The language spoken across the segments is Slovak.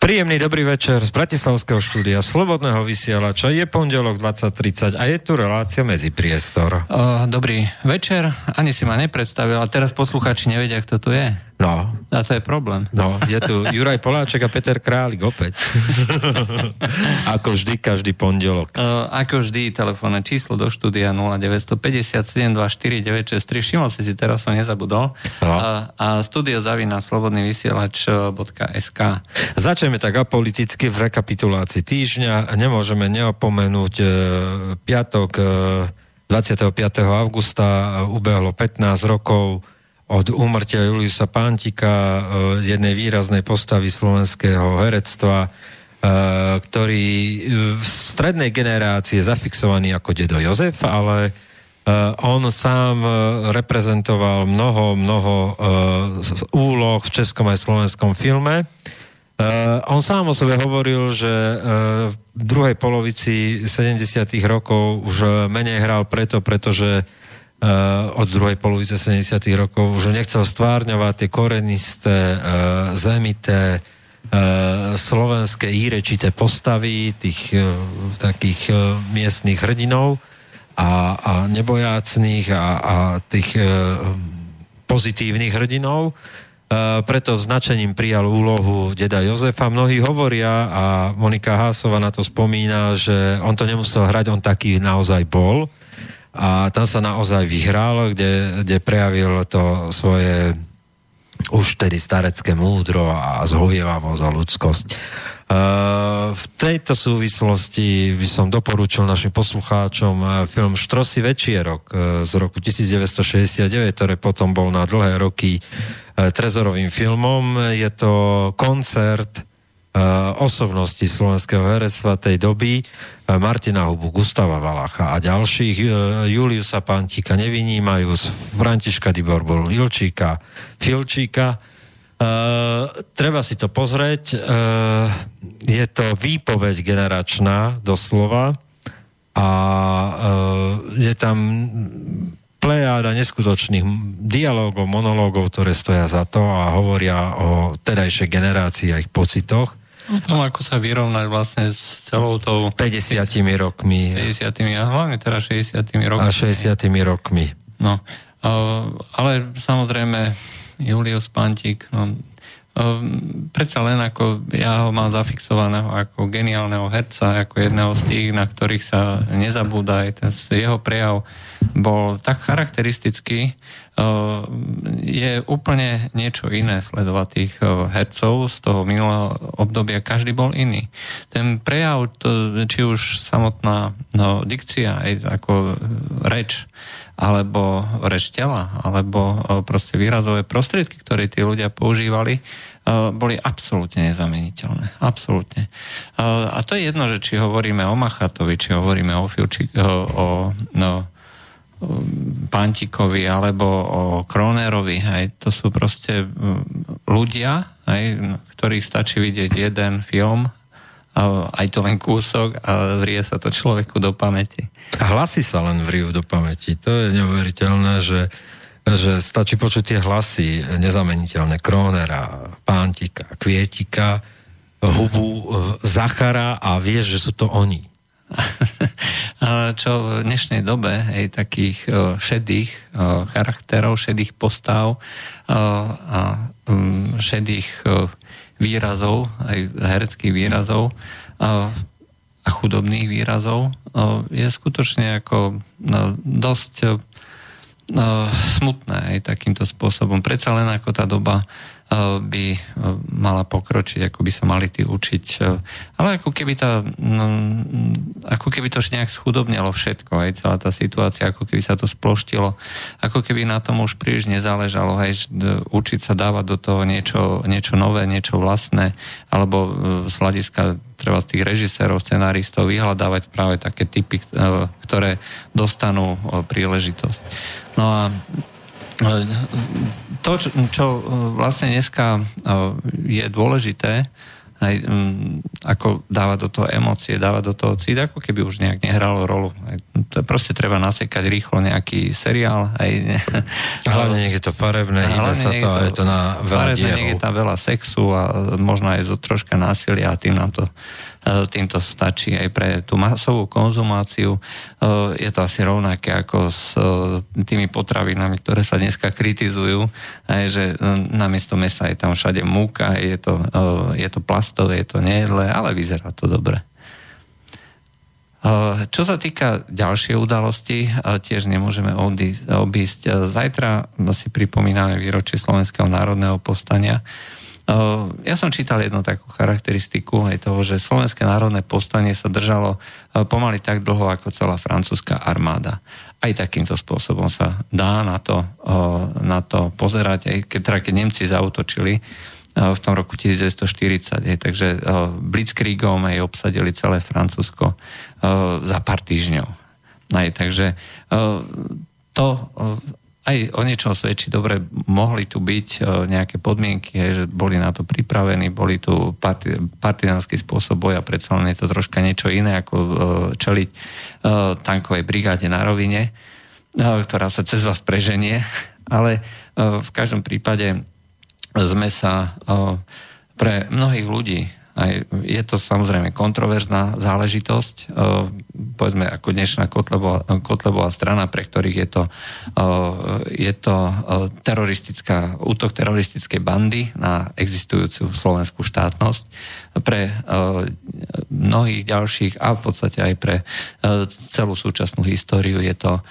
Príjemný dobrý večer z Bratislavského štúdia Slobodného vysielača. Je pondelok 20.30 a je tu relácia medzi priestor. Uh, dobrý večer. Ani si ma nepredstavil, a teraz posluchači nevedia, kto tu je. No. A to je problém. No, je tu Juraj Poláček a Peter Králik opäť. ako vždy, každý pondelok. Uh, ako vždy, telefónne číslo do štúdia 0957 24963. Všimol si si, teraz som nezabudol. No. Uh, a studio zavina slobodný vysielač.sk Začneme tak apoliticky v rekapitulácii týždňa. Nemôžeme neopomenúť uh, piatok uh, 25. augusta ubehlo 15 rokov od úmrtia Juliusa Pántika, z e, jednej výraznej postavy slovenského herectva, e, ktorý v strednej generácie zafixovaný ako dedo Jozef, ale e, on sám reprezentoval mnoho, mnoho úloh v českom aj slovenskom filme. On sám o sebe hovoril, že v druhej polovici 70. rokov už menej hral preto, pretože uh, od druhej polovice 70. rokov už nechcel stvárňovať tie korenisté, uh, zemité, uh, slovenské írečité postavy tých takých miestných hrdinov a, a nebojácných a, a tých pozitívnych hrdinov. Preto značením prijal úlohu deda Jozefa. Mnohí hovoria, a Monika Hásova na to spomína, že on to nemusel hrať, on taký naozaj bol a tam sa naozaj vyhral, kde, kde prejavil to svoje už tedy starecké múdro a zhovievavosť a ľudskosť. Uh, v tejto súvislosti by som doporučil našim poslucháčom uh, film Štrosy večierok uh, z roku 1969, ktorý potom bol na dlhé roky trezorovým filmom. Je to koncert osobnosti slovenského herectva tej doby, Martina Hubu, Gustava Valacha a ďalších, e, Juliusa Pantíka nevynímajú, Františka Diborbolu, Ilčíka, Filčíka. Uh, treba si to pozrieť. Uh, je to výpoveď generačná, doslova. A uh, je tam plejáda neskutočných dialógov, monológov, ktoré stoja za to a hovoria o tedajšej generácii a ich pocitoch. O tom, ako sa vyrovnať vlastne s celou tou... 50 rokmi. 50 a hlavne teraz 60 rokmi. A 60 rokmi. No, ale samozrejme Julius Pantík, no, predsa len ako ja ho mám zafixovaného ako geniálneho herca, ako jedného z tých, na ktorých sa nezabúda aj ten jeho prejav bol tak charakteristický, je úplne niečo iné sledovať tých hercov z toho minulého obdobia. Každý bol iný. Ten prejav, to, či už samotná no, dikcia, aj ako reč, alebo reč tela, alebo proste výrazové prostriedky, ktoré tí ľudia používali, boli absolútne nezameniteľné. Absolútne. A to je jedno, že či hovoríme o Machatovi, či hovoríme o, Filči, o, o no, Pantikovi alebo o Kronerovi. Hej. To sú proste ľudia, hej, ktorých stačí vidieť jeden film, aj to len kúsok a vrie sa to človeku do pamäti. A hlasy sa len vrijú do pamäti. To je neuveriteľné, že, že stačí počuť tie hlasy nezameniteľné Kronera, Pántika, Kvietika, hubu e, Zachara a vieš, že sú to oni. čo v dnešnej dobe aj takých šedých charakterov, šedých postav a um, šedých výrazov, aj hereckých výrazov a chudobných výrazov je skutočne ako no, dosť smutné aj takýmto spôsobom. Predsa len ako tá doba by mala pokročiť, ako by sa mali tí učiť. Ale ako keby, tá, no, ako keby to už nejak schudobnilo všetko, aj celá tá situácia, ako keby sa to sploštilo, ako keby na tom už príliš nezáležalo, aj učiť sa dávať do toho niečo, niečo nové, niečo vlastné, alebo z hľadiska treba z tých režisérov, scenáristov vyhľadávať práve také typy, ktoré dostanú príležitosť. No a to, čo, čo vlastne dneska je dôležité, Aj, um, ako dáva do toho emócie, dáva do toho cít, ako keby už nejak nehralo rolu. Aj, to proste treba nasekať rýchlo nejaký seriál. Aj, hlavne nech je to farebné, ide sa to, je to na veľa farebné, nech je tam veľa sexu a možno aj zo troška násilia a tým nám to E, týmto stačí aj pre tú masovú konzumáciu. E, je to asi rovnaké ako s e, tými potravinami, ktoré sa dneska kritizujú, aj že namiesto mesa je tam všade múka, je to, je to plastové, je to nejedlé, ale vyzerá to dobre. Čo sa týka ďalšej udalosti, tiež nemôžeme obísť. Zajtra si pripomíname výročie Slovenského národného povstania. Ja som čítal jednu takú charakteristiku aj toho, že Slovenské národné povstanie sa držalo pomaly tak dlho ako celá francúzska armáda. Aj takýmto spôsobom sa dá na to, na to pozerať, aj keď, teda keď Nemci zautočili v tom roku 1940. Aj, takže Blitzkriegom aj obsadili celé Francúzsko za pár týždňov. Aj, takže to aj o niečom svedčí, dobre, mohli tu byť e, nejaké podmienky, hej, že boli na to pripravení, boli tu parti, partizánsky spôsob boja, predsa len je to troška niečo iné, ako e, čeliť e, tankovej brigáde na rovine, ktorá sa cez vás preženie, ale v každom prípade sme sa pre mnohých ľudí je to samozrejme kontroverzná záležitosť, e, povedzme ako dnešná Kotlebová, Kotlebová strana, pre ktorých je to, e, je to e, teroristická, útok teroristickej bandy na existujúcu slovenskú štátnosť. Pre mnohých ďalších a v podstate aj pre celú súčasnú históriu je to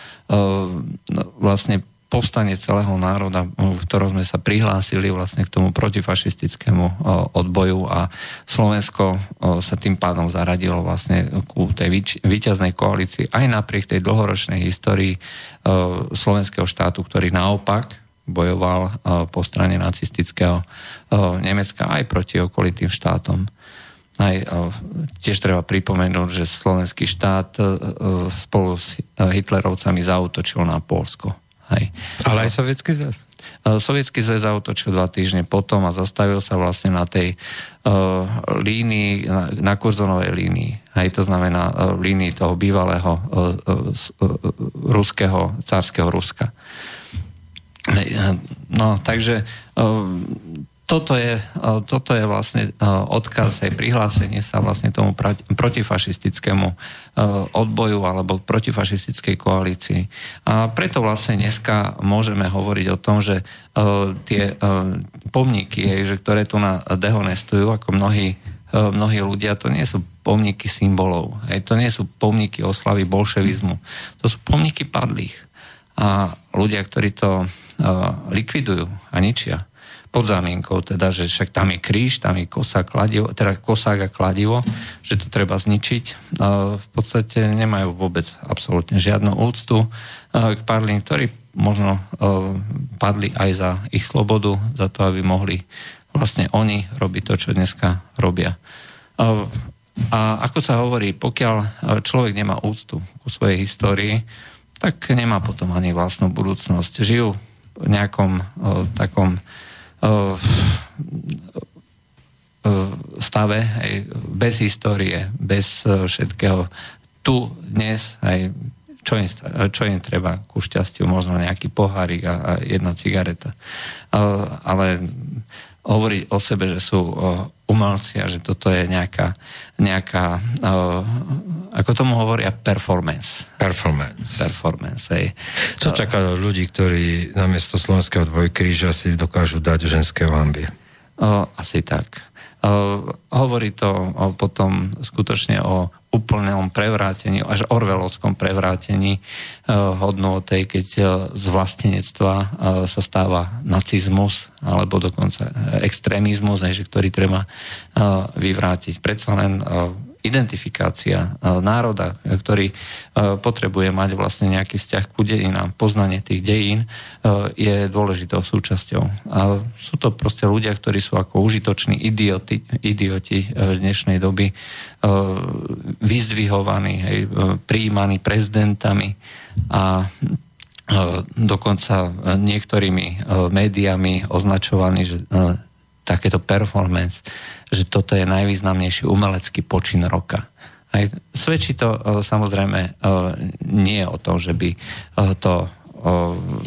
no, vlastne povstanie celého národa, v ktorom sme sa prihlásili vlastne k tomu protifašistickému odboju a Slovensko sa tým pádom zaradilo vlastne ku tej výťaznej koalícii aj napriek tej dlhoročnej histórii slovenského štátu, ktorý naopak bojoval po strane nacistického Nemecka aj proti okolitým štátom. Aj, tiež treba pripomenúť, že slovenský štát spolu s Hitlerovcami zautočil na Polsko. Hej. Ale aj Sovietský zväz? E, Sovietský zväz zautočil dva týždne potom a zastavil sa vlastne na tej uh, línii, na, na kurzonovej línii. Hej, to znamená uh, línii toho bývalého uh, uh, ruského, cárskeho Ruska. No, takže toto je, e, toto je vlastne e, odkaz aj prihlásenie sa vlastne tomu protifašistickému e, odboju alebo protifašistickej koalícii. A preto vlastne dneska môžeme hovoriť o tom, že tie pomníky, že ktoré tu na dehonestujú, ako mnohí, mnohí ľudia, to nie sú pomníky symbolov. To nie sú pomníky oslavy bolševizmu. To sú pomníky padlých. A ľudia, ktorí to likvidujú a ničia, pod zámienkou, teda, že však tam je kríž, tam je kosa, kladivo, teda kosák a kladivo, že to treba zničiť. V podstate nemajú vôbec absolútne žiadnu úctu k padlým, ktorí možno padli aj za ich slobodu, za to, aby mohli vlastne oni robiť to, čo dneska robia. A ako sa hovorí, pokiaľ človek nemá úctu ku svojej histórii, tak nemá potom ani vlastnú budúcnosť. Žijú v nejakom takom stave, aj bez histórie, bez eh, všetkého. Tu dnes aj čo im, čo im treba ku šťastiu, možno nejaký pohárik a, a jedna cigareta. Ale hovoriť o sebe, že sú umelci a že toto je nejaká, nejaká ako tomu hovoria, performance. Performance. Performance, hej. Čo čaká ľudí, ktorí namiesto slovenského dvojkríža si dokážu dať ženského hambie? O, asi tak. O, hovorí to o, potom skutočne o úplnom prevrátení, až orvelovskom prevrátení uh, hodnú tej, keď z vlastenectva uh, sa stáva nacizmus alebo dokonca extrémizmus, že ktorý treba uh, vyvrátiť. Predsa len identifikácia e, národa, ktorý e, potrebuje mať vlastne nejaký vzťah ku dejinám, poznanie tých dejín e, je dôležitou súčasťou. A sú to proste ľudia, ktorí sú ako užitoční idioti, idioti dnešnej doby, vyzdvihovaní, hej, prijímaní prezidentami a dokonca niektorými médiami označovaní, že takéto performance, že toto je najvýznamnejší umelecký počin roka. Aj svedčí to samozrejme nie o tom, že by to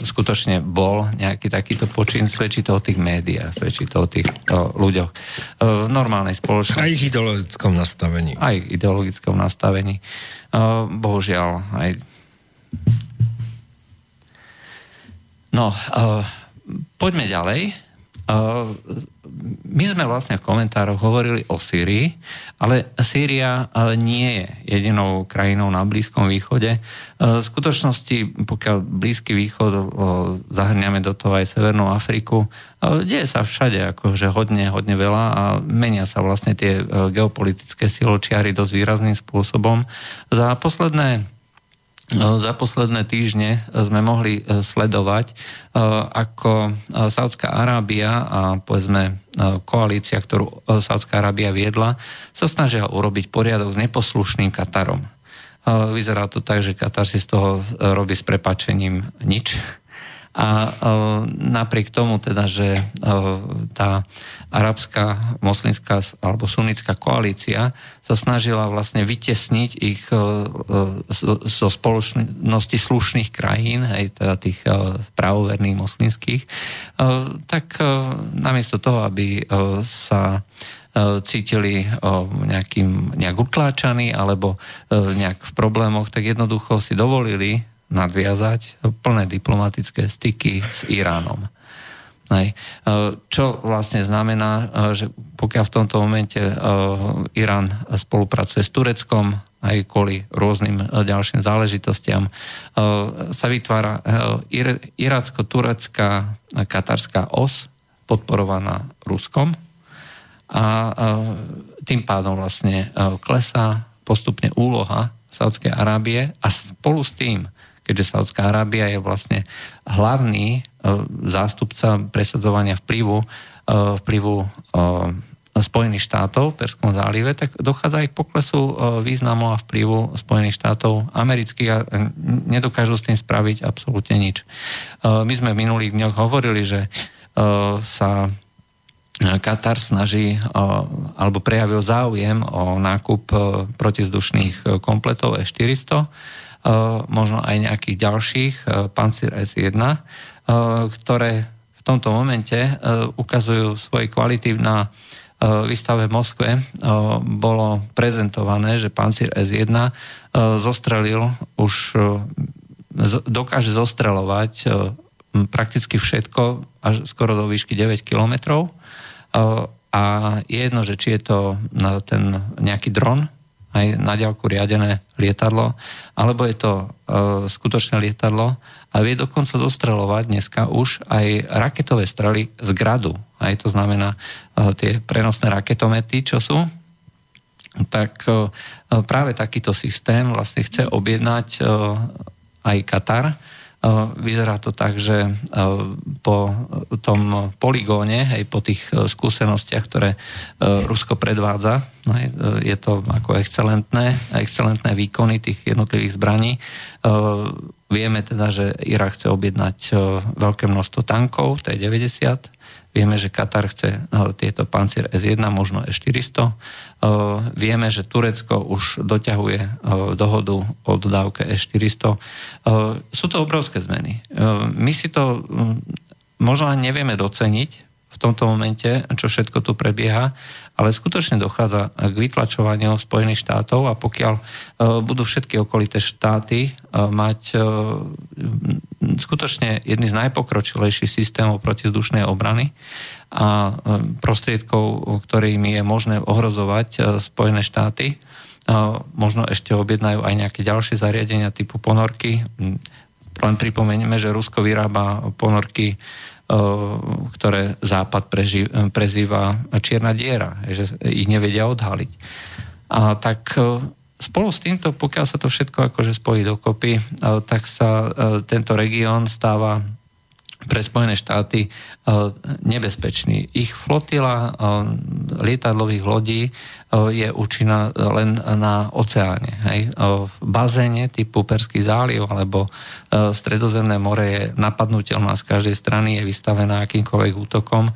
skutočne bol nejaký takýto počin, svedčí to o tých médiách, svedčí to o tých o ľuďoch v normálnej spoločnosti. Aj ich ideologickom nastavení. Aj ideologickom nastavení. Bohužiaľ, aj No, poďme ďalej. My sme vlastne v komentároch hovorili o Sýrii, ale Sýria nie je jedinou krajinou na Blízkom východe. V skutočnosti, pokiaľ Blízky východ zahrňame do toho aj Severnú Afriku, deje sa všade akože hodne, hodne veľa a menia sa vlastne tie geopolitické siločiary dosť výrazným spôsobom. Za posledné za posledné týždne sme mohli e, sledovať, e, ako e, Saudská Arábia a povedzme koalícia, ktorú Saudská Arábia viedla, sa snažila urobiť poriadok s neposlušným Katarom. Vyzerá to tak, že Katar si z toho robí s prepačením nič a e, napriek tomu teda, že e, tá arabská, moslimská alebo sunnická koalícia sa snažila vlastne vytesniť ich e, zo spoločnosti slušných krajín, aj teda tých právoverných moslimských, tak namiesto toho, aby sa cítili nejakým, nejak utláčaní alebo nejak v problémoch, tak jednoducho si dovolili nadviazať plné diplomatické styky s Iránom. Hej. E, čo vlastne znamená, e, že pokiaľ v tomto momente e, Irán spolupracuje s Tureckom, aj kvôli rôznym ďalším záležitostiam, sa vytvára irácko-turecká katarská os, podporovaná Ruskom a tým pádom vlastne klesá postupne úloha Saudskej Arábie a spolu s tým keďže Saudská Arábia je vlastne hlavný e, zástupca presadzovania vplyvu, e, vplyvu e, Spojených štátov v Perskom zálive, tak dochádza aj k poklesu významu a vplyvu Spojených štátov amerických a nedokážu s tým spraviť absolútne nič. My sme v minulých dňoch hovorili, že sa Katar snaží alebo prejavil záujem o nákup protizdušných kompletov E400 Eh, možno aj nejakých ďalších, Pancir S1, eh, ktoré v tomto momente ukazujú svoje kvality na výstave v Moskve. Bolo prezentované, že Pancir S1 zostrelil už dokáže zostrelovať prakticky všetko až skoro do výšky 9 kilometrov. A je jedno, že či je to ten nejaký dron, aj na ďalku riadené lietadlo, alebo je to e, skutočné lietadlo a vie dokonca zostrelovať dneska už aj raketové strely z gradu. Aj to znamená e, tie prenosné raketomety, čo sú. Tak e, práve takýto systém vlastne chce objednať e, aj Katar, Vyzerá to tak, že po tom poligóne, aj po tých e, skúsenostiach, ktoré Rusko predvádza, no, je to ako excelentné, excelentné výkony tých jednotlivých zbraní. Vieme teda, že Irak chce objednať veľké množstvo tankov, to je 90, Vieme, že Katar chce tieto Pancier S1, možno S400. Vieme, že Turecko už doťahuje dohodu o dodávke S400. Sú to obrovské zmeny. My si to možno ani nevieme doceniť v tomto momente, čo všetko tu prebieha, ale skutočne dochádza k vytlačovaniu Spojených štátov a pokiaľ uh, budú všetky okolité štáty uh, mať uh, skutočne jedný z najpokročilejších systémov protizdušnej obrany a prostriedkov, ktorými je možné ohrozovať Spojené štáty, možno ešte objednajú aj nejaké ďalšie zariadenia typu ponorky. Len pripomenieme, že Rusko vyrába ponorky ktoré Západ preži, prezýva čierna diera, že ich nevedia odhaliť. A tak eh, spolu s týmto, pokiaľ sa to všetko akože spojí dokopy, tak sa tento región stáva pre Spojené štáty nebezpečný. Ich flotila lietadlových lodí je účinná len na oceáne. Hej. V bazéne typu Perský záliv alebo Stredozemné more je napadnutelná z každej strany, je vystavená akýmkoľvek útokom.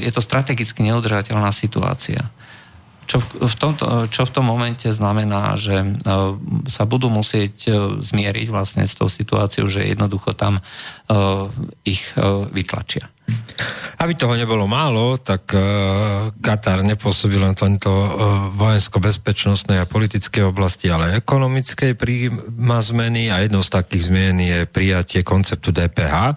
Je to strategicky neudržateľná situácia. Čo v, tomto, čo v tom momente znamená, že e, sa budú musieť e, zmieriť vlastne s tou situáciou, že jednoducho tam e, ich vytlačia. Aby toho nebolo málo, tak Katar nepôsobil len tento vojensko-bezpečnostnej a politickej oblasti, ale ekonomickej príjma zmeny a jednou z takých zmien je prijatie konceptu DPH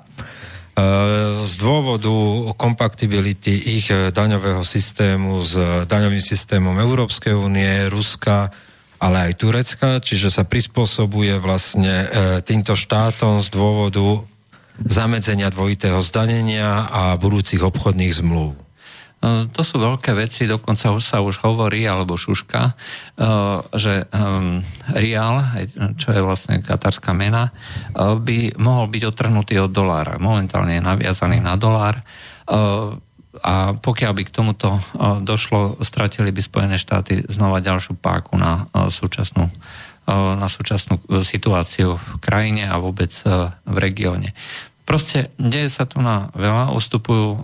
z dôvodu kompatibility ich eh, daňového systému s daňovým systémom Európskej únie, Ruska, ale aj Turecka, čiže sa prispôsobuje vlastne eh, týmto štátom z dôvodu zamedzenia dvojitého zdanenia a budúcich obchodných zmluv. E, to sú veľké veci, dokonca už sa už hovorí, alebo šuška, e, že rial, čo je vlastne katarská mena, e, by mohol byť otrhnutý od dolára. Momentálne je naviazaný na dolár a pokiaľ by k tomuto došlo, stratili by Spojené štáty znova ďalšiu páku na súčasnú na súčasnú situáciu v krajine a vôbec v regióne. Proste deje sa tu na veľa, ustupujú uh,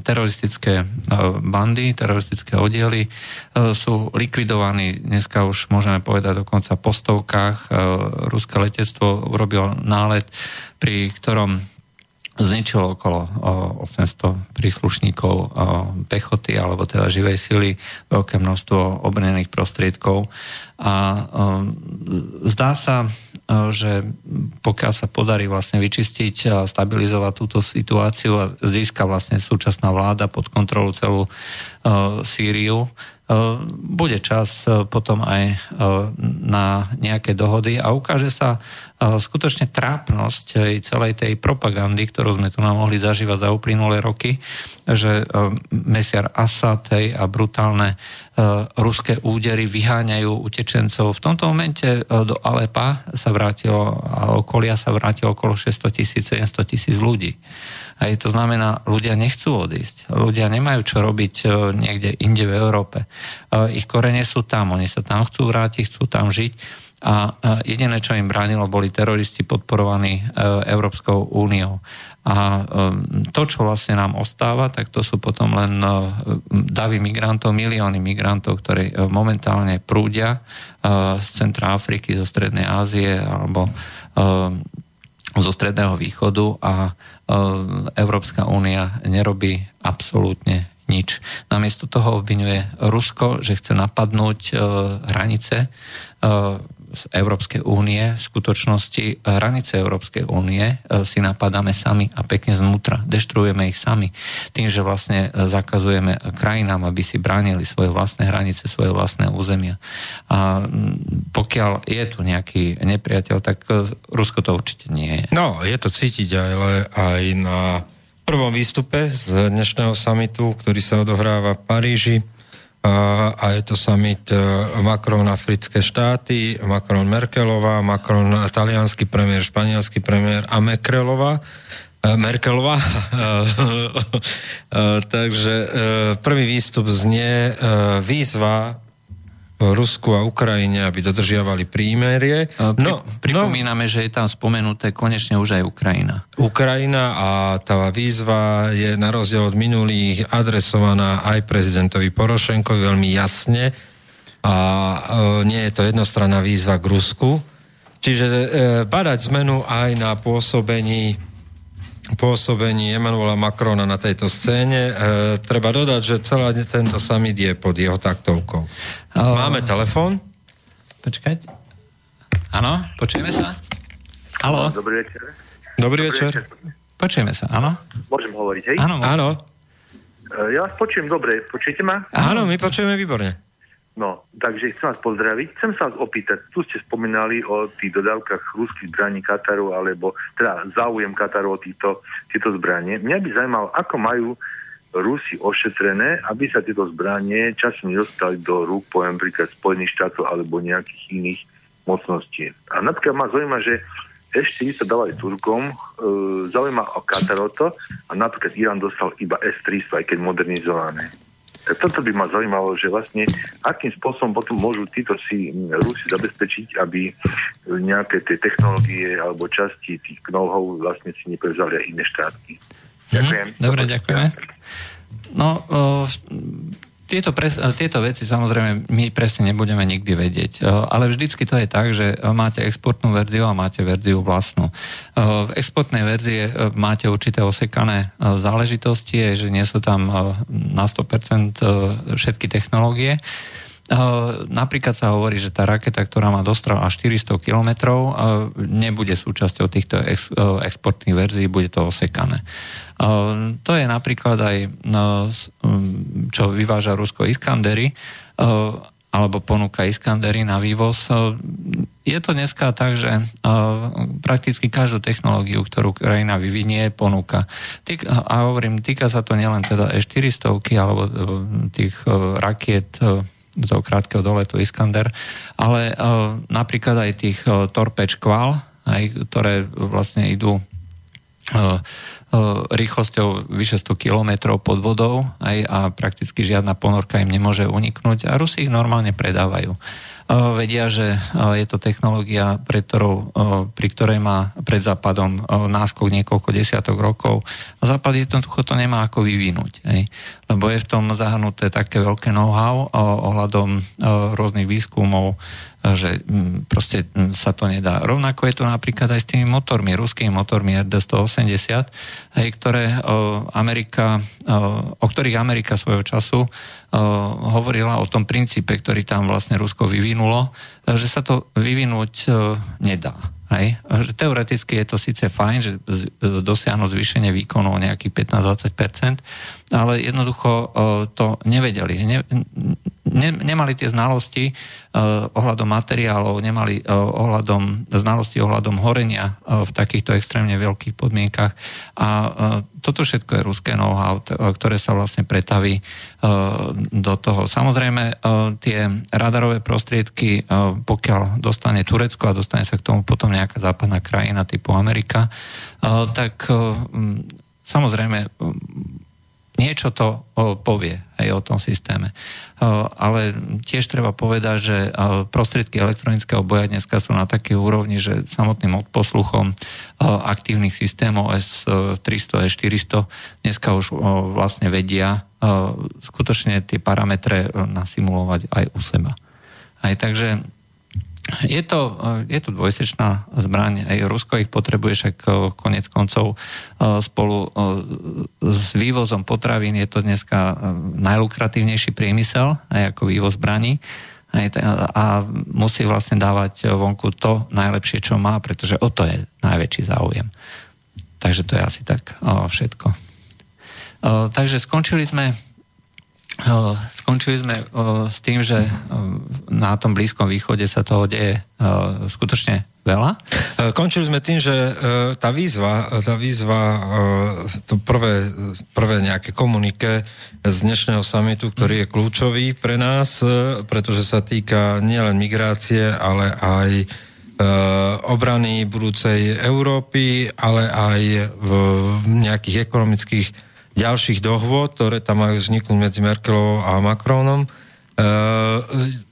teroristické uh, bandy, teroristické oddiely, uh, sú likvidovaní, dneska už môžeme povedať dokonca po stovkách. Ruské letectvo urobilo nálet, pri ktorom zničilo okolo 800 príslušníkov pechoty alebo teda živej sily, veľké množstvo obrnených prostriedkov. A zdá sa, že pokiaľ sa podarí vlastne vyčistiť a stabilizovať túto situáciu a získa vlastne súčasná vláda pod kontrolu celú Sýriu, bude čas potom aj na nejaké dohody a ukáže sa skutočne trápnosť celej tej propagandy, ktorú sme tu nám mohli zažívať za uplynulé roky, že mesiar Assad a brutálne ruské údery vyháňajú utečencov. V tomto momente do Alepa sa vrátilo a okolia sa vrátilo okolo 600 tisíc, 700 tisíc ľudí. Aj to znamená, ľudia nechcú odísť. Ľudia nemajú čo robiť e, niekde inde v Európe. E, ich korene sú tam, oni sa tam chcú vrátiť, chcú tam žiť a e, jediné, čo im bránilo, boli teroristi podporovaní Európskou úniou. A to, čo vlastne nám ostáva, tak to sú potom len davy migrantov, milióny migrantov, ktorí momentálne prúdia z centra Afriky, zo Strednej Ázie alebo zo Stredného východu a E, Európska únia nerobí absolútne nič. Namiesto toho obvinuje Rusko, že chce napadnúť e, hranice e, z Európskej únie. V skutočnosti hranice Európskej únie si napadáme sami a pekne znútra. Deštruujeme ich sami. Tým, že vlastne zakazujeme krajinám, aby si bránili svoje vlastné hranice, svoje vlastné územia. A pokiaľ je tu nejaký nepriateľ, tak Rusko to určite nie je. No, je to cítiť aj, aj na prvom výstupe z dnešného samitu, ktorý sa odohráva v Paríži a je to summit e, Macron africké štáty, Macron Merkelová, Macron talianský premiér, španielský premiér a Merkelová. E, Merkelová. E, takže prvý výstup znie výzva Rusku a Ukrajine, aby dodržiavali prímerie. No, pripomíname, no, že je tam spomenuté konečne už aj Ukrajina. Ukrajina a tá výzva je na rozdiel od minulých adresovaná aj prezidentovi Porošenkovi veľmi jasne a e, nie je to jednostranná výzva k Rusku. Čiže e, badať zmenu aj na pôsobení pôsobení Emanuela Macrona na tejto scéne. E, treba dodať, že celý tento summit je pod jeho taktovkou. Uh, Máme telefon? Počkať. Áno, počujeme sa? Halo. Dobrý večer. Dobrý, Dobrý večer. večer. Počujeme sa, áno? Môžem hovoriť, hej? Áno. áno. E, ja vás počujem dobre, počujete ma? Áno, my počujeme výborne. No, takže chcem vás pozdraviť. Chcem sa vás opýtať, tu ste spomínali o tých dodávkach ruských zbraní Kataru, alebo teda záujem Kataru o týchto, tieto zbranie. Mňa by zaujímalo, ako majú Rusi ošetrené, aby sa tieto zbranie časom nedostali do rúk, poviem príklad Spojených štátov alebo nejakých iných mocností. A napríklad ma zaujíma, že ešte sa dávali Turkom, e, zaujíma o Kataroto a napríklad Irán dostal iba S-300, aj keď modernizované. Toto by ma zaujímalo, že vlastne akým spôsobom potom môžu títo si Rusi zabezpečiť, aby nejaké tie technológie alebo časti tých know vlastne si neprevzali aj iné štáty. Mhm. Ďakujem. Dobre, ďakujeme. No, o, tieto, pres, tieto veci samozrejme my presne nebudeme nikdy vedieť, ale vždycky to je tak, že máte exportnú verziu a máte verziu vlastnú. V exportnej verzie máte určité osekané záležitosti, že nie sú tam na 100% všetky technológie. Napríklad sa hovorí, že tá raketa, ktorá má dostrel až 400 km, nebude súčasťou týchto ex, exportných verzií, bude to osekané. To je napríklad aj, no, čo vyváža Rusko Iskandery, alebo ponúka Iskandery na vývoz. Je to dneska tak, že prakticky každú technológiu, ktorú krajina vyvinie, ponúka. A hovorím, týka sa to nielen teda E400 alebo tých rakiet do toho krátkeho doletu Iskander, ale napríklad aj tých torpeč Kval, aj, ktoré vlastne idú rýchlosťou vyše 100 km pod vodou aj, a prakticky žiadna ponorka im nemôže uniknúť a Rusi ich normálne predávajú. Vedia, že je to technológia, pre ktorou, pri ktorej má pred Západom náskok niekoľko desiatok rokov a Západ jednoducho to nemá ako vyvinúť. Hej. Lebo je v tom zahrnuté také veľké know-how ohľadom rôznych výskumov, že mm, proste mm, sa to nedá. Rovnako je to napríklad aj s tými motormi, ruskými motormi RD-180, hej, ktoré Amerika, o, ktorých Amerika svojho času hovorila o tom princípe, ktorý tam vlastne Rusko vyvinulo, že sa to vyvinúť nedá. Hej? Že teoreticky je to síce fajn, že dosiahnu zvýšenie výkonu o nejakých 15-20%, ale jednoducho to nevedeli. Ne, ne, nemali tie znalosti ohľadom materiálov, nemali ohľadom, znalosti ohľadom horenia v takýchto extrémne veľkých podmienkach. A toto všetko je ruské know-how, ktoré sa vlastne pretaví do toho. Samozrejme, tie radarové prostriedky, pokiaľ dostane Turecko a dostane sa k tomu potom nejaká západná krajina typu Amerika, tak samozrejme niečo to povie aj o tom systéme. Ale tiež treba povedať, že prostriedky elektronického boja dneska sú na takej úrovni, že samotným odposluchom aktívnych systémov S300, S400 dneska už vlastne vedia skutočne tie parametre nasimulovať aj u seba. Aj takže je to, je to dvojsečná zbraň. Aj Rusko ich potrebuje, však konec koncov spolu s vývozom potravín je to dneska najlukratívnejší priemysel, aj ako vývoz zbraní. A musí vlastne dávať vonku to najlepšie, čo má, pretože o to je najväčší záujem. Takže to je asi tak všetko. Takže skončili sme Skončili sme s tým, že na tom Blízkom východe sa toho deje skutočne veľa. Končili sme tým, že tá výzva, tá výzva to prvé, prvé nejaké komunike z dnešného samitu, ktorý je kľúčový pre nás, pretože sa týka nielen migrácie, ale aj obrany budúcej Európy, ale aj v nejakých ekonomických ďalších dohôd, ktoré tam majú vzniknúť medzi Merkelovou a Macronom. E,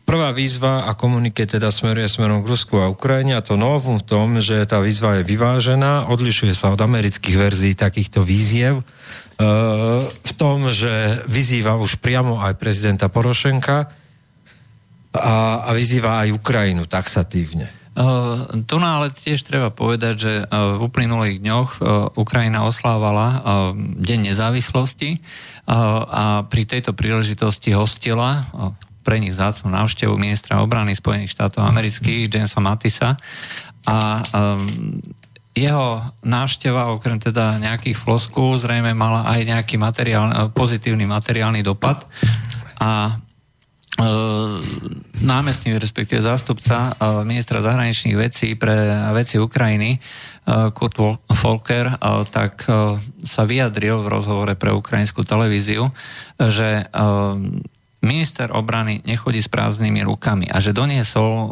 prvá výzva a komunike teda smeruje smerom k Rusku a Ukrajine a to novum v tom, že tá výzva je vyvážená, odlišuje sa od amerických verzií takýchto výziev, e, v tom, že vyzýva už priamo aj prezidenta Porošenka a, a vyzýva aj Ukrajinu taxatívne. Uh, tu no ale tiež treba povedať, že uh, v uplynulých dňoch uh, Ukrajina oslávala Deň nezávislosti a pri tejto príležitosti hostila pre nich zácnu návštevu ministra obrany Spojených štátov amerických Jamesa Matisa. A jeho návšteva, okrem teda nejakých floskú, zrejme mala aj nejaký materiál, pozitívny materiálny dopad. A námestník, respektíve zástupca e, ministra zahraničných vecí pre veci Ukrajiny, e, Kurt Volker, tak sa vyjadril v rozhovore pre ukrajinskú televíziu, že minister obrany nechodí s prázdnymi rukami a že doniesol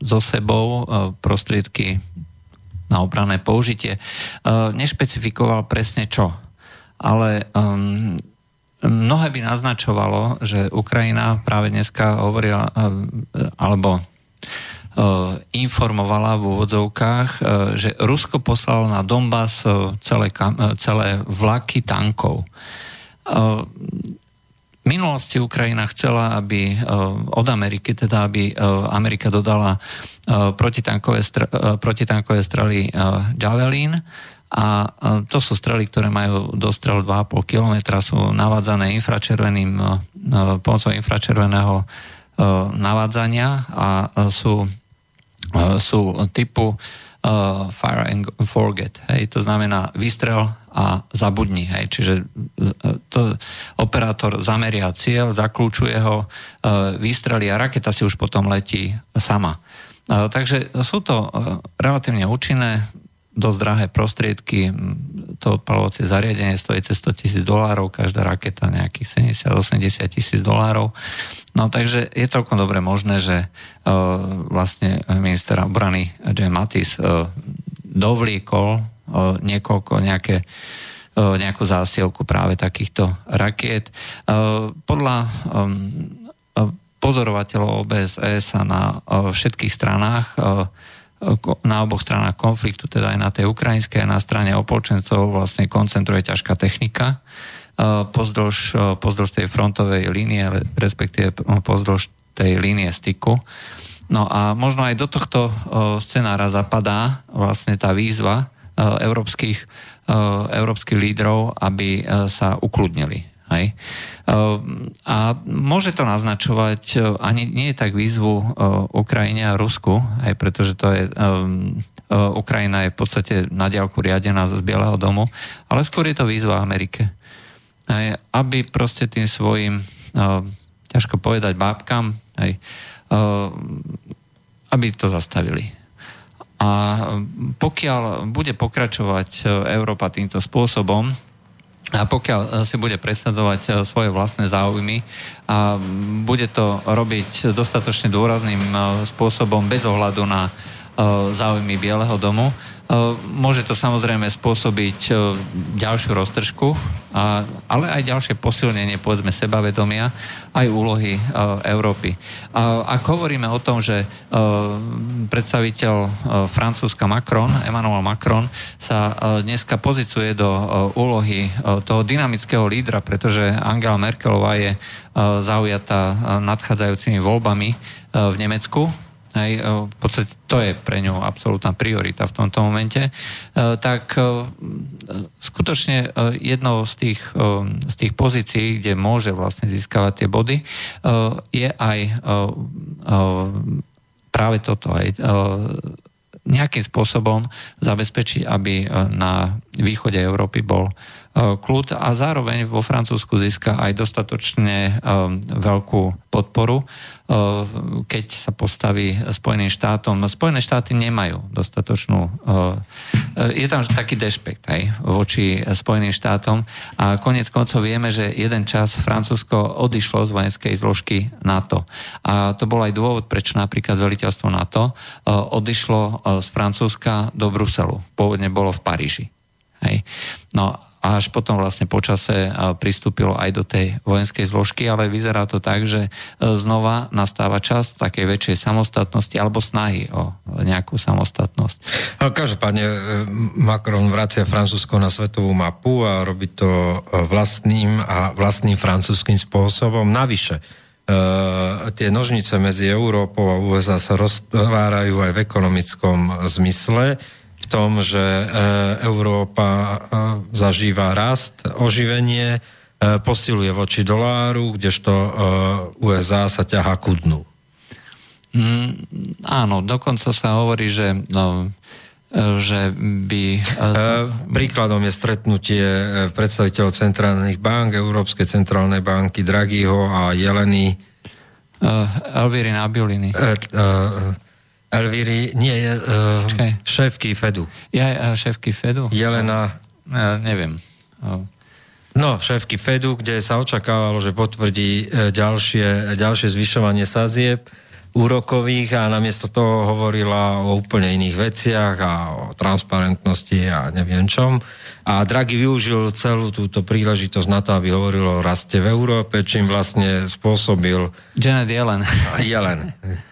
so sebou prostriedky na obranné použitie. Nešpecifikoval presne čo, ale um, mnohé by naznačovalo, že Ukrajina práve dneska hovorila, alebo informovala v úvodzovkách, že Rusko poslalo na Donbass celé, celé vlaky tankov. V minulosti Ukrajina chcela, aby od Ameriky, teda aby Amerika dodala protitankové, protitankové strely Javelin a to sú strely, ktoré majú dostrel 2,5 km, sú navádzané infračerveným, pomocou infračerveného navádzania a sú sú typu fire and forget. Hej, to znamená vystrel a zabudni. Hej. Čiže to, operátor zameria cieľ, zaklúčuje ho, vystrelí a raketa si už potom letí sama. Takže sú to relatívne účinné, dosť drahé prostriedky. To odpalovacie zariadenie stojí cez 100 tisíc dolárov, každá raketa nejakých 70-80 tisíc dolárov. No takže je celkom dobre možné, že uh, vlastne minister obrany J. Mattis uh, dovliekol uh, niekoľko nejaké uh, nejakú zásielku práve takýchto rakiet. Uh, podľa um, pozorovateľov OBSE sa na všetkých stranách na oboch stranách konfliktu, teda aj na tej ukrajinskej, aj na strane opolčencov vlastne koncentruje ťažká technika pozdĺž, pozdĺž tej frontovej línie, respektíve pozdĺž tej línie styku. No a možno aj do tohto scenára zapadá vlastne tá výzva európskych, európskych lídrov, aby sa ukludnili. Hej. A môže to naznačovať ani nie je tak výzvu Ukrajine a Rusku, aj pretože to je Ukrajina je v podstate na diálku riadená z Bieleho domu, ale skôr je to výzva Amerike aj, aby proste tým svojim, ťažko povedať, bábkam, uh, aby to zastavili. A pokiaľ bude pokračovať Európa týmto spôsobom, a pokiaľ si bude presadzovať svoje vlastné záujmy a bude to robiť dostatočne dôrazným spôsobom bez ohľadu na záujmy Bieleho domu, E, môže to samozrejme spôsobiť e, ďalšiu roztržku, ale aj ďalšie posilnenie, povedzme, sebavedomia, aj úlohy e, Európy. Ak hovoríme o tom, že predstaviteľ Francúzska Macron, Emmanuel Macron, sa dneska pozicuje do úlohy toho dynamického lídra, pretože Angela Merkelová je zaujatá nadchádzajúcimi voľbami v Nemecku, Hej, e, v podstate to je pre ňu absolútna priorita v tomto momente, e, tak e, skutočne jednou z tých, z tých pozícií, kde môže vlastne získavať tie body, je aj práve toto, aj nejakým spôsobom zabezpečiť, aby na východe Európy bol kľud a zároveň vo Francúzsku získa aj dostatočne veľkú podporu keď sa postaví Spojeným štátom. Spojené štáty nemajú dostatočnú... Je tam taký dešpekt aj voči Spojeným štátom a konec koncov vieme, že jeden čas Francúzsko odišlo z vojenskej zložky NATO. A to bol aj dôvod, prečo napríklad veliteľstvo NATO odišlo z Francúzska do Bruselu. Pôvodne bolo v Paríži. Hej. No a až potom vlastne počase pristúpilo aj do tej vojenskej zložky, ale vyzerá to tak, že e, znova nastáva čas takej väčšej samostatnosti alebo snahy o nejakú samostatnosť. Ale každopádne e, Macron vracia Francúzsko na svetovú mapu a robí to e, vlastným a vlastným francúzským spôsobom. Navyše, tie nožnice medzi Európou a USA sa rozvárajú aj v ekonomickom zmysle tom, že e, Európa e, zažíva rast, oživenie, e, posiluje voči doláru, kdežto USA sa ťaha ku dnu. Mm, áno, dokonca sa hovorí, že no, že by... Príkladom je stretnutie predstaviteľov centrálnych bank, Európskej centrálnej banky Draghiho a Jeleny Elvíry Nabioliny. Elvíry, nie, uh, šéfky Fedu. Ja, uh, šéfky Fedu? Jelena. Uh, neviem. Uh. No, šéfky Fedu, kde sa očakávalo, že potvrdí uh, ďalšie, ďalšie zvyšovanie sazieb. úrokových a namiesto toho hovorila o úplne iných veciach a o transparentnosti a neviem čom. A Draghi využil celú túto príležitosť na to, aby hovoril o raste v Európe, čím vlastne spôsobil... Janet Yellen. Yellen.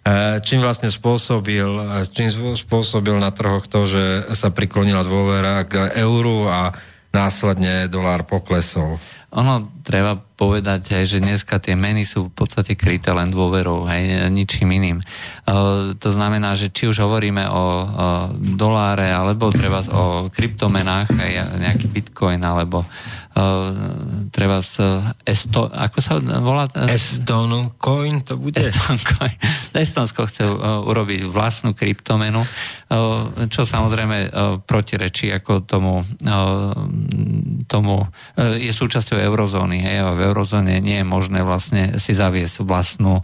E, čím vlastne spôsobil, čím spôsobil na trhoch to, že sa priklonila dôvera k euru a následne dolár poklesol. Ono treba povedať aj, že dneska tie meny sú v podstate kryté len dôverou, aj ničím iným. E, to znamená, že či už hovoríme o, o doláre, alebo treba o kryptomenách, aj nejaký bitcoin, alebo treba z Esto, ako sa volá? Eston coin to bude? Eston coin. Estonsko chce uh, urobiť vlastnú kryptomenu, čo samozrejme protirečí ako tomu, tomu je súčasťou eurozóny. Hej, a v eurozóne nie je možné vlastne si zaviesť vlastnú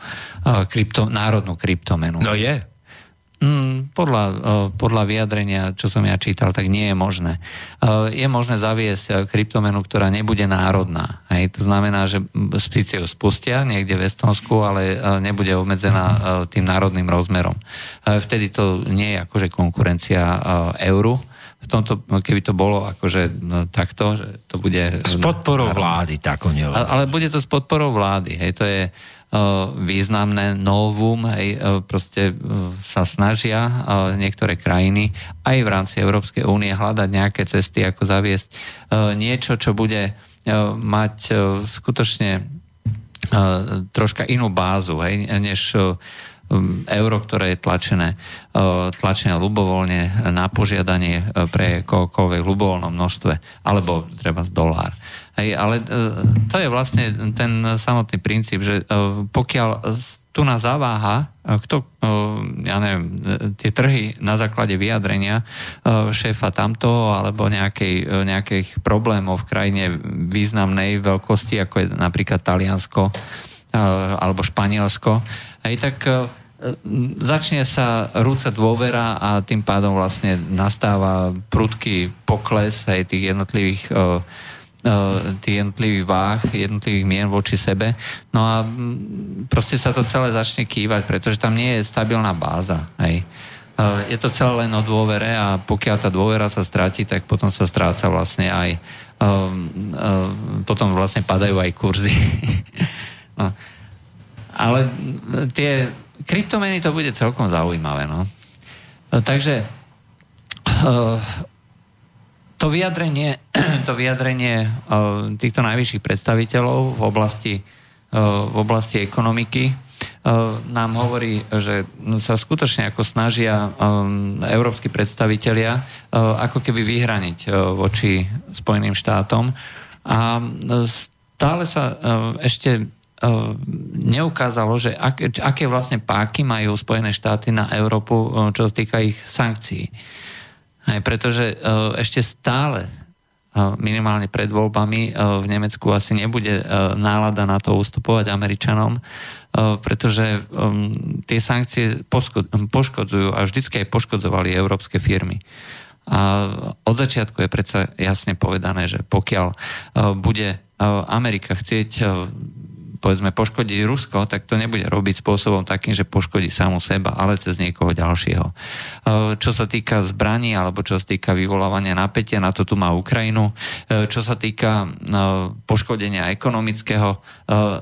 krypto, národnú kryptomenu. No je. Mm, podľa, podľa vyjadrenia, čo som ja čítal, tak nie je možné. Je možné zaviesť e, kryptomenu, ktorá nebude národná. Hej. To znamená, že síce ju spustia niekde v Estonsku, ale e, nebude obmedzená e, tým národným rozmerom. Vtedy to nie je akože konkurencia euru, v tomto, keby to bolo akože no, takto, že to bude... S podporou vlády, tak oni Ale bude to s podporou vlády, hej, to je významné novum, hej, proste sa snažia niektoré krajiny aj v rámci Európskej únie hľadať nejaké cesty, ako zaviesť niečo, čo bude mať skutočne troška inú bázu, hej, než euro, ktoré je tlačené, tlačené ľubovoľne na požiadanie pre kohokoľvek ľubovoľnom množstve, alebo treba dolár. Hej, ale e, to je vlastne ten samotný princíp, že e, pokiaľ tu nás zaváha, e, kto, ja neviem, tie trhy na základe vyjadrenia šéfa tamto alebo nejakej, nejakých problémov v krajine významnej veľkosti, ako je napríklad Taliansko alebo Španielsko, aj tak začne sa rúcať dôvera a tým pádom vlastne nastáva prudký pokles aj tých jednotlivých tých jednotlivých váh, jednotlivých mien voči sebe. No a proste sa to celé začne kývať, pretože tam nie je stabilná báza. Hej. Je to celé len o dôvere a pokiaľ tá dôvera sa stráti, tak potom sa stráca vlastne aj potom vlastne padajú aj kurzy. no. Ale tie kryptomeny to bude celkom zaujímavé. No. Takže to vyjadrenie, to vyjadrenie eh, týchto najvyšších predstaviteľov v oblasti, v oblasti ekonomiky nám hovorí, že sa skutočne ako snažia európsky predstavitelia ako keby vyhraniť voči Spojeným štátom a stále sa ešte neukázalo, že aké, aké vlastne páky majú Spojené štáty na Európu, čo sa týka ich sankcií. Aj pretože uh, ešte stále uh, minimálne pred voľbami v Nemecku asi nebude nálada na to ustupovať Američanom, pretože um, tie sankcie poško- poškodzujú a vždycky aj poškodzovali európske firmy. A od začiatku je predsa jasne povedané, že pokiaľ bude Amerika chcieť povedzme poškodí Rusko, tak to nebude robiť spôsobom takým, že poškodí samu seba, ale cez niekoho ďalšieho. E, čo sa týka zbraní alebo čo sa týka vyvolávania napätia, na to tu má Ukrajinu. E, čo sa týka e, poškodenia ekonomického,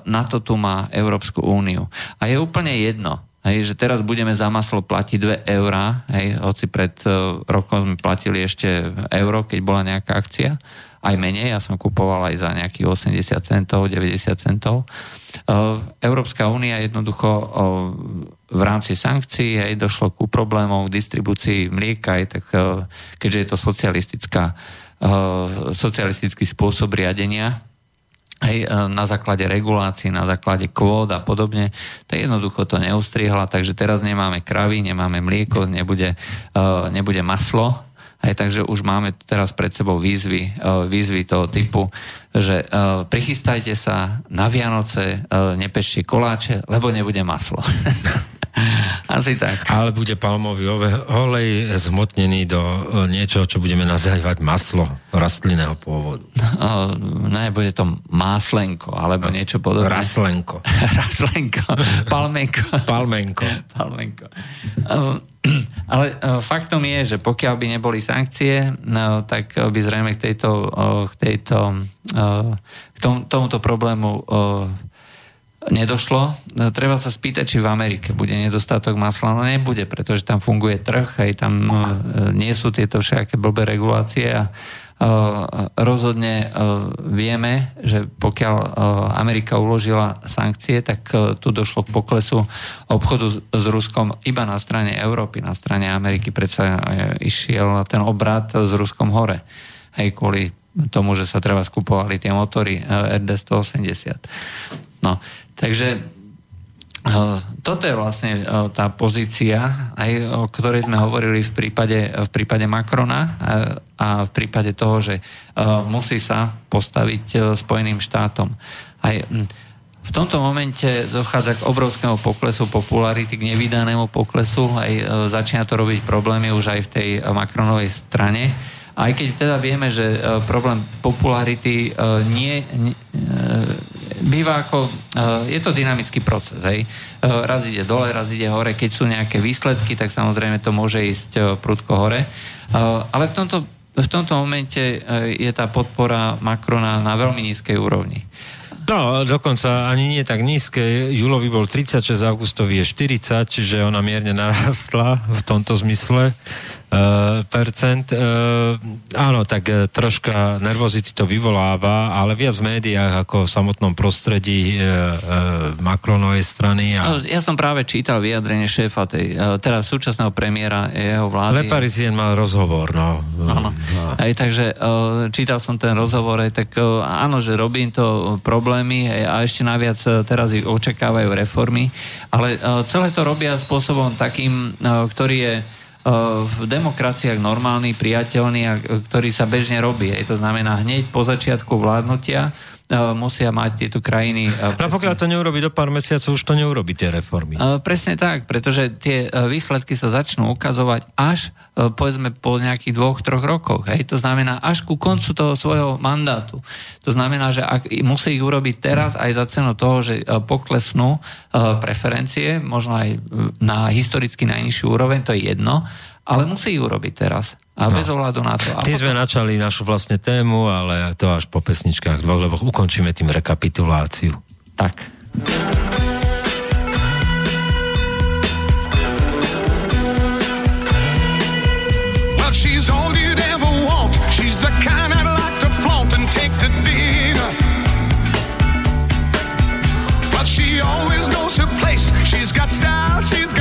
na to tu má Európsku úniu. A je úplne jedno, Hej, že teraz budeme za maslo platiť 2 eurá, hej, hoci pred uh, rokom sme platili ešte euro, keď bola nejaká akcia, aj menej, ja som kupoval aj za nejakých 80 centov, 90 centov. Európska únia jednoducho v rámci sankcií aj došlo ku problémom v distribúcii mlieka, aj tak, keďže je to socialistická, socialistický spôsob riadenia, aj na základe regulácií, na základe kvót a podobne, tak jednoducho to neustrihla, takže teraz nemáme kravy, nemáme mlieko, nebude, nebude maslo, aj takže už máme teraz pred sebou výzvy, e, výzvy toho typu, že e, prichystajte sa na Vianoce, e, nepečte koláče, lebo nebude maslo. Asi tak. Ale bude palmový olej zhmotnený do e, niečo, čo budeme nazývať maslo rastlinného pôvodu. No, ne, bude to máslenko, alebo no, niečo podobné. Raslenko. Raslenko. Palmenko. Palmenko. Palmenko. Ale faktom je, že pokiaľ by neboli sankcie, no, tak by zrejme k tejto, k tejto k tomuto problému nedošlo. No, treba sa spýtať, či v Amerike bude nedostatok masla. No nebude, pretože tam funguje trh, aj tam no, nie sú tieto všaké blbé regulácie a rozhodne vieme, že pokiaľ Amerika uložila sankcie, tak tu došlo k poklesu obchodu s Ruskom iba na strane Európy, na strane Ameriky predsa išiel ten obrad s Ruskom hore. Aj kvôli tomu, že sa treba skupovali tie motory RD-180. No, Takže eh, toto je vlastne eh, tá pozícia, aj o ktorej sme hovorili v prípade, v prípade Macrona eh, a v prípade toho, že musí sa postaviť Spojeným štátom. Aj v tomto momente dochádza k obrovskému poklesu popularity, k nevydanému poklesu, aj začína to robiť problémy už aj v tej Macronovej strane. Aj keď teda vieme, že problém popularity nie, býva ako, eh, je to dynamický proces, hej. Raz ide dole, raz ide hore, keď sú nejaké výsledky, tak samozrejme to môže ísť prudko hore. Ale v tomto, v tomto momente je tá podpora Macrona na veľmi nízkej úrovni. No, dokonca ani nie tak nízke. Julovi bol 36, augustový je 40, čiže ona mierne narastla v tomto zmysle. Uh, percent. Uh, áno, tak uh, troška nervozity to vyvoláva, ale viac v médiách ako v samotnom prostredí Macronovej strany. A... Ja som práve čítal vyjadrenie šéfa tej, teda súčasného premiéra jeho vlády. Le Parisien mal rozhovor, no. Áno. Aj, takže čítal som ten rozhovor, aj, tak áno, že robím to problémy a ešte naviac teraz ich očakávajú reformy, ale celé to robia spôsobom takým, ktorý je v demokraciách normálny, priateľný a ktorý sa bežne robí. To znamená hneď po začiatku vládnutia E, musia mať tieto krajiny. E, a pokiaľ to neurobi do pár mesiacov, už to neurobi tie reformy. E, presne tak, pretože tie výsledky sa začnú ukazovať až povedzme po nejakých dvoch, troch rokoch. Hej? To znamená až ku koncu toho svojho mandátu. To znamená, že ak musí ich urobiť teraz aj za cenu toho, že poklesnú preferencie, možno aj na historicky najnižšiu úroveň, to je jedno, ale musí ich urobiť teraz. A no. bez ohľadu na to. Tým sme načali našu vlastne tému, ale to až po pesničkách dvoch, lebo ukončíme tým rekapituláciu. Tak. Well, she's all you'd ever want. She's the kind I'd like to flaunt and take to dinner. But she always knows her place. She's got style, she's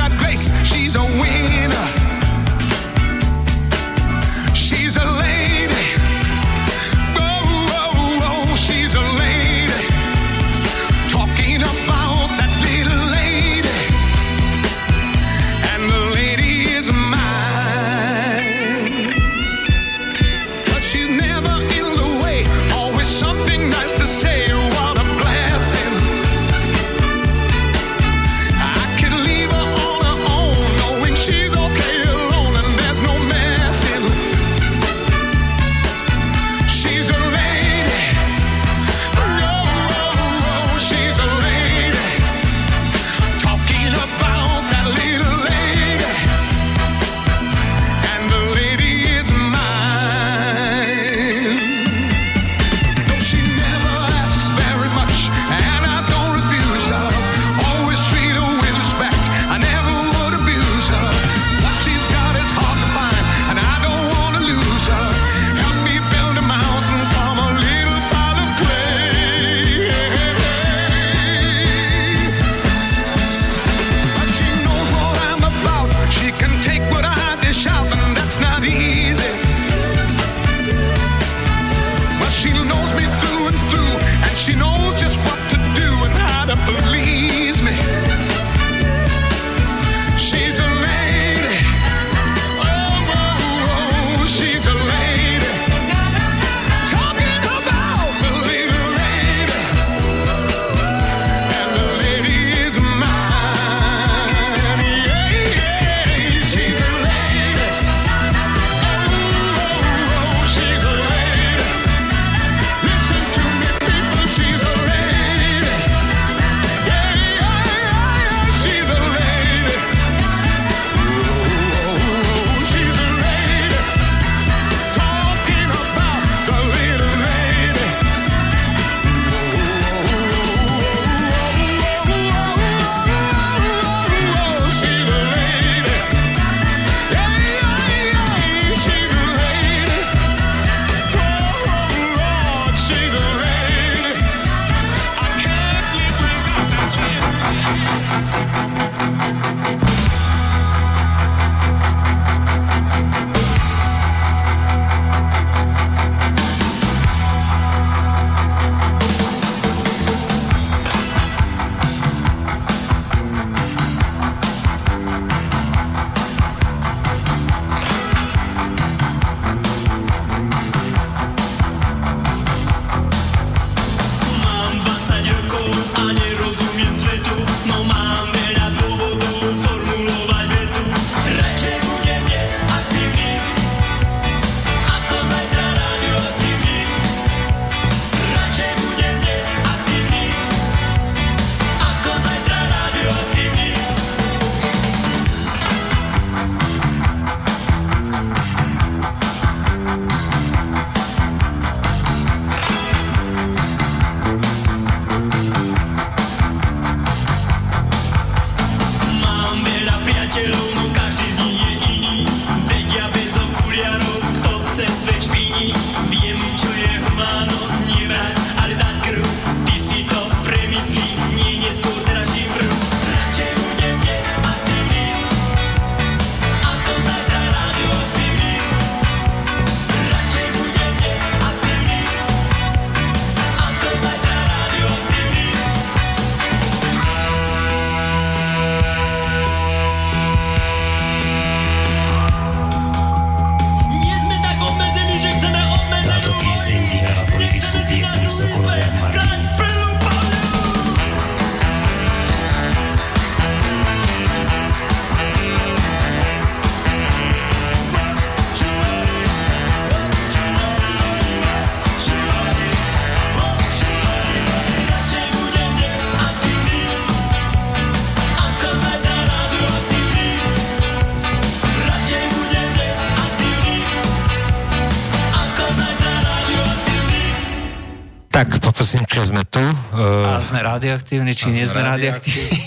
radioaktívni, či nie sme radioaktívni?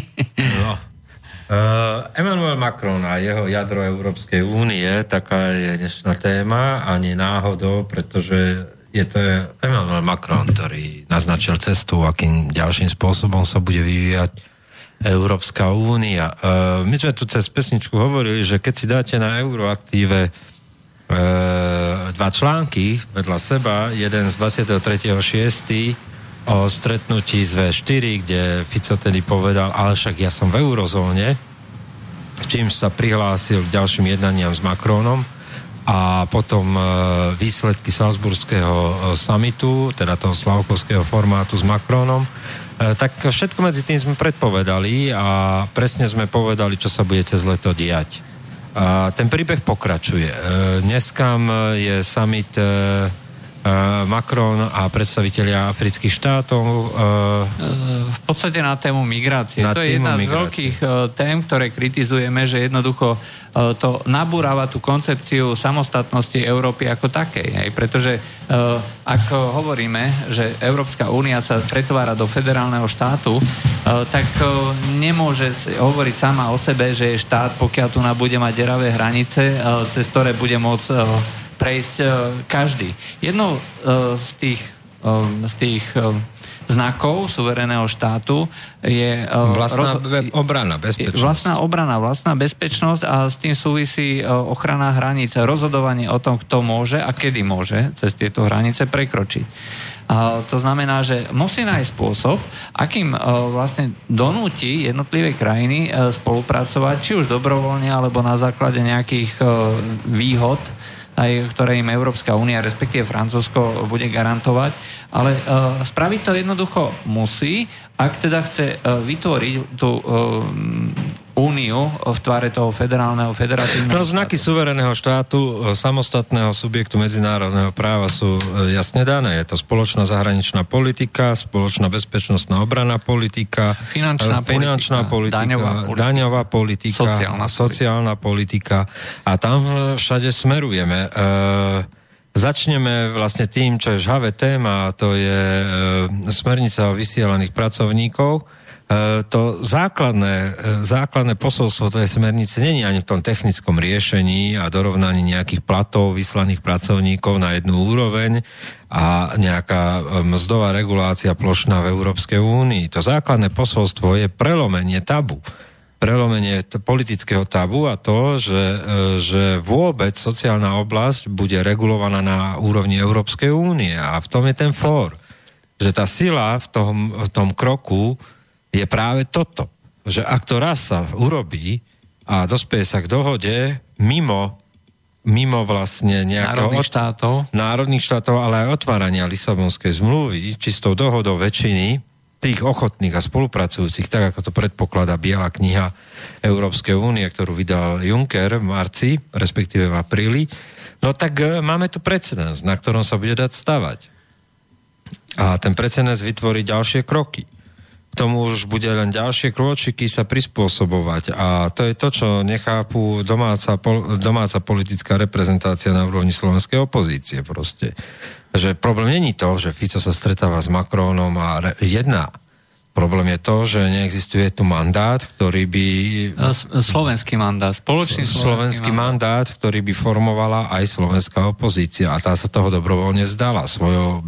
no. Uh, Emmanuel Macron a jeho jadro Európskej únie, taká je dnešná téma, ani náhodou, pretože je to Emmanuel Macron, ktorý naznačil cestu, akým ďalším spôsobom sa bude vyvíjať Európska únia. Uh, my sme tu cez pesničku hovorili, že keď si dáte na Euroaktíve uh, dva články vedľa seba, jeden z 23.6 o stretnutí z V4, kde Fico tedy povedal, ale však ja som v eurozóne, čím sa prihlásil k ďalším jednaniam s Macronom a potom e, výsledky Salzburského e, samitu, teda toho slavkovského formátu s Macronom, e, tak všetko medzi tým sme predpovedali a presne sme povedali, čo sa bude cez leto diať. A ten príbeh pokračuje. Dneskam je summit Macron a predstavitelia afrických štátov. Eh, v podstate na tému migrácie. Na to je jedna migrácie. z veľkých eh, tém, ktoré kritizujeme, že jednoducho to nabúrava tú koncepciu samostatnosti Európy ako takej. Hej? Pretože ak hovoríme, že Európska únia sa pretvára do federálneho štátu, tak nemôže hovoriť sama o sebe, že je štát, pokiaľ tu bude mať deravé hranice, cez ktoré bude môcť prejsť uh, každý. Jednou uh, z tých, uh, z tých znakov suvereného štátu je... Vlastná roz... obrana, bezpečnosť. Vlastná obrana, vlastná bezpečnosť a s tým súvisí ochrana hranice, rozhodovanie o tom, kto môže a kedy môže cez tieto hranice prekročiť. A to znamená, že musí nájsť spôsob, akým vlastne donúti jednotlivé krajiny spolupracovať, či už dobrovoľne, alebo na základe nejakých výhod, aj ktoré im Európska únia, respektíve Francúzsko bude garantovať. Ale uh, spraviť to jednoducho musí, ak teda chce uh, vytvoriť tú uh, úniu v tvare toho federálneho, federatívneho No znaky štátu. suvereného štátu, samostatného subjektu medzinárodného práva sú jasne dané. Je to spoločná zahraničná politika, spoločná bezpečnostná obrana politika, finančná, finančná politika, politika, daňová politika, daňová politika sociálna, sociálna politika. A tam všade smerujeme. E, Začneme vlastne tým, čo je žhavé téma, a to je e, smernica o vysielaných pracovníkov. E, to základné, e, základné posolstvo tej smernice není ani v tom technickom riešení a dorovnaní nejakých platov vyslaných pracovníkov na jednu úroveň a nejaká e, mzdová regulácia plošná v Európskej únii. To základné posolstvo je prelomenie tabu prelomenie t- politického tabu a to, že, že vôbec sociálna oblasť bude regulovaná na úrovni Európskej únie a v tom je ten fór. Že tá sila v tom, v tom kroku je práve toto. Že ak to raz sa urobí a dospieje sa k dohode mimo mimo vlastne nejakého... Národných štátov. Národných štátov, ale aj otvárania Lisabonskej zmluvy, čistou dohodou väčšiny, tých ochotných a spolupracujúcich, tak ako to predpokladá Biela kniha Európskej únie, ktorú vydal Juncker v marci, respektíve v apríli, no tak e, máme tu precedens, na ktorom sa bude dať stavať. A ten precedens vytvorí ďalšie kroky. Tomu už bude len ďalšie krôčiky sa prispôsobovať. A to je to, čo nechápu domáca, domáca politická reprezentácia na úrovni slovenskej opozície proste že problém není to, že Fico sa stretáva s Macronom a re, jedná. Problém je to, že neexistuje tu mandát, ktorý by... Slovenský mandát, spoločný slovenský, slovenský mandát. mandát, ktorý by formovala aj slovenská opozícia. A tá sa toho dobrovoľne zdala svojou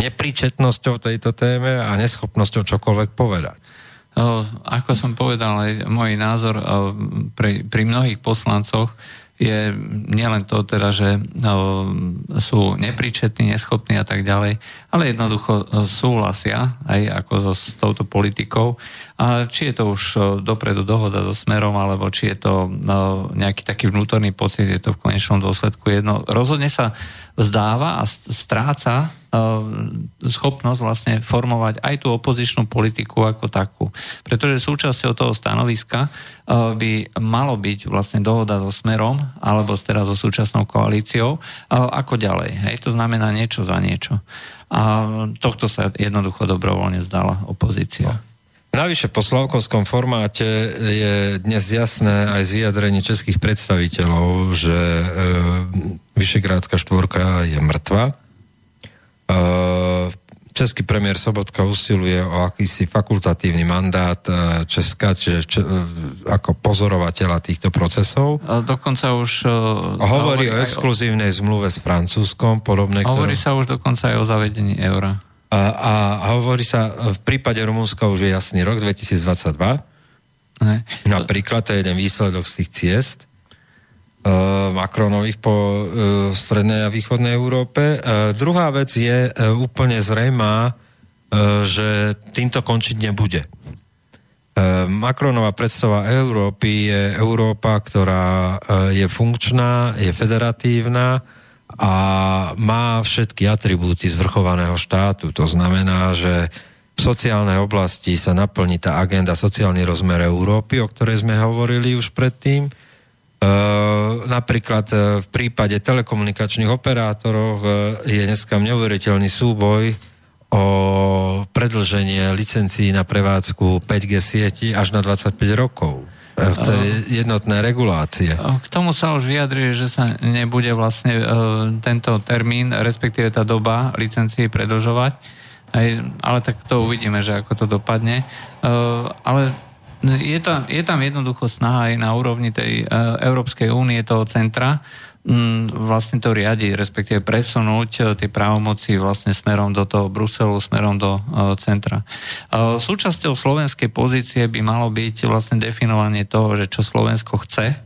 nepríčetnosťou tejto téme a neschopnosťou čokoľvek povedať. Ako som povedal, aj môj názor pri, pri mnohých poslancoch, je nielen to teda, že sú nepríčetní, neschopní a tak ďalej, ale jednoducho no, súhlasia aj ako so, s touto politikou. A či je to už dopredu dohoda so smerom, alebo či je to nejaký taký vnútorný pocit, je to v konečnom dôsledku jedno. Rozhodne sa vzdáva a stráca schopnosť vlastne formovať aj tú opozičnú politiku ako takú. Pretože súčasťou toho stanoviska eh, by malo byť vlastne dohoda so Smerom alebo teda so súčasnou koalíciou eh, ako ďalej. Hej, to znamená niečo za niečo. A tohto sa jednoducho dobrovoľne zdala opozícia. Navyše po Slavkovskom formáte je dnes jasné aj z vyjadrení českých predstaviteľov, že e, Vyšegrádska štvorka je mŕtva Český premiér Sobotka usiluje o akýsi fakultatívny mandát e, Česka, čiže č, e, ako pozorovateľa týchto procesov. Dokonca už... Uh, hovorí o exkluzívnej o... zmluve s Francúzskom, podobné. Hovorí ktorú... sa už dokonca aj o zavedení eura. A, a hovorí sa, v prípade Rumúnska už je jasný rok 2022. Ne. Napríklad, to je jeden výsledok z tých ciest. Uh, Macronových po uh, strednej a východnej Európe. Uh, druhá vec je úplne zrejmá, že týmto končiť nebude. Macronová predstava Európy je Európa, ktorá je funkčná, je federatívna a má všetky atribúty zvrchovaného štátu. To znamená, že v sociálnej oblasti sa naplní tá agenda sociálny rozmer Európy, o ktorej sme hovorili už predtým napríklad uh, v prípade telekomunikačných operátorov uh, je dneska neuveriteľný súboj o predlženie licencií na prevádzku 5G sieti až na 25 rokov. Chce jednotné regulácie. K tomu sa už vyjadruje, že sa nebude vlastne tento termín, respektíve tá doba licencií predlžovať. ale tak to uvidíme, že ako to dopadne. Ale je tam, je tam jednoducho snaha aj na úrovni tej uh, Európskej únie, toho centra, vlastne to riadiť, respektíve presunúť uh, tie právomoci vlastne smerom do toho Bruselu, smerom do uh, centra. Súčasťou slovenskej pozície by malo byť vlastne definovanie toho, že čo Slovensko chce,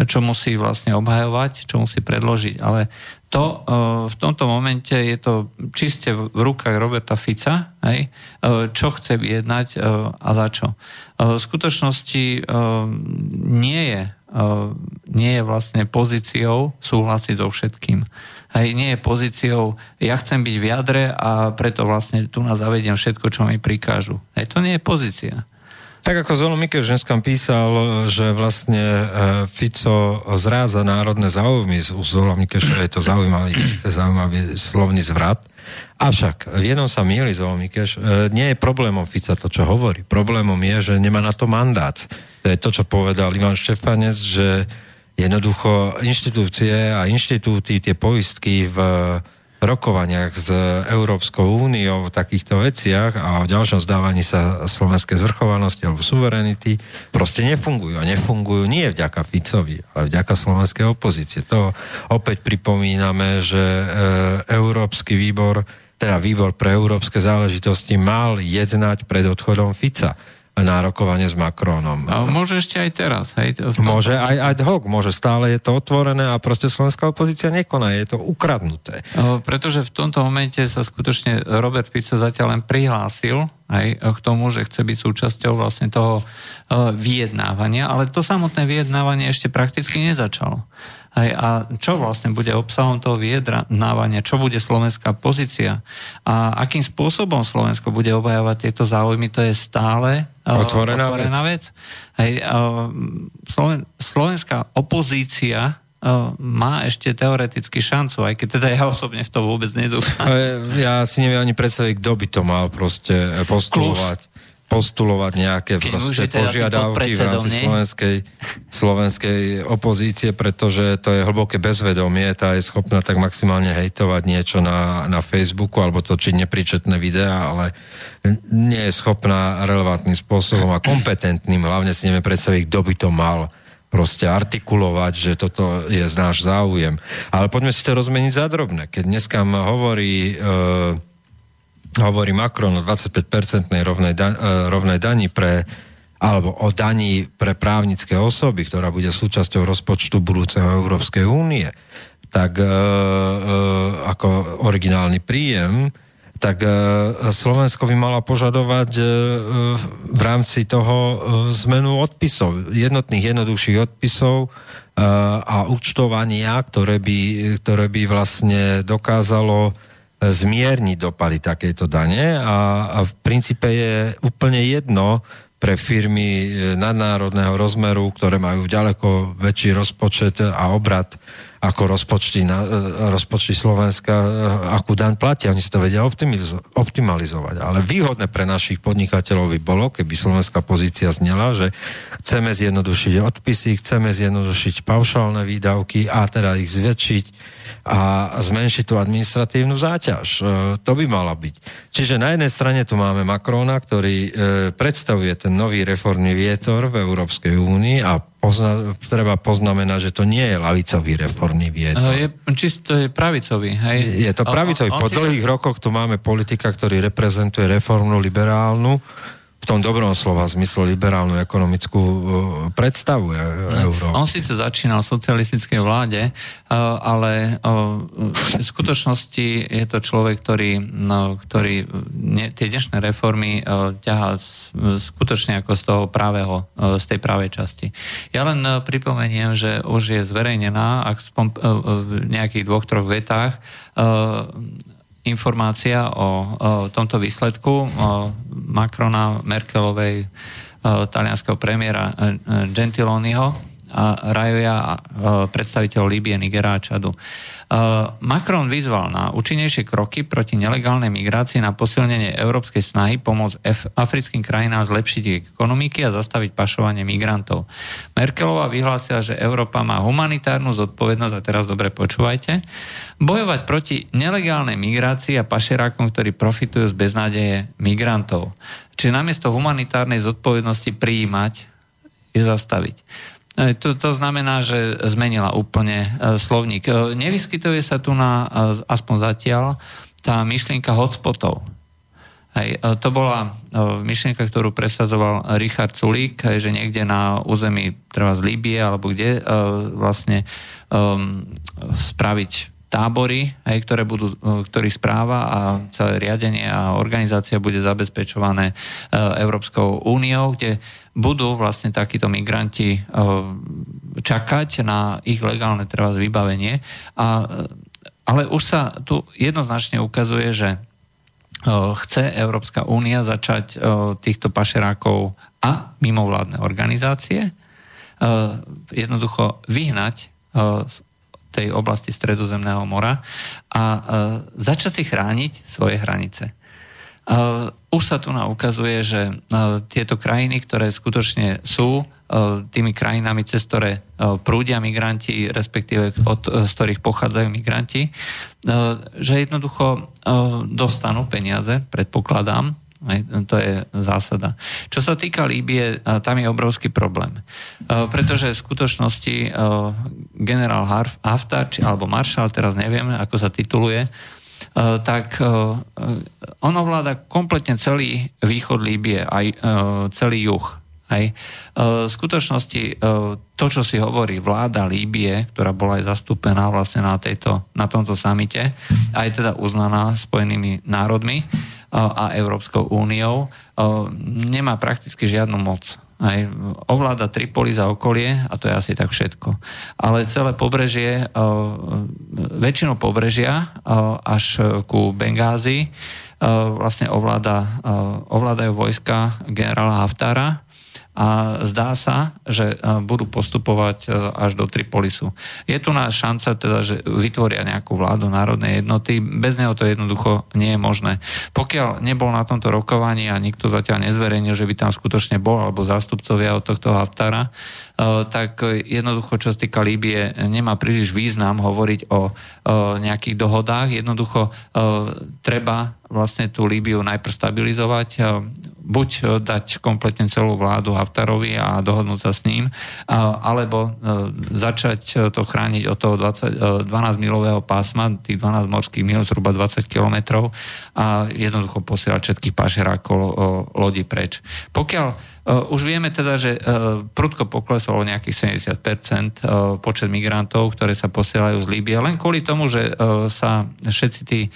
čo musí vlastne obhajovať, čo musí predložiť. Ale to e, v tomto momente je to čiste v rukách Roberta Fica, hej, e, čo chce vyjednať e, a za čo. V skutočnosti nie je, nie je vlastne pozíciou súhlasiť so všetkým. Hej, nie je pozíciou, ja chcem byť v jadre a preto vlastne tu na zavediem všetko, čo mi prikážu. Hej, to nie je pozícia. Tak ako Zolo Mikeš dneska písal, že vlastne e, Fico zráza národné záujmy, u Zolo Mikeš je to zaujímavý, zaujímavý slovný zvrat. Avšak v jednom sa míli Zolo Mikeš, e, nie je problémom Fica to, čo hovorí. Problémom je, že nemá na to mandát. To je to, čo povedal Ivan Štefanec, že jednoducho inštitúcie a inštitúty, tie poistky v rokovaniach s Európskou úniou o takýchto veciach a o ďalšom zdávaní sa slovenskej zvrchovanosti alebo suverenity proste nefungujú. A nefungujú nie vďaka Ficovi, ale vďaka slovenskej opozície. To opäť pripomíname, že e, Európsky výbor, teda výbor pre európske záležitosti mal jednať pred odchodom Fica nárokovanie s Macronom. A môže ešte aj teraz. Hej, môže aj ad hoc, môže stále je to otvorené a proste slovenská opozícia nekoná, je to ukradnuté. O, pretože v tomto momente sa skutočne Robert Fico zatiaľ len prihlásil aj k tomu, že chce byť súčasťou vlastne toho vyjednávania, ale to samotné vyjednávanie ešte prakticky nezačalo. Hej, a čo vlastne bude obsahom toho vyjednávania, čo bude slovenská pozícia a akým spôsobom Slovensko bude obhajovať tieto záujmy, to je stále otvorená, otvorená vec. vec. Hej, Sloven, slovenská opozícia má ešte teoreticky šancu, aj keď teda ja osobne v to vôbec nedúfam. Ja si neviem ani predstaviť, kto by to mal proste postulovať postulovať nejaké proste požiadavky v rámci slovenskej, slovenskej opozície, pretože to je hlboké bezvedomie, tá je schopná tak maximálne hejtovať niečo na, na Facebooku alebo točiť nepríčetné videá, ale nie je schopná relevantným spôsobom a kompetentným, hlavne si neviem predstaviť, kto by to mal proste artikulovať, že toto je náš záujem. Ale poďme si to rozmeniť za drobné. Keď dneska hovorí e, hovorí Macron o 25-percentnej rovnej, da, e, rovnej dani pre alebo o daní pre právnické osoby, ktorá bude súčasťou rozpočtu budúceho Európskej únie, tak e, e, ako originálny príjem, tak e, Slovensko by mala požadovať e, v rámci toho e, zmenu odpisov, jednotných jednoduchších odpisov e, a účtovania, ktoré by, ktoré by vlastne dokázalo zmierniť dopady takejto dane a, a v princípe je úplne jedno pre firmy e, nadnárodného rozmeru, ktoré majú ďaleko väčší rozpočet a obrad ako rozpočty, na, rozpočty Slovenska, akú daň platia. Oni si to vedia optimalizovať. Ale výhodné pre našich podnikateľov by bolo, keby slovenská pozícia znela, že chceme zjednodušiť odpisy, chceme zjednodušiť paušálne výdavky a teda ich zväčšiť a zmenšiť tú administratívnu záťaž. E, to by mala byť. Čiže na jednej strane tu máme Macrona, ktorý e, predstavuje ten nový reformný vietor v Európskej únii a pozna, treba poznamenať, že to nie je lavicový reformný vietor. Je, čisto je pravicový. Hej? Je to pravicový. Po dlhých rokoch tu máme politika, ktorý reprezentuje reformnú liberálnu v tom dobrom slova zmysle liberálnu ekonomickú uh, predstavu e, Európy. On síce začínal v socialistickej vláde, uh, ale v skutočnosti je to človek, ktorý, no, ktorý ne, tie dnešné reformy ťahá skutočne ako z toho právého, z tej právej časti. Ja len pripomeniem, že už je zverejnená, ak v nejakých dvoch, troch vetách, informácia o, o tomto výsledku o Macrona, Merkelovej, talianského premiéra e, e, Gentiloniho Rajoja, predstaviteľ Líbie, Nigera a Čadu. Macron vyzval na účinnejšie kroky proti nelegálnej migrácii na posilnenie európskej snahy pomôcť africkým krajinám zlepšiť ich ekonomiky a zastaviť pašovanie migrantov. Merkelová vyhlásila, že Európa má humanitárnu zodpovednosť, a teraz dobre počúvajte, bojovať proti nelegálnej migrácii a pašerákom, ktorí profitujú z beznádeje migrantov. Čiže namiesto humanitárnej zodpovednosti prijímať je zastaviť. E, to, to znamená, že zmenila úplne e, slovník. E, nevyskytuje sa tu na, aspoň zatiaľ, tá myšlienka hotspotov. Hej, to bola myšlienka, ktorú presadzoval Richard Sulík, že niekde na území treba z Líbie alebo kde vlastne um, spraviť tábory, hej, ktoré budú, ktorých správa a celé riadenie a organizácia bude zabezpečované Európskou úniou, kde budú vlastne takíto migranti eh, čakať na ich legálne treba vybavenie. A, ale už sa tu jednoznačne ukazuje, že chce Európska únia začať týchto pašerákov a mimovládne organizácie jednoducho vyhnať tej oblasti Stredozemného mora a začať si chrániť svoje hranice. Už sa tu ukazuje, že tieto krajiny, ktoré skutočne sú tými krajinami, cez ktoré prúdia migranti, respektíve od, z ktorých pochádzajú migranti, že jednoducho dostanú peniaze, predpokladám, to je zásada. Čo sa týka Líbie, tam je obrovský problém. Pretože v skutočnosti generál Haftar, či, alebo Maršal, teraz neviem, ako sa tituluje, Eh, tak on ovláda kompletne celý východ Líbie, aj celý juh. Hej. V skutočnosti to, čo si hovorí vláda Líbie, ktorá bola aj zastúpená vlastne na, tejto, na tomto samite, aj teda uznaná Spojenými národmi a Európskou úniou, nemá prakticky žiadnu moc aj ovláda Tripolis a okolie a to je asi tak všetko. Ale celé pobrežie, väčšinu pobrežia až ku Bengázi vlastne ovláda, ovládajú vojska generála Haftara a zdá sa, že e, budú postupovať e, až do Tripolisu. Je tu na šanca teda, že vytvoria nejakú vládu národnej jednoty, bez neho to jednoducho nie je možné. Pokiaľ nebol na tomto rokovaní a nikto zatiaľ nezverejnil, že by tam skutočne bol, alebo zástupcovia od tohto Haftara, e, tak jednoducho, čo sa týka Líbie, nemá príliš význam hovoriť o nejakých dohodách. Jednoducho treba vlastne tú Líbiu najprv stabilizovať, buď e, dať kompletne celú vládu Haftarovi a dohodnúť sa s ním, alebo e, začať to chrániť od toho 20, 12-milového pásma, tých 12 morských mil, zhruba 20 kilometrov a jednoducho posielať všetkých pašerákov lodi preč. Pokiaľ už vieme teda, že prudko poklesol o nejakých 70% uh, počet migrantov, ktoré sa posielajú z Líbie, len kvôli tomu, že sa všetci tí,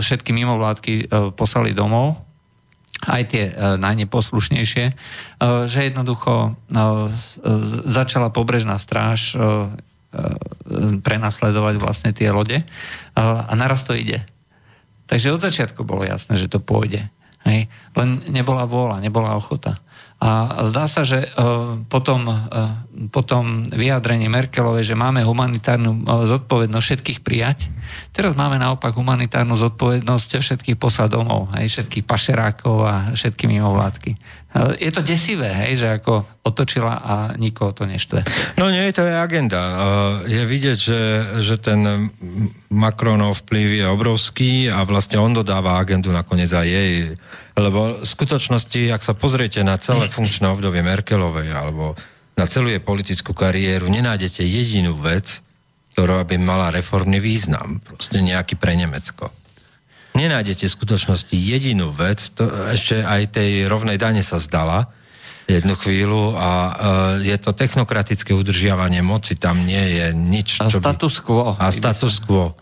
všetky mimovládky poslali domov, aj tie najneposlušnejšie, že jednoducho začala pobrežná stráž prenasledovať vlastne tie lode a naraz to ide. Takže od začiatku bolo jasné, že to pôjde. Hej. Len nebola vôľa, nebola ochota. A zdá sa, že potom, potom vyjadrenie Merkelovej, že máme humanitárnu zodpovednosť všetkých prijať, teraz máme naopak humanitárnu zodpovednosť všetkých poslať domov, aj všetkých pašerákov a všetky mimovládky. Je to desivé, hej, že ako otočila a nikoho to neštve. No nie, to je agenda. Je vidieť, že, že ten Macronov vplyv je obrovský a vlastne on dodáva agendu nakoniec aj jej. Lebo v skutočnosti, ak sa pozriete na celé funkčné obdobie Merkelovej alebo na celú jej politickú kariéru, nenájdete jedinú vec, ktorá by mala reformný význam. Proste nejaký pre Nemecko nenájdete v skutočnosti jedinú vec, to ešte aj tej rovnej dane sa zdala jednu chvíľu a uh, je to technokratické udržiavanie moci, tam nie je nič. A status quo. A status quo.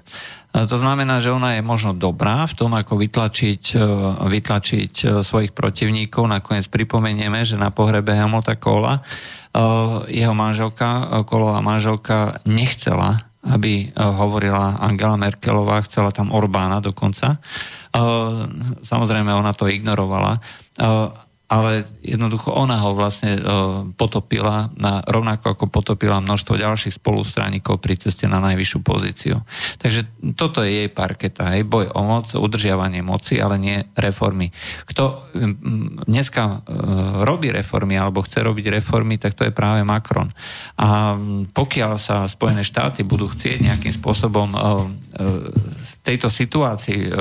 To znamená, že ona je možno dobrá v tom, ako vytlačiť, e, vytlačiť e, svojich protivníkov. Nakoniec pripomenieme, že na pohrebe Helmuta Kola jeho manželka, Kolová manželka nechcela aby eh, hovorila Angela Merkelová, chcela tam Orbána dokonca. Eh, samozrejme, ona to ignorovala eh, ale jednoducho ona ho vlastne e, potopila, na, rovnako ako potopila množstvo ďalších spolustraníkov pri ceste na najvyššiu pozíciu. Takže toto je jej parketa, hej, boj o moc, udržiavanie moci, ale nie reformy. Kto dneska e, robí reformy alebo chce robiť reformy, tak to je práve Macron. A pokiaľ sa Spojené štáty budú chcieť nejakým spôsobom e, z tejto situácii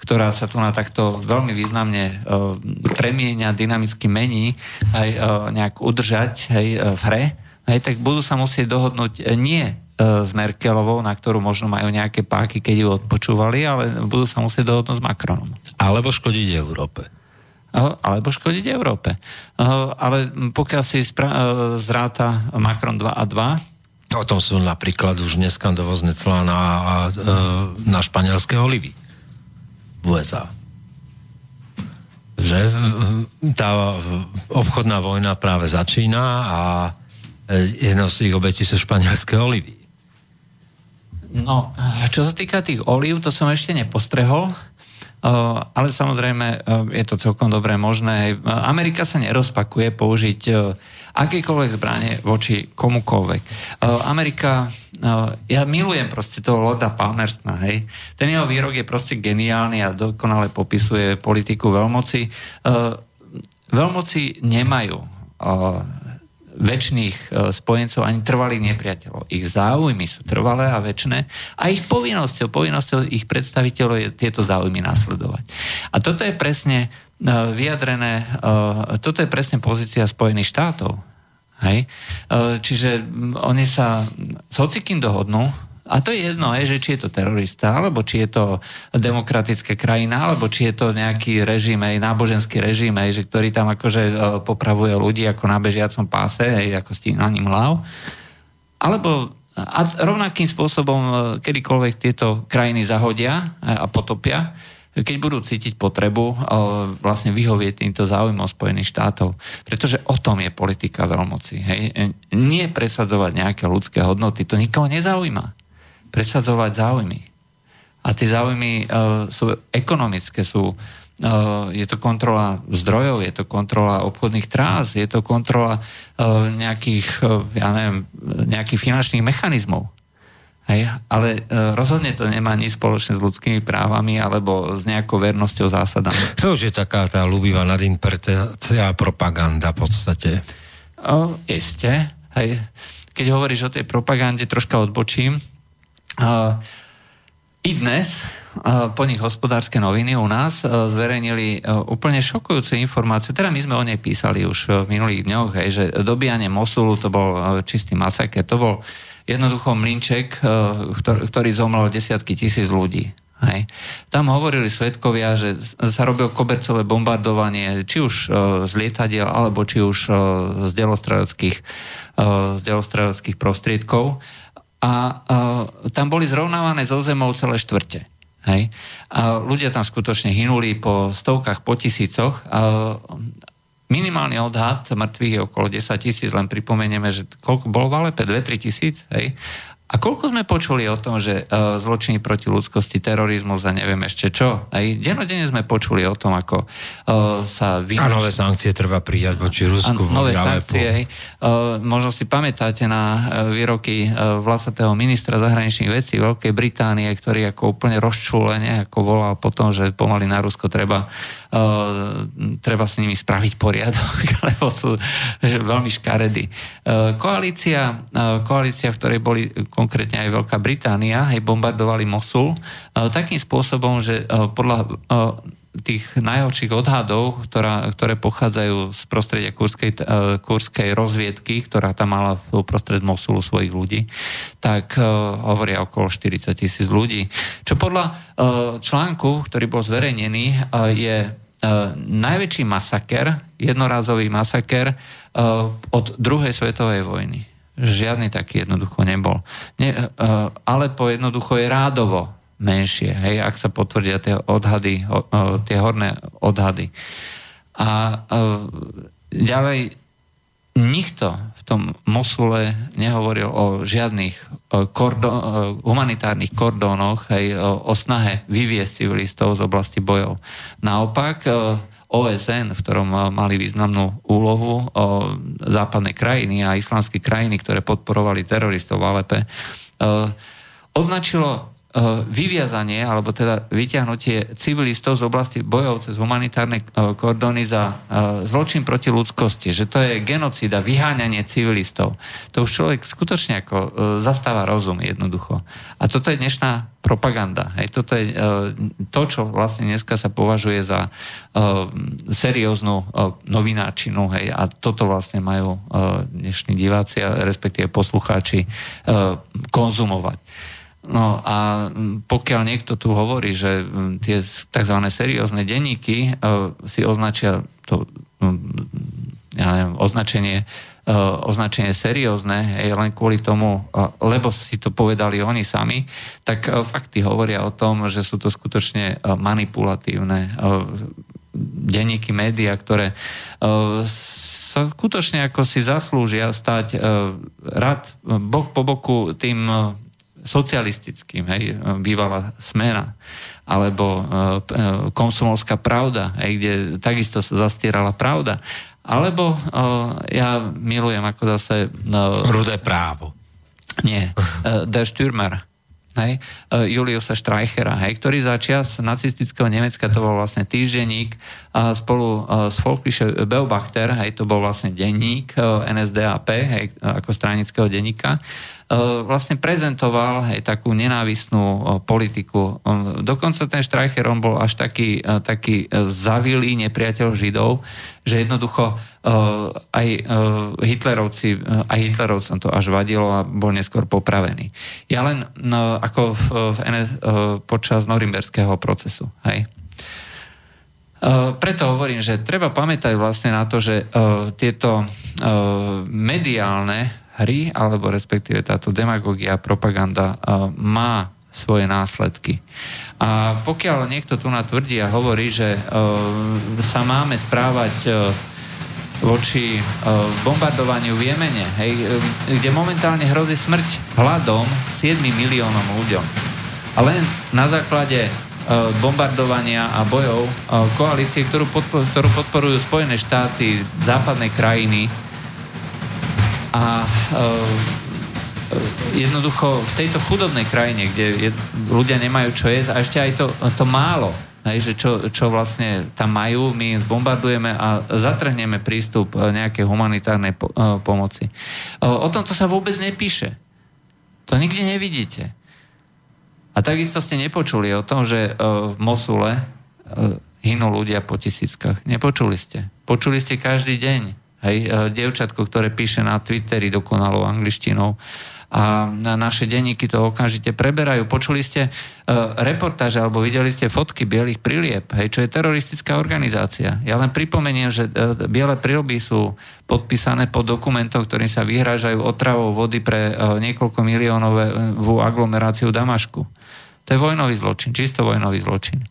ktorá sa tu na takto veľmi významne uh, premieňa, dynamicky mení, aj uh, nejak udržať aj, uh, v hre, aj, tak budú sa musieť dohodnúť nie s Merkelovou, na ktorú možno majú nejaké páky, keď ju odpočúvali, ale budú sa musieť dohodnúť s Macronom. Alebo škodiť Európe. Alebo škodiť Európe. Ale pokiaľ si zráta Macron 2 a 2, O tom sú napríklad už dneska dovozne clá na, na španielské olivy v USA. Že tá obchodná vojna práve začína a jednou z tých obetí sú španielské olivy. No, čo sa týka tých olív, to som ešte nepostrehol, ale samozrejme je to celkom dobré možné. Amerika sa nerozpakuje použiť akékoľvek zbranie voči komukoľvek. Amerika ja milujem proste toho Lorda Palmerstona, hej. Ten jeho výrok je proste geniálny a dokonale popisuje politiku veľmoci. Veľmoci nemajú väčšných spojencov ani trvalých nepriateľov. Ich záujmy sú trvalé a väčšie a ich povinnosťou, povinnosťou ich predstaviteľov je tieto záujmy nasledovať. A toto je presne vyjadrené, toto je presne pozícia Spojených štátov. Hej? E, čiže oni sa s hocikým dohodnú, a to je jedno, je, že či je to terorista, alebo či je to demokratická krajina, alebo či je to nejaký režim, aj náboženský režim, aj, že ktorý tam akože e, popravuje ľudí ako na bežiacom páse, aj ako stínaním hlav. Alebo a rovnakým spôsobom e, kedykoľvek tieto krajiny zahodia a potopia, keď budú cítiť potrebu vlastne vyhovieť týmto záujmom Spojených štátov. Pretože o tom je politika veľmoci. Hej? Nie presadzovať nejaké ľudské hodnoty, to nikoho nezaujíma. Presadzovať záujmy. A tie záujmy uh, sú ekonomické, sú Uh, je to kontrola zdrojov, je to kontrola obchodných trás, je to kontrola uh, nejakých, uh, ja neviem, nejakých finančných mechanizmov. Hej, ale e, rozhodne to nemá nič spoločné s ľudskými právami alebo s nejakou vernosťou zásadami. To už je taká tá ľubivá nadinterpretácia a propaganda v podstate. O, isté. Hej. Keď hovoríš o tej propagande, troška odbočím. I dnes po nich hospodárske noviny u nás zverejnili úplne šokujúcu informáciu. Teda my sme o nej písali už v minulých dňoch, hej, že dobíjanie Mosulu to bol čistý masaker. To bol jednoducho mlinček, ktorý zomrel desiatky tisíc ľudí. Hej. Tam hovorili svetkovia, že sa robil kobercové bombardovanie, či už z lietadiel, alebo či už z delostredeckých, uh, z delostredeckých prostriedkov. A uh, tam boli zrovnávané zo zemou celé štvrte. Hej. A ľudia tam skutočne hynuli po stovkách, po tisícoch. Uh, minimálny odhad mŕtvych je okolo 10 tisíc, len pripomenieme, že koľko bolo v Alepe? 2-3 tisíc, hej? A koľko sme počuli o tom, že uh, zločiny proti ľudskosti, terorizmus a neviem ešte čo. Aj denodene sme počuli o tom, ako uh, sa vynaš... A nové sankcie treba prijať voči Rusku. A nové sankcie. Uh, možno si pamätáte na uh, výroky uh, vlasatého ministra zahraničných vecí Veľkej Británie, ktorý ako úplne rozčúlenie ako volal po tom, že pomaly na Rusko treba uh, treba s nimi spraviť poriadok, lebo sú veľmi škaredí. Koalícia, koalícia, v ktorej boli konkrétne aj Veľká Británia, hej, bombardovali Mosul takým spôsobom, že podľa tých najhorších odhadov, ktorá, ktoré pochádzajú z prostredia kurskej, kurskej rozviedky, ktorá tam mala uprostred Mosulu svojich ľudí, tak uh, hovoria okolo 40 tisíc ľudí. Čo podľa uh, článku, ktorý bol zverejnený, uh, je najväčší masaker, jednorázový masaker e, od druhej svetovej vojny. Žiadny taký jednoducho nebol. Ne, e, ale po jednoducho je rádovo menšie, hej, ak sa potvrdia tie odhady, tie horné odhady. A ďalej nikto tom Mosule nehovoril o žiadnych kordo, humanitárnych kordónoch, aj o, snahe vyviesť civilistov z oblasti bojov. Naopak, OSN, v ktorom mali významnú úlohu západné krajiny a islamské krajiny, ktoré podporovali teroristov v Alepe, označilo Eh, vyviazanie, alebo teda vyťahnutie civilistov z oblasti bojov cez humanitárne eh, kordóny za eh, zločin proti ľudskosti, že to je genocída, vyháňanie civilistov. To už človek skutočne ako zastáva rozum jednoducho. A toto je dnešná propaganda. Hej, toto je to, čo vlastne dneska sa považuje za serióznu novináčinu. Hej, a toto vlastne majú dnešní diváci, respektíve poslucháči konzumovať. No a pokiaľ niekto tu hovorí, že tie tzv. seriózne denníky uh, si označia to ja neviem, označenie, uh, označenie seriózne, hej, len kvôli tomu, lebo si to povedali oni sami, tak uh, fakty hovoria o tom, že sú to skutočne manipulatívne denníky, médiá, ktoré sa skutočne ako si zaslúžia stať rad bok po boku tým socialistickým, hej, bývalá smena, alebo e, komsomolská pravda, hej, kde takisto sa zastierala pravda. Alebo e, ja milujem ako zase... E, Rudé právo. Nie, e, Der Stürmer, hej, e, Juliusa Streichera, hej, ktorý za čas nacistického Nemecka, to bol vlastne týždenník a spolu e, s Volkische Beobachter, hej, to bol vlastne denník NSDAP, hej, ako stranického denníka, E, vlastne prezentoval aj takú nenávistnú e, politiku. Dokonca ten Streicher, on bol až taký, e, taký zavilý nepriateľ Židov, že jednoducho aj Hitlerovci, aj Hitlerovcom to až vadilo a bol neskôr popravený. Ja len no, ako v, v NS, počas norimberského procesu. Hej. Preto hovorím, že treba pamätať vlastne na to, že tieto mediálne hry, alebo respektíve táto demagogia a propaganda má svoje následky. A pokiaľ niekto tu natvrdí a hovorí, že sa máme správať voči bombardovaniu v Jemene, hej, kde momentálne hrozí smrť hladom 7 miliónom ľuďom. A len na základe bombardovania a bojov koalície, ktorú podporujú Spojené štáty, západné krajiny, a e, jednoducho v tejto chudobnej krajine, kde je, ľudia nemajú čo jesť a ešte aj to, to málo, hej, že čo, čo vlastne tam majú, my zbombardujeme a zatrhneme prístup e, nejakej humanitárnej po, uh, pomoci. O tomto sa vôbec nepíše. To nikde nevidíte. A takisto ste nepočuli o tom, že v Mosule hynú ľudia po tisíckach. Nepočuli ste. Počuli ste každý deň Hej, e, dievčatko, ktoré píše na Twitteri dokonalou angličtinou a naše denníky to okamžite preberajú. Počuli ste uh, reportáže alebo videli ste fotky bielých prilieb, hej, čo je teroristická organizácia. Ja len pripomeniem, že uh, biele prílby sú podpísané pod dokumentom, ktorým sa vyhrážajú otravou vody pre niekoľko miliónovú aglomeráciu Damašku. To je vojnový zločin, čisto vojnový zločin.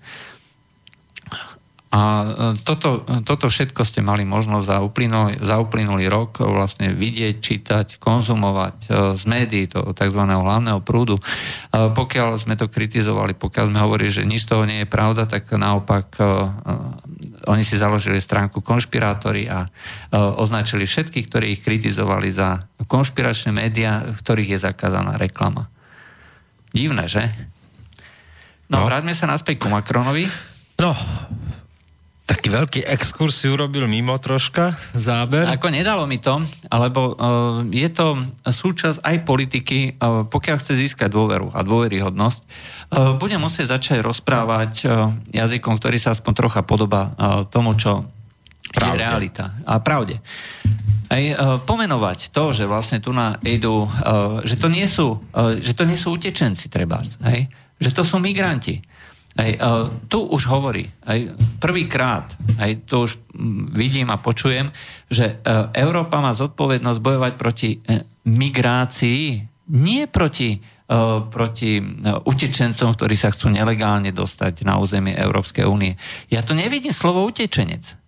A e, toto, toto všetko ste mali možnosť za uplynulý, za uplynulý rok vlastne vidieť, čítať, konzumovať e, z médií, to tzv. hlavného prúdu. E, pokiaľ sme to kritizovali, pokiaľ sme hovorili, že nič toho nie je pravda, tak naopak oni si založili stránku konšpirátori a označili všetkých, ktorí ich kritizovali za konšpiračné médiá, v ktorých je zakázaná reklama. Divné, že? No, no. vráťme sa naspäť ku Macronovi. No, taký veľký exkurs si urobil mimo troška, záber. Ako nedalo mi to, alebo uh, je to súčasť aj politiky, uh, pokiaľ chce získať dôveru a dôveryhodnosť, uh, bude musieť začať rozprávať uh, jazykom, ktorý sa aspoň trocha podobá uh, tomu, čo pravde. je realita. A pravde. Aj, uh, pomenovať to, že vlastne tu na idú, uh, že to nie sú, uh, že to nie sú utečenci, treba, hej? že to sú migranti aj, uh, tu už hovorí, aj prvýkrát, aj tu už vidím a počujem, že uh, Európa má zodpovednosť bojovať proti uh, migrácii, nie proti, uh, proti uh, utečencom, ktorí sa chcú nelegálne dostať na územie Európskej únie. Ja tu nevidím slovo utečenec.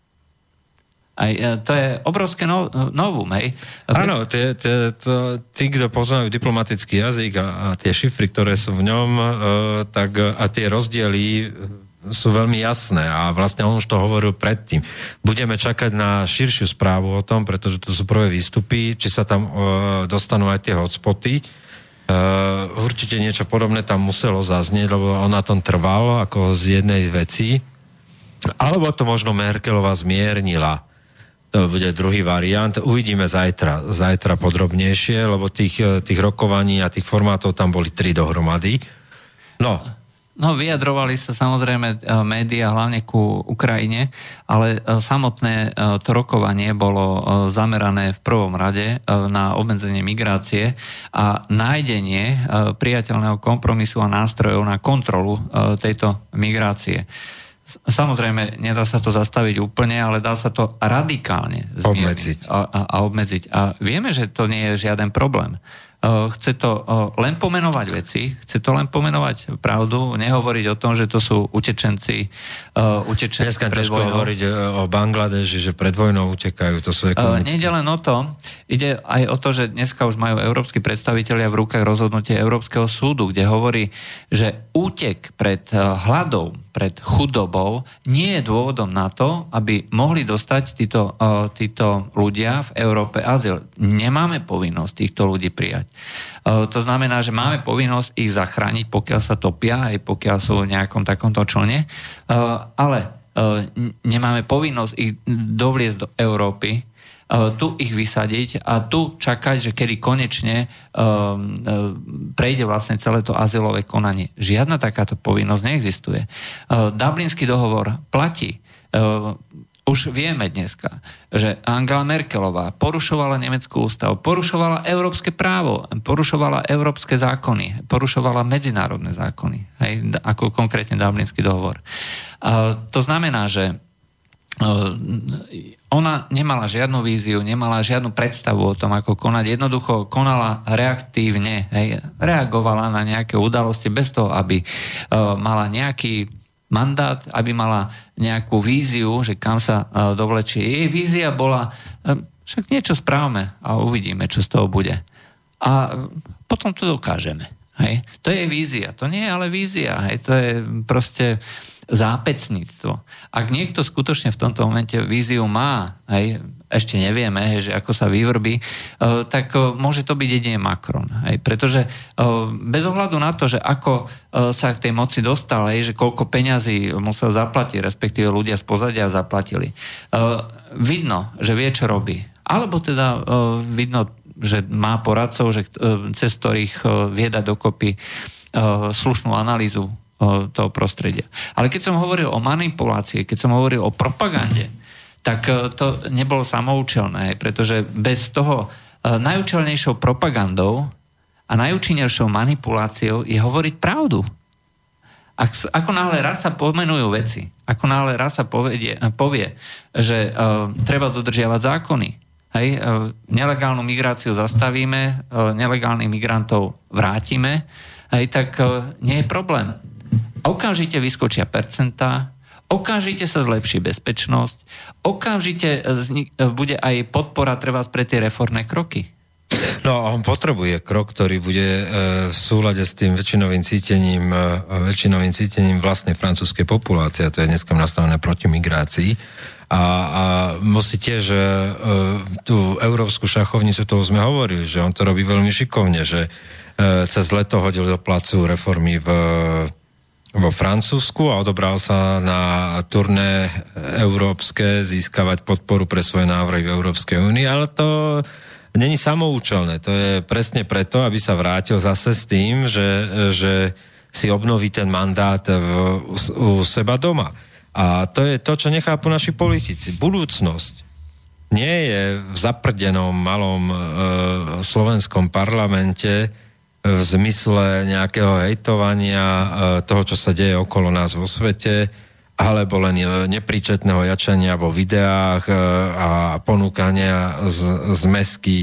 Aj, e, to je obrovské no, novum, hej. Áno, tí, kto poznajú diplomatický jazyk a, a tie šifry, ktoré sú v ňom, e, tak a tie rozdiely e, sú veľmi jasné a vlastne on už to hovoril predtým. Budeme čakať na širšiu správu o tom, pretože to sú prvé výstupy, či sa tam e, dostanú aj tie hotspoty. E, určite niečo podobné tam muselo zaznieť, lebo on na tom trval ako z jednej veci. Alebo to možno Merkelová zmiernila to bude druhý variant. Uvidíme zajtra, zajtra podrobnejšie, lebo tých, eh, tých rokovaní a tých formátov tam boli tri dohromady. No, No, vyjadrovali sa samozrejme eh, médiá hlavne ku Ukrajine, ale eh, samotné to rokovanie bolo zamerané v prvom rade na obmedzenie migrácie a nájdenie priateľného kompromisu a nástrojov na kontrolu tejto migrácie. Samozrejme, nedá sa to zastaviť úplne, ale dá sa to radikálne obmedziť. A, a, a obmedziť. A vieme, že to nie je žiaden problém. Eh, chce to eh, len pomenovať veci, chce to len pomenovať pravdu, nehovoriť o tom, že to sú utečenci, uh, utečenci Dneska vojnou. hovoriť o Bangladeži, že pred vojnou utekajú, to sú ekonomické. Nejde len o to, ide aj o to, že dneska už majú európsky predstavitelia v rukách rozhodnutie Európskeho súdu, kde hovorí, že útek pred hladou, pred chudobou nie je dôvodom na to, aby mohli dostať títo, títo ľudia v Európe azyl. Nemáme povinnosť týchto ľudí prijať. E, to znamená, že máme povinnosť ich zachrániť, pokiaľ sa topia, aj pokiaľ sú v nejakom takomto člne, e, ale e, nemáme povinnosť ich dovliesť do Európy, tu ich vysadiť a tu čakať, že kedy konečne prejde vlastne celé to azylové konanie. Žiadna takáto povinnosť neexistuje. Dublinský dohovor platí už vieme dneska, že Angela Merkelová porušovala nemeckú ústavu, porušovala európske právo, porušovala európske zákony, porušovala medzinárodné zákony, hej, ako konkrétne Dublinský dohovor. A to znamená, že e, ona nemala žiadnu víziu, nemala žiadnu predstavu o tom, ako konať. Jednoducho konala reaktívne, hej, reagovala na nejaké udalosti bez toho, aby uh, mala nejaký mandát, aby mala nejakú víziu, že kam sa uh, dovlečie. Jej vízia bola, uh, však niečo správame a uvidíme, čo z toho bude. A uh, potom to dokážeme. Hej? To je vízia. To nie je ale vízia. Hej? To je proste zápecníctvo. Ak niekto skutočne v tomto momente víziu má, hej, ešte nevieme, že ako sa vyvrbí, uh, tak uh, môže to byť jedine Macron. Hej, pretože uh, bez ohľadu na to, že ako sa k tej moci dostal, hej, že koľko peňazí musel zaplatiť, respektíve ľudia z pozadia zaplatili, vidno, že vie, čo robí. Alebo teda vidno, že má poradcov, že, cez ktorých vie dať dokopy slušnú analýzu toho prostredia. Ale keď som hovoril o manipulácii, keď som hovoril o propagande, tak e, to nebolo samoučelné, pretože bez toho e, najúčelnejšou propagandou a najúčinnejšou manipuláciou je hovoriť pravdu. Ak, ako náhle raz sa pomenujú veci, ako náhle raz sa povedie, povie, že uh, treba dodržiavať zákony, hej, uh, nelegálnu migráciu zastavíme, uh, nelegálnych migrantov vrátime, hej, tak uh, nie je problém. Okamžite vyskočia percentá, okamžite sa zlepší bezpečnosť, okamžite bude aj podpora treba pre tie reformné kroky. No a on potrebuje krok, ktorý bude e, v súlade s tým väčšinovým cítením, e, väčšinovým cítením vlastnej francúzskej populácie, a to je dneska nastavené proti migrácii. A, a musí tiež e, tú európsku šachovnicu, toho sme hovorili, že on to robí veľmi šikovne, že cez leto hodil do placu reformy v, vo Francúzsku a odobral sa na turné európske získavať podporu pre svoje návrhy v Európskej únii, ale to není samoučelné. To je presne preto, aby sa vrátil zase s tým, že, že si obnoví ten mandát v, u seba doma. A to je to, čo nechápu naši politici. Budúcnosť nie je v zaprdenom malom e, slovenskom parlamente v zmysle nejakého hejtovania e, toho, čo sa deje okolo nás vo svete, alebo len nepríčetného jačania vo videách e, a ponúkania z, z mesky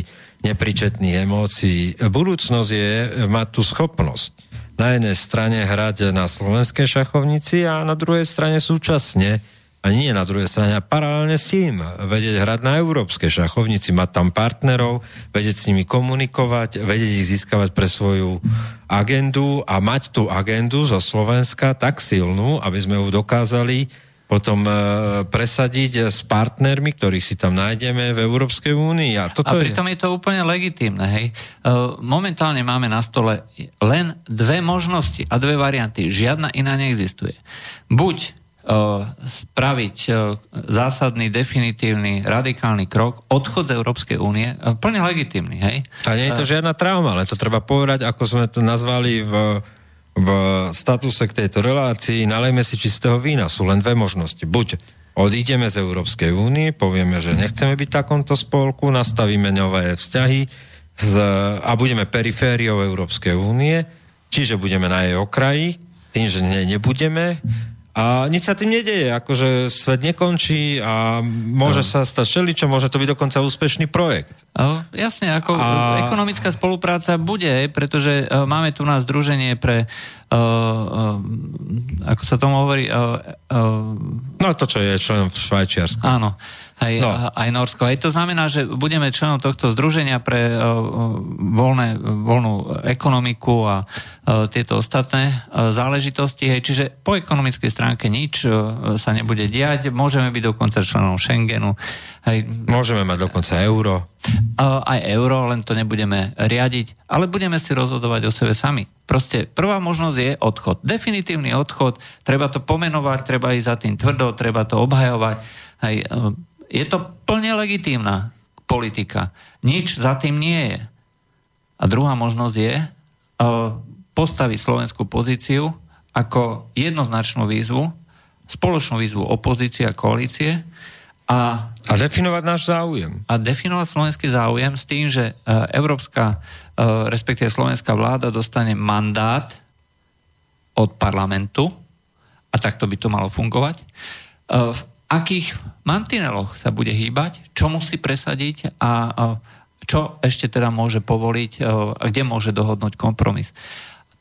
nepríčetných emócií. Budúcnosť je mať tú schopnosť na jednej strane hrať na slovenskej šachovnici a na druhej strane súčasne a nie na druhej strane, a paralelne s tým vedieť hrať na európskej šachovnici, mať tam partnerov, vedieť s nimi komunikovať, vedieť ich získavať pre svoju agendu a mať tú agendu zo Slovenska tak silnú, aby sme ju dokázali potom e, presadiť s partnermi, ktorých si tam nájdeme v Európskej únii. A, toto a pritom je... je to úplne legitímne. Hej? E, momentálne máme na stole len dve možnosti a dve varianty. Žiadna iná neexistuje. Buď spraviť zásadný, definitívny, radikálny krok, odchod z Európskej únie, plne legitimný, hej? A nie je to žiadna trauma, ale to treba povedať, ako sme to nazvali v, v statuse k tejto relácii, nalejme si čistého vína, sú len dve možnosti. Buď odídeme z Európskej únie, povieme, že nechceme byť v takomto spolku, nastavíme nové vzťahy z, a budeme perifériou Európskej únie, čiže budeme na jej okraji, tým, že ne, nebudeme, a nič sa tým nedeje, akože svet nekončí a môže no. sa stať čo môže to byť dokonca úspešný projekt. O, jasne, ako a... ekonomická spolupráca bude, pretože uh, máme tu nás združenie pre uh, uh, ako sa tomu hovorí uh, uh, no to, čo je členom v Švajčiarsku. Áno aj, no. aj Norsko. Aj to znamená, že budeme členom tohto združenia pre uh, voľné, voľnú ekonomiku a uh, tieto ostatné uh, záležitosti. Hej, čiže po ekonomickej stránke nič uh, sa nebude diať. Môžeme byť dokonca členom Schengenu. Hej. Môžeme mať dokonca euro. Uh, aj euro, len to nebudeme riadiť, ale budeme si rozhodovať o sebe sami. Proste prvá možnosť je odchod. Definitívny odchod, treba to pomenovať, treba ísť za tým tvrdo, treba to obhajovať. Hej, je to plne legitímna politika. Nič za tým nie je. A druhá možnosť je uh, postaviť slovenskú pozíciu ako jednoznačnú výzvu, spoločnú výzvu opozície a koalície a, a definovať náš záujem. A definovať slovenský záujem s tým, že uh, európska, uh, respektíve slovenská vláda dostane mandát od parlamentu a takto by to malo fungovať. Uh, akých mantineloch sa bude hýbať, čo musí presadiť a čo ešte teda môže povoliť a kde môže dohodnúť kompromis.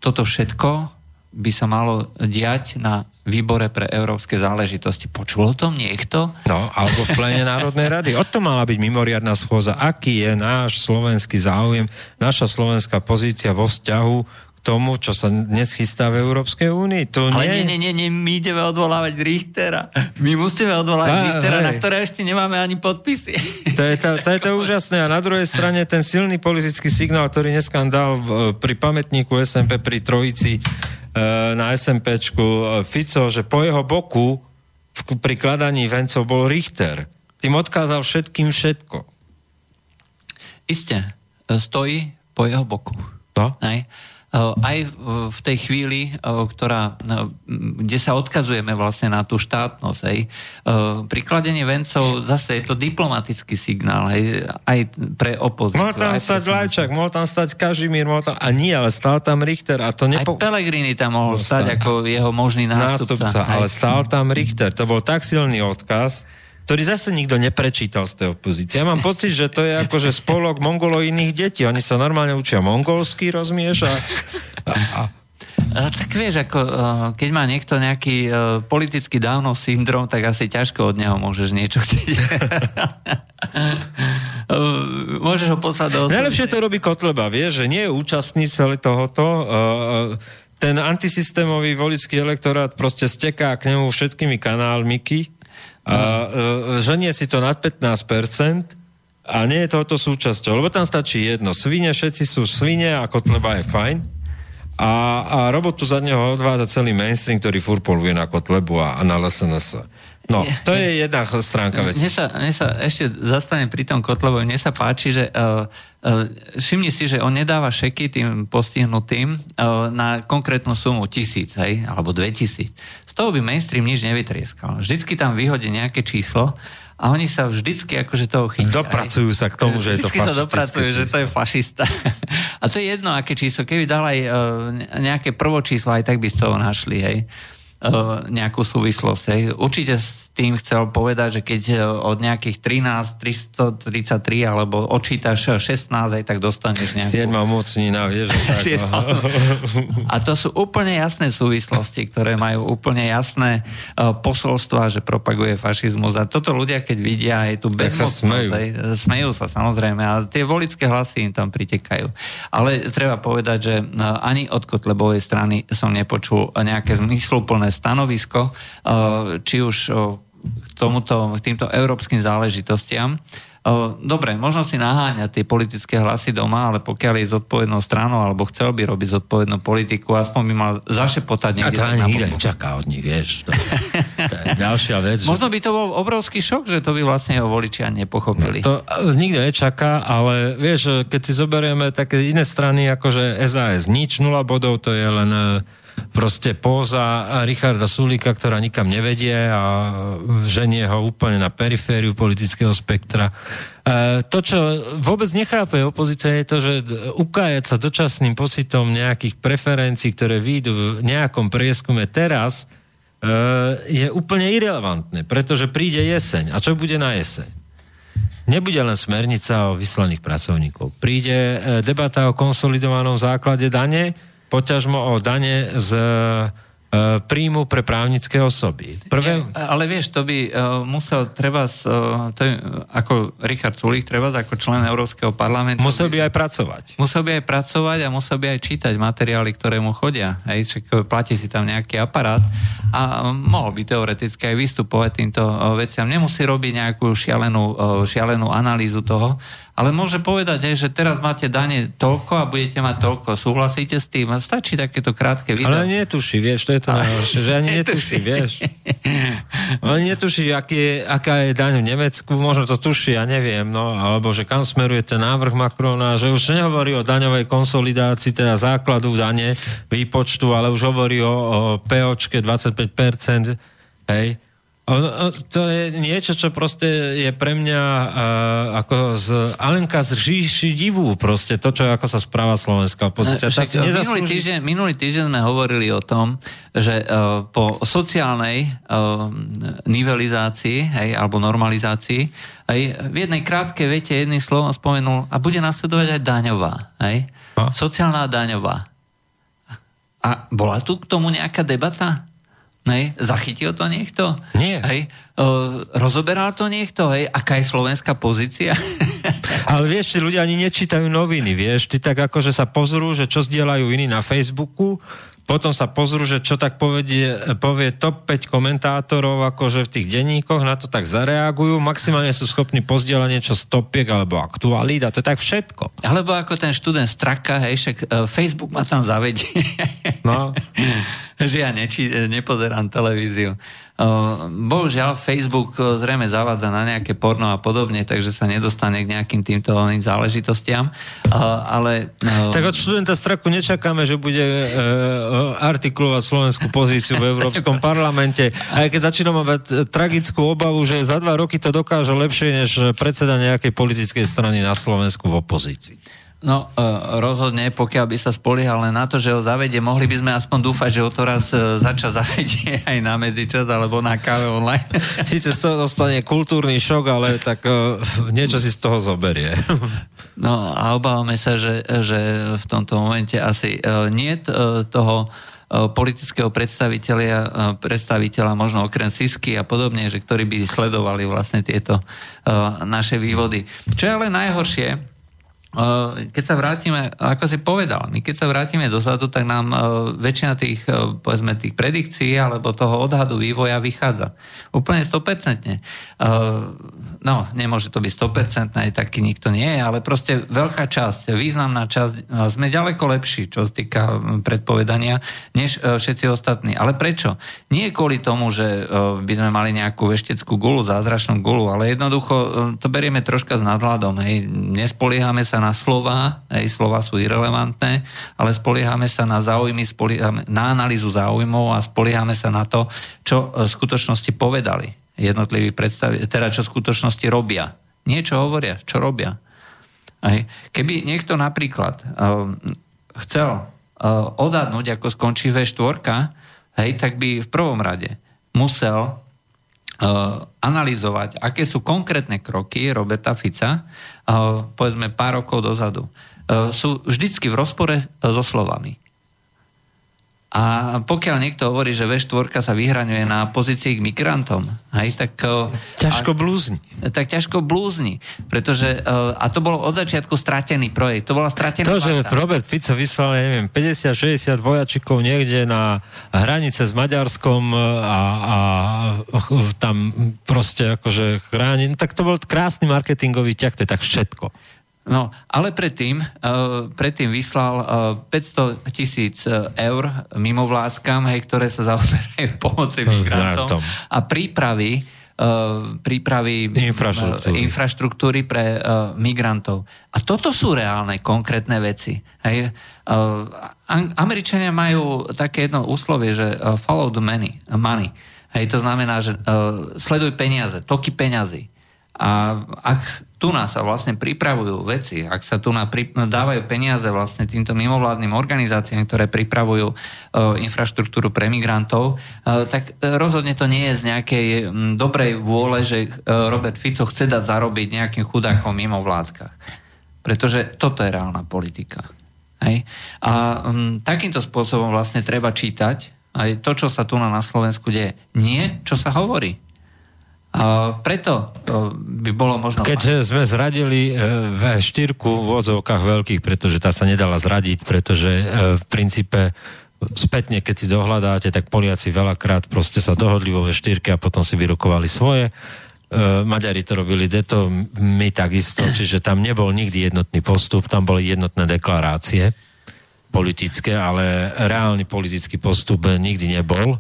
Toto všetko by sa malo diať na výbore pre európske záležitosti. Počul o tom niekto? No, alebo v plene Národnej rady. O tom mala byť mimoriadná schôza. Aký je náš slovenský záujem, naša slovenská pozícia vo vzťahu tomu, čo sa dnes chystá v Európskej únii. To Ale nie, nie, nie, nie, my ideme odvolávať Richtera. My musíme odvolávať Á, Richtera, hej. na ktoré ešte nemáme ani podpisy. To je to, to je to úžasné. A na druhej strane ten silný politický signál, ktorý dneska dal v, pri pamätníku SMP pri Trojici e, na SMPčku e, Fico, že po jeho boku pri kladaní vencov bol Richter. Tým odkázal všetkým všetko. Isté. E, stojí po jeho boku. No? Hej? Eh, aj v tej chvíli, eh, ktorá, eh, kde sa odkazujeme vlastne na tú štátnosť. Hej. Prikladenie vencov, zase je to diplomatický signál hej, aj pre opozíciu. Mohol tam stať Lajčak, mohol tam stať Kažimír, mohol tam, a nie, ale stál tam Richter. A to nepo... Aj Pelegrini tam mohol stať ako jeho možný nástupca. nástupca ale stál tam Richter. To bol tak silný odkaz, ktorý zase nikto neprečítal z tej opozície. Ja mám pocit, že to je ako, že spolok mongoloidných detí. Oni sa normálne učia mongolsky, rozumieš? A, a, a Tak vieš, ako, keď má niekto nejaký politický dávno syndrom, tak asi ťažko od neho môžeš niečo chcieť. môžeš ho poslať do Najlepšie to robí Kotleba, vieš, že nie je účastný celé tohoto. Ten antisystémový volický elektorát proste steká k nemu všetkými kanálmi a ženie si to nad 15%, a nie je tohoto súčasťou, lebo tam stačí jedno. Svine, všetci sú svine a Kotleba je fajn. A, a robotu za neho odvádza celý mainstream, ktorý fur poluje na Kotlebu a, a na LSNS. No, to je jedna stránka veci. Mne sa, mne sa ešte zastanem pri tom Kotlebovi. Mne sa páči, že uh, všimni si, že on nedáva šeky tým postihnutým uh, na konkrétnu sumu tisíc, hej, alebo dve tisíc. Z toho by mainstream nič nevytrieskal. Vždycky tam vyhodí nejaké číslo a oni sa vždycky akože toho chytia. Dopracujú sa k tomu, že je to fašistické. sa dopracujú, číslo. že to je fašista. A to je jedno, aké číslo. Keby dal aj uh, nejaké prvo číslo, aj tak by z toho našli, hej. Uh, nejakú súvislosť. Hej. Určite tým chcel povedať, že keď e, od nejakých 13, 333 alebo odčítaš 16, aj tak dostaneš nejakú... 7 mocnina, vieš. Tak, a to sú úplne jasné súvislosti, ktoré majú úplne jasné uh, posolstva, že propaguje fašizmus. A toto ľudia, keď vidia, je tu bezmocnosť. sa smejú. Aj, smejú sa, samozrejme. A tie volické hlasy im tam pritekajú. Ale treba povedať, že ani od Kotlebovej strany som nepočul nejaké zmysluplné stanovisko, uh, či už k tomuto, k týmto európskym záležitostiam. Dobre, možno si naháňať tie politické hlasy doma, ale pokiaľ je zodpovednou stranou alebo chcel by robiť zodpovednú politiku, aspoň by mal zašepotať niekde. A to ani nikto nečaká od nich, vieš. To, to je ďalšia vec. Možno by to bol obrovský šok, že to by vlastne jeho voličia nepochopili. No, to nikto nečaká, ale vieš, keď si zoberieme také iné strany, ako že SAS nič, nula bodov, to je len proste póza Richarda Sulíka, ktorá nikam nevedie a ženie ho úplne na perifériu politického spektra. E, to, čo vôbec nechápe opozícia, je to, že ukájať sa dočasným pocitom nejakých preferencií, ktoré výjdu v nejakom prieskume teraz, e, je úplne irrelevantné, pretože príde jeseň. A čo bude na jeseň? Nebude len smernica o vyslaných pracovníkov. Príde e, debata o konsolidovanom základe dane, poťažmo o dane z E, príjmu pre právnické osoby. Prvé... Nie, ale vieš, to by uh, musel treba, uh, to je, ako Richard Sulík, treba ako člen Európskeho parlamentu. Musel by aj pracovať. Musel by aj pracovať a musel by aj čítať materiály, ktoré mu chodia. Hej, však platí si tam nejaký aparát a mohol by teoreticky aj vystupovať týmto veciam. Nemusí robiť nejakú šialenú, šialenú analýzu toho, ale môže povedať aj, že teraz máte dane toľko a budete mať toľko. Súhlasíte s tým? Stačí takéto krátke video. Ale netuší, vieš, to je to najhoršie, že ani netuší, vieš. Ale netuší, aký je, aká je daň v Nemecku, možno to tuší, ja neviem, no, alebo že kam smeruje ten návrh Macrona, že už nehovorí o daňovej konsolidácii, teda základu dane, výpočtu, ale už hovorí o, o POčke 25%, hej, to je niečo, čo proste je pre mňa uh, ako z Alenka z říši divú proste, to, čo ako sa správa slovenská opozícia. Však, minulý, týždeň, minulý týždeň sme hovorili o tom, že uh, po sociálnej uh, nivelizácii, hej, alebo normalizácii, hej, v jednej krátkej vete jedným slovom spomenul a bude nasledovať aj daňová. Hej? A? Sociálna daňová. A bola tu k tomu nejaká debata? Hej, zachytil to niekto? Nie. Hej, o, rozoberal to niekto? Hej, aká je slovenská pozícia? Ale vieš, tí ľudia ani nečítajú noviny, vieš, ty tak akože sa pozrú, že čo zdieľajú iní na Facebooku, potom sa pozrú, že čo tak povedie, povie top 5 komentátorov akože v tých denníkoch, na to tak zareagujú, maximálne sú schopní pozdieľať niečo z topiek alebo aktualít a to je tak všetko. Alebo ako ten študent Straka, hej, však uh, Facebook ma tam zavedie. No. že ja neči, nepozerám televíziu. Bohužiaľ, Facebook zrejme zavádza na nejaké porno a podobne, takže sa nedostane k nejakým týmto záležitostiam. Ale... Tak od študenta Straku nečakáme, že bude e, artikulovať slovenskú pozíciu v Európskom parlamente. Aj keď začínam mať tragickú obavu, že za dva roky to dokáže lepšie než predseda nejakej politickej strany na Slovensku v opozícii. No, e, rozhodne, pokiaľ by sa spoliehal len na to, že ho zavedie, mohli by sme aspoň dúfať, že ho to raz e, zača zavedie aj na medzičas alebo na káve online. Sice z toho dostane kultúrny šok, ale tak uh, niečo si z toho zoberie. No a obávame sa, že, že v tomto momente asi nie toho politického predstaviteľa, predstaviteľa možno okrem Sisky a podobne, že ktorí by sledovali vlastne tieto naše vývody. Čo je ale najhoršie, keď sa vrátime, ako si povedal, my keď sa vrátime dozadu, tak nám väčšina tých, povedzme, tých predikcií alebo toho odhadu vývoja vychádza. Úplne 100% no, nemôže to byť 100%, aj taký nikto nie je, ale proste veľká časť, významná časť, sme ďaleko lepší, čo sa týka predpovedania, než e, všetci ostatní. Ale prečo? Nie kvôli tomu, že e, by sme mali nejakú vešteckú gulu, zázračnú gulu, ale jednoducho e, to berieme troška s nadhľadom. Hej. Nespoliehame sa na slova, hej, slova sú irrelevantné, ale spoliehame sa na záujmy, spoliehame, na analýzu záujmov a spoliehame sa na to, čo v skutočnosti povedali jednotliví predstavi, teda čo v skutočnosti robia. Niečo hovoria, čo robia. Aj. Keby niekto napríklad uh, chcel uh, odhadnúť, ako skončí V4, hej, tak by v prvom rade musel uh, analyzovať, aké sú konkrétne kroky Roberta Fica, uh, povedzme pár rokov dozadu. Uh, sú vždycky v rozpore so slovami. A pokiaľ niekto hovorí, že V4 sa vyhraňuje na pozícii k migrantom, hej, tak... Ťažko blúzni. Tak ťažko blúzni, pretože... A to bol od začiatku stratený projekt. To bola stratená To, že Robert Fico vyslal, neviem, 50-60 vojačikov niekde na hranice s Maďarskom a, a tam proste akože chráni, no, tak to bol krásny marketingový ťah, to je tak všetko. No, ale predtým, uh, predtým vyslal uh, 500 tisíc e, eur mimovládkam, hej, ktoré sa zaoberajú pomoci migrantom a prípravy, prípravy infraštruktúry. Infraštruktúry pre migrantov. A toto sú reálne, konkrétne veci. Hej. Američania majú také jedno úslovie, že follow the money. money. Hej, to znamená, že sleduj peniaze, toky peňazí. A ak tu nás sa vlastne pripravujú veci, ak sa tu dávajú peniaze vlastne týmto mimovládnym organizáciám, ktoré pripravujú e, infraštruktúru pre migrantov, e, tak rozhodne to nie je z nejakej dobrej vôle, že e, Robert Fico chce dať zarobiť nejakým chudákom mimo vládkach. Pretože toto je reálna politika. Hej? A m, takýmto spôsobom vlastne treba čítať aj to, čo sa tu na Slovensku deje. Nie, čo sa hovorí. A preto to by bolo možno... Keď sme zradili e, V4 v vozovkách veľkých, pretože tá sa nedala zradiť, pretože e, v princípe spätne, keď si dohľadáte, tak Poliaci veľakrát proste sa dohodli vo V4 a potom si vyrokovali svoje. E, Maďari to robili deto, my takisto, čiže tam nebol nikdy jednotný postup, tam boli jednotné deklarácie politické, ale reálny politický postup nikdy nebol.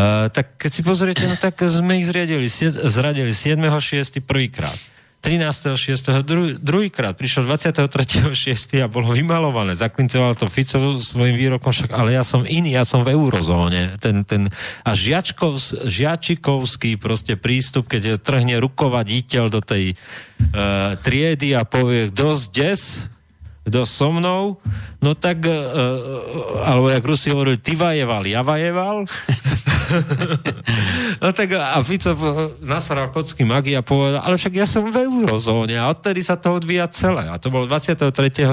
Uh, tak keď si pozriete, no tak sme ich zriadili, zradili 7.6. prvýkrát. 13.6. Dru, druhýkrát prišiel 23.6. a bolo vymalované. Zaklincoval to Fico svojim výrokom, však ale ja som iný, ja som v eurozóne. Ten, ten a žiačkov, žiačikovský proste prístup, keď trhne rukovaditeľ do tej uh, triedy a povie dosť des, kto so mnou, no tak, uh, alebo jak Rusi hovorili, ty vajeval, ja vajeval. no tak a Fico nasral kocky magia a povedal, ale však ja som v eurozóne a odtedy sa to odvíja celé. A to bol 23.6.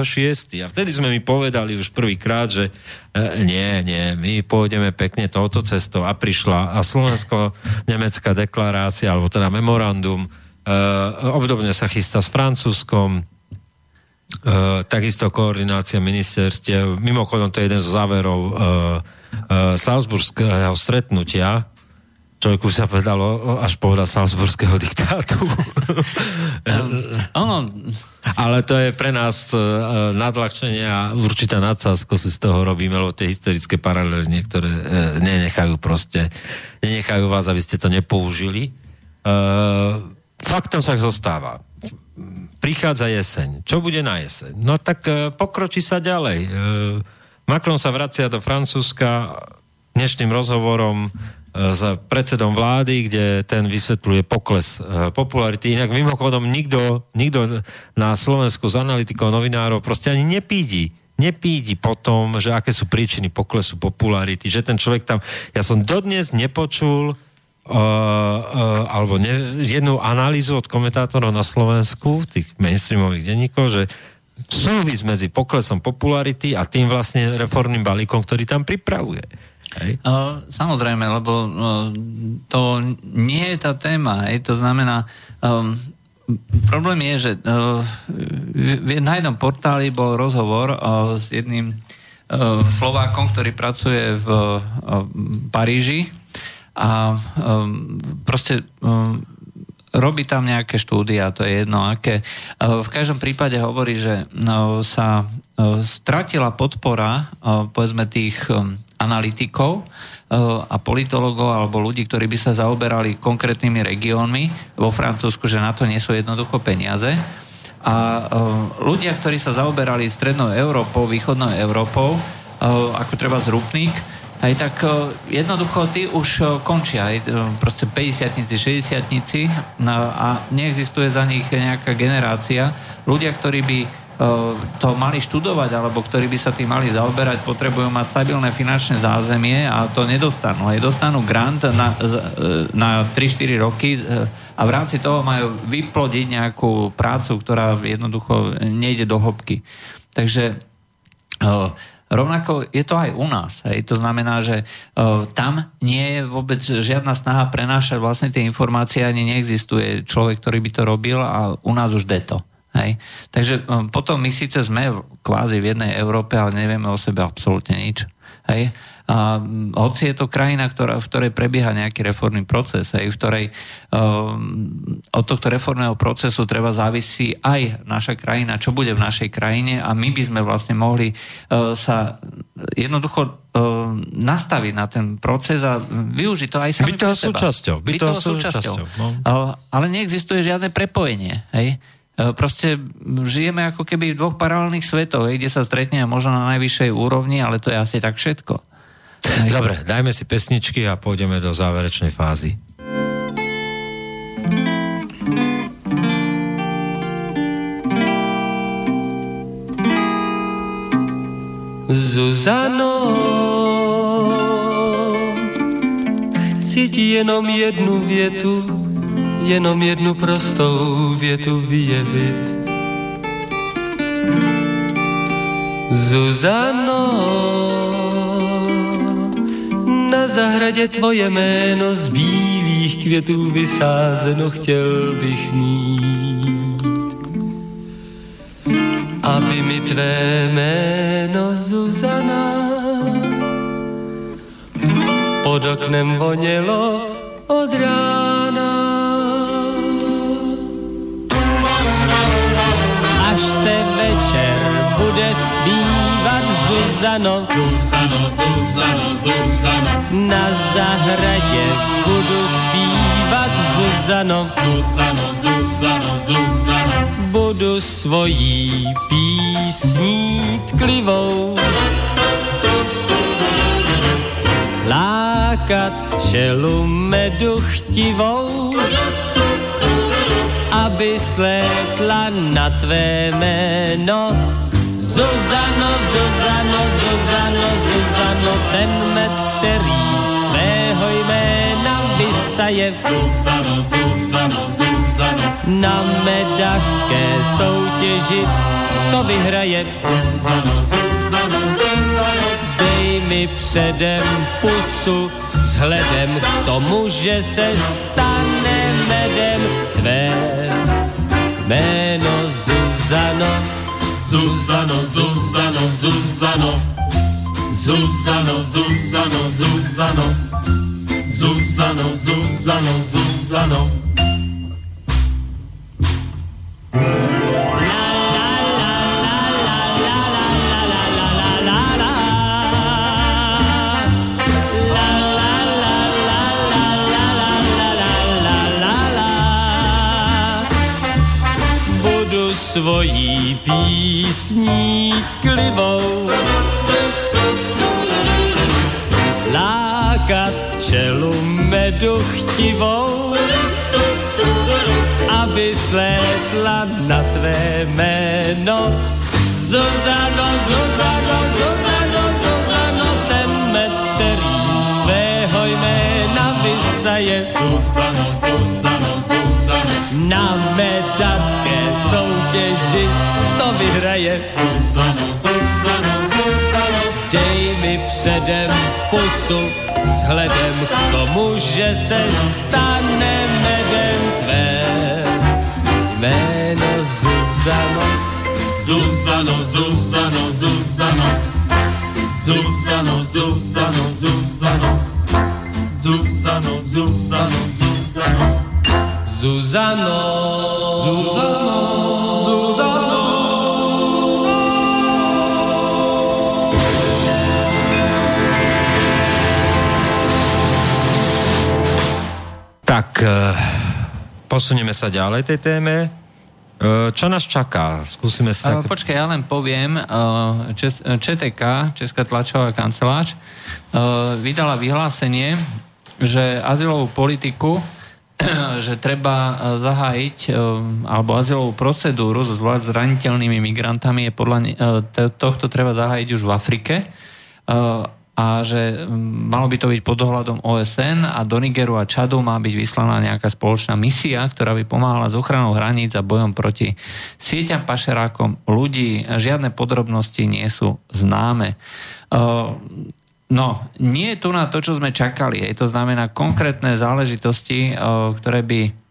A vtedy sme mi povedali už prvýkrát, že uh, nie, nie, my pôjdeme pekne touto cestou a prišla a Slovensko-Nemecká deklarácia, alebo teda memorandum, uh, obdobne sa chystá s Francúzskom, Uh, takisto koordinácia ministerstiev. Mimochodom, to je jeden z záverov uh, uh, Salzburského stretnutia. Človeku sa povedalo až povedal Salzburského diktátu. Ono, ale to je pre nás uh, nadľahčenie a určitá nadsázko si z toho robíme, lebo tie historické paralely niektoré uh, nenechajú proste, nenechajú vás, aby ste to nepoužili. Uh, faktom sa zostáva prichádza jeseň. Čo bude na jeseň? No tak e, pokročí sa ďalej. E, Macron sa vracia do Francúzska dnešným rozhovorom e, s predsedom vlády, kde ten vysvetľuje pokles e, popularity. Inak mimochodom nikto, nikto na Slovensku z analytikov, novinárov proste ani nepídi nepídi po tom, že aké sú príčiny poklesu popularity, že ten človek tam... Ja som dodnes nepočul alebo ne, jednu analýzu od komentátorov na Slovensku, tých mainstreamových denníkov, že súvis medzi poklesom popularity a tým vlastne reformným balíkom, ktorý tam pripravuje. Hej? Uh, samozrejme, lebo to nie je tá téma. Hej? To znamená, um, problém je, že uh, na jednom portáli bol rozhovor uh, s jedným uh, Slovákom, ktorý pracuje v uh, Paríži a um, proste um, robí tam nejaké štúdia, to je jedno aké. Uh, v každom prípade hovorí, že uh, sa uh, stratila podpora povedzme tých um, analytikov a politologov alebo ľudí, ktorí by sa zaoberali konkrétnymi regiónmi vo Francúzsku, že na to nie sú jednoducho peniaze. A ľudia, ktorí sa zaoberali strednou Európou, východnou Európou, ako treba zrupník, aj tak jednoducho tí už končia, aj proste 50 60 no, a neexistuje za nich nejaká generácia. Ľudia, ktorí by to mali študovať, alebo ktorí by sa tým mali zaoberať, potrebujú mať stabilné finančné zázemie a to nedostanú. Aj dostanú grant na, na 3-4 roky a v rámci toho majú vyplodiť nejakú prácu, ktorá jednoducho nejde do hĺbky. Takže Rovnako je to aj u nás. Hej. To znamená, že uh, tam nie je vôbec žiadna snaha prenášať vlastne tie informácie, ani neexistuje človek, ktorý by to robil a u nás už deto. Hej. Takže um, potom my síce sme kvázi v jednej Európe, ale nevieme o sebe absolútne nič. Hej. A hoci je to krajina, ktorá, v ktorej prebieha nejaký reformný proces, aj v ktorej um, od tohto reformného procesu treba závisí aj naša krajina, čo bude v našej krajine a my by sme vlastne mohli uh, sa jednoducho uh, nastaviť na ten proces a využiť to aj sami Byť toho súčasťou. Byť toho súčasťou. No. Uh, ale neexistuje žiadne prepojenie. Hej? Proste žijeme ako keby v dvoch paralelných svetoch, kde sa stretneme možno na najvyššej úrovni, ale to je asi tak všetko. Dobre, dajme si pesničky a pôjdeme do záverečnej fázy. Zuzano, chci ti jenom jednu větu, jenom jednu prostou větu vyjevit. Zuzano, na zahradě tvoje jméno z bílých květů vysázeno chtěl bych mít. Aby mi tvé jméno Zuzana pod oknem vonělo od rána. Až se večer bude zpívat Zuzano, Zuzano, Zuzano, Zuzano. Na zahradě budu zpívat Zuzano, Zuzano, Zuzano, Zuzano. Budu svojí písní tklivou lákat včelu medu chtivou aby slétla na tvé jméno Zuzano, Zuzano, Zuzano, Zuzano, ten med, který z tvého jména vysaje. Zuzano, Zuzano, Zuzano. Na medařské soutěži to vyhraje. Zuzano, Zuzano, Zuzano. Dej mi předem pusu vzhledem k tomu, že se stane medem tvé jméno Zuzano. Zuzano, Zuzano, Zuzano. Zuzano, Zuzano, Zuzano. Zuzano, Zuzano, Zuzano. Svojí písní klivou. Lákat čelu medu chtivou, aby slétla na tvé jméno. Zuzano, Zuzano, Zuzano, Zuzano, ten med, který z tvého jména vysaje. Zuzano, Zuzano, Zuzano, na medařské soutěži to vyhraje. Dej mi předem pusu vzhledem k tomu, že se stane medem tvé jméno Zuzano. Zuzano, Zuzano, Zuzano. Zuzano, Zuzano, Zuzano. Zuzano, Zuzano, Zuzano. Zuzano, Zuzano, Zuzano. Tak, e, posunieme sa ďalej tej téme. E, Čo nás čaká? Skúsime sa... Uh, počkaj, ja len poviem, Čes- ČTK, Česká tlačová kancelář, uh, vydala vyhlásenie, že azylovú politiku, že treba zahájiť, alebo azylovú procedúru so zvlášť zraniteľnými migrantami je podľa ne- tohto treba zahájiť už v Afrike. A že mm, malo by to byť pod dohľadom OSN a do Nigeru a Čadu má byť vyslaná nejaká spoločná misia, ktorá by pomáhala s ochranou hraníc a bojom proti sieťam pašerákom ľudí. Žiadne podrobnosti nie sú známe. Uh, No, nie je tu na to, čo sme čakali. Je to znamená konkrétne záležitosti, uh, ktoré by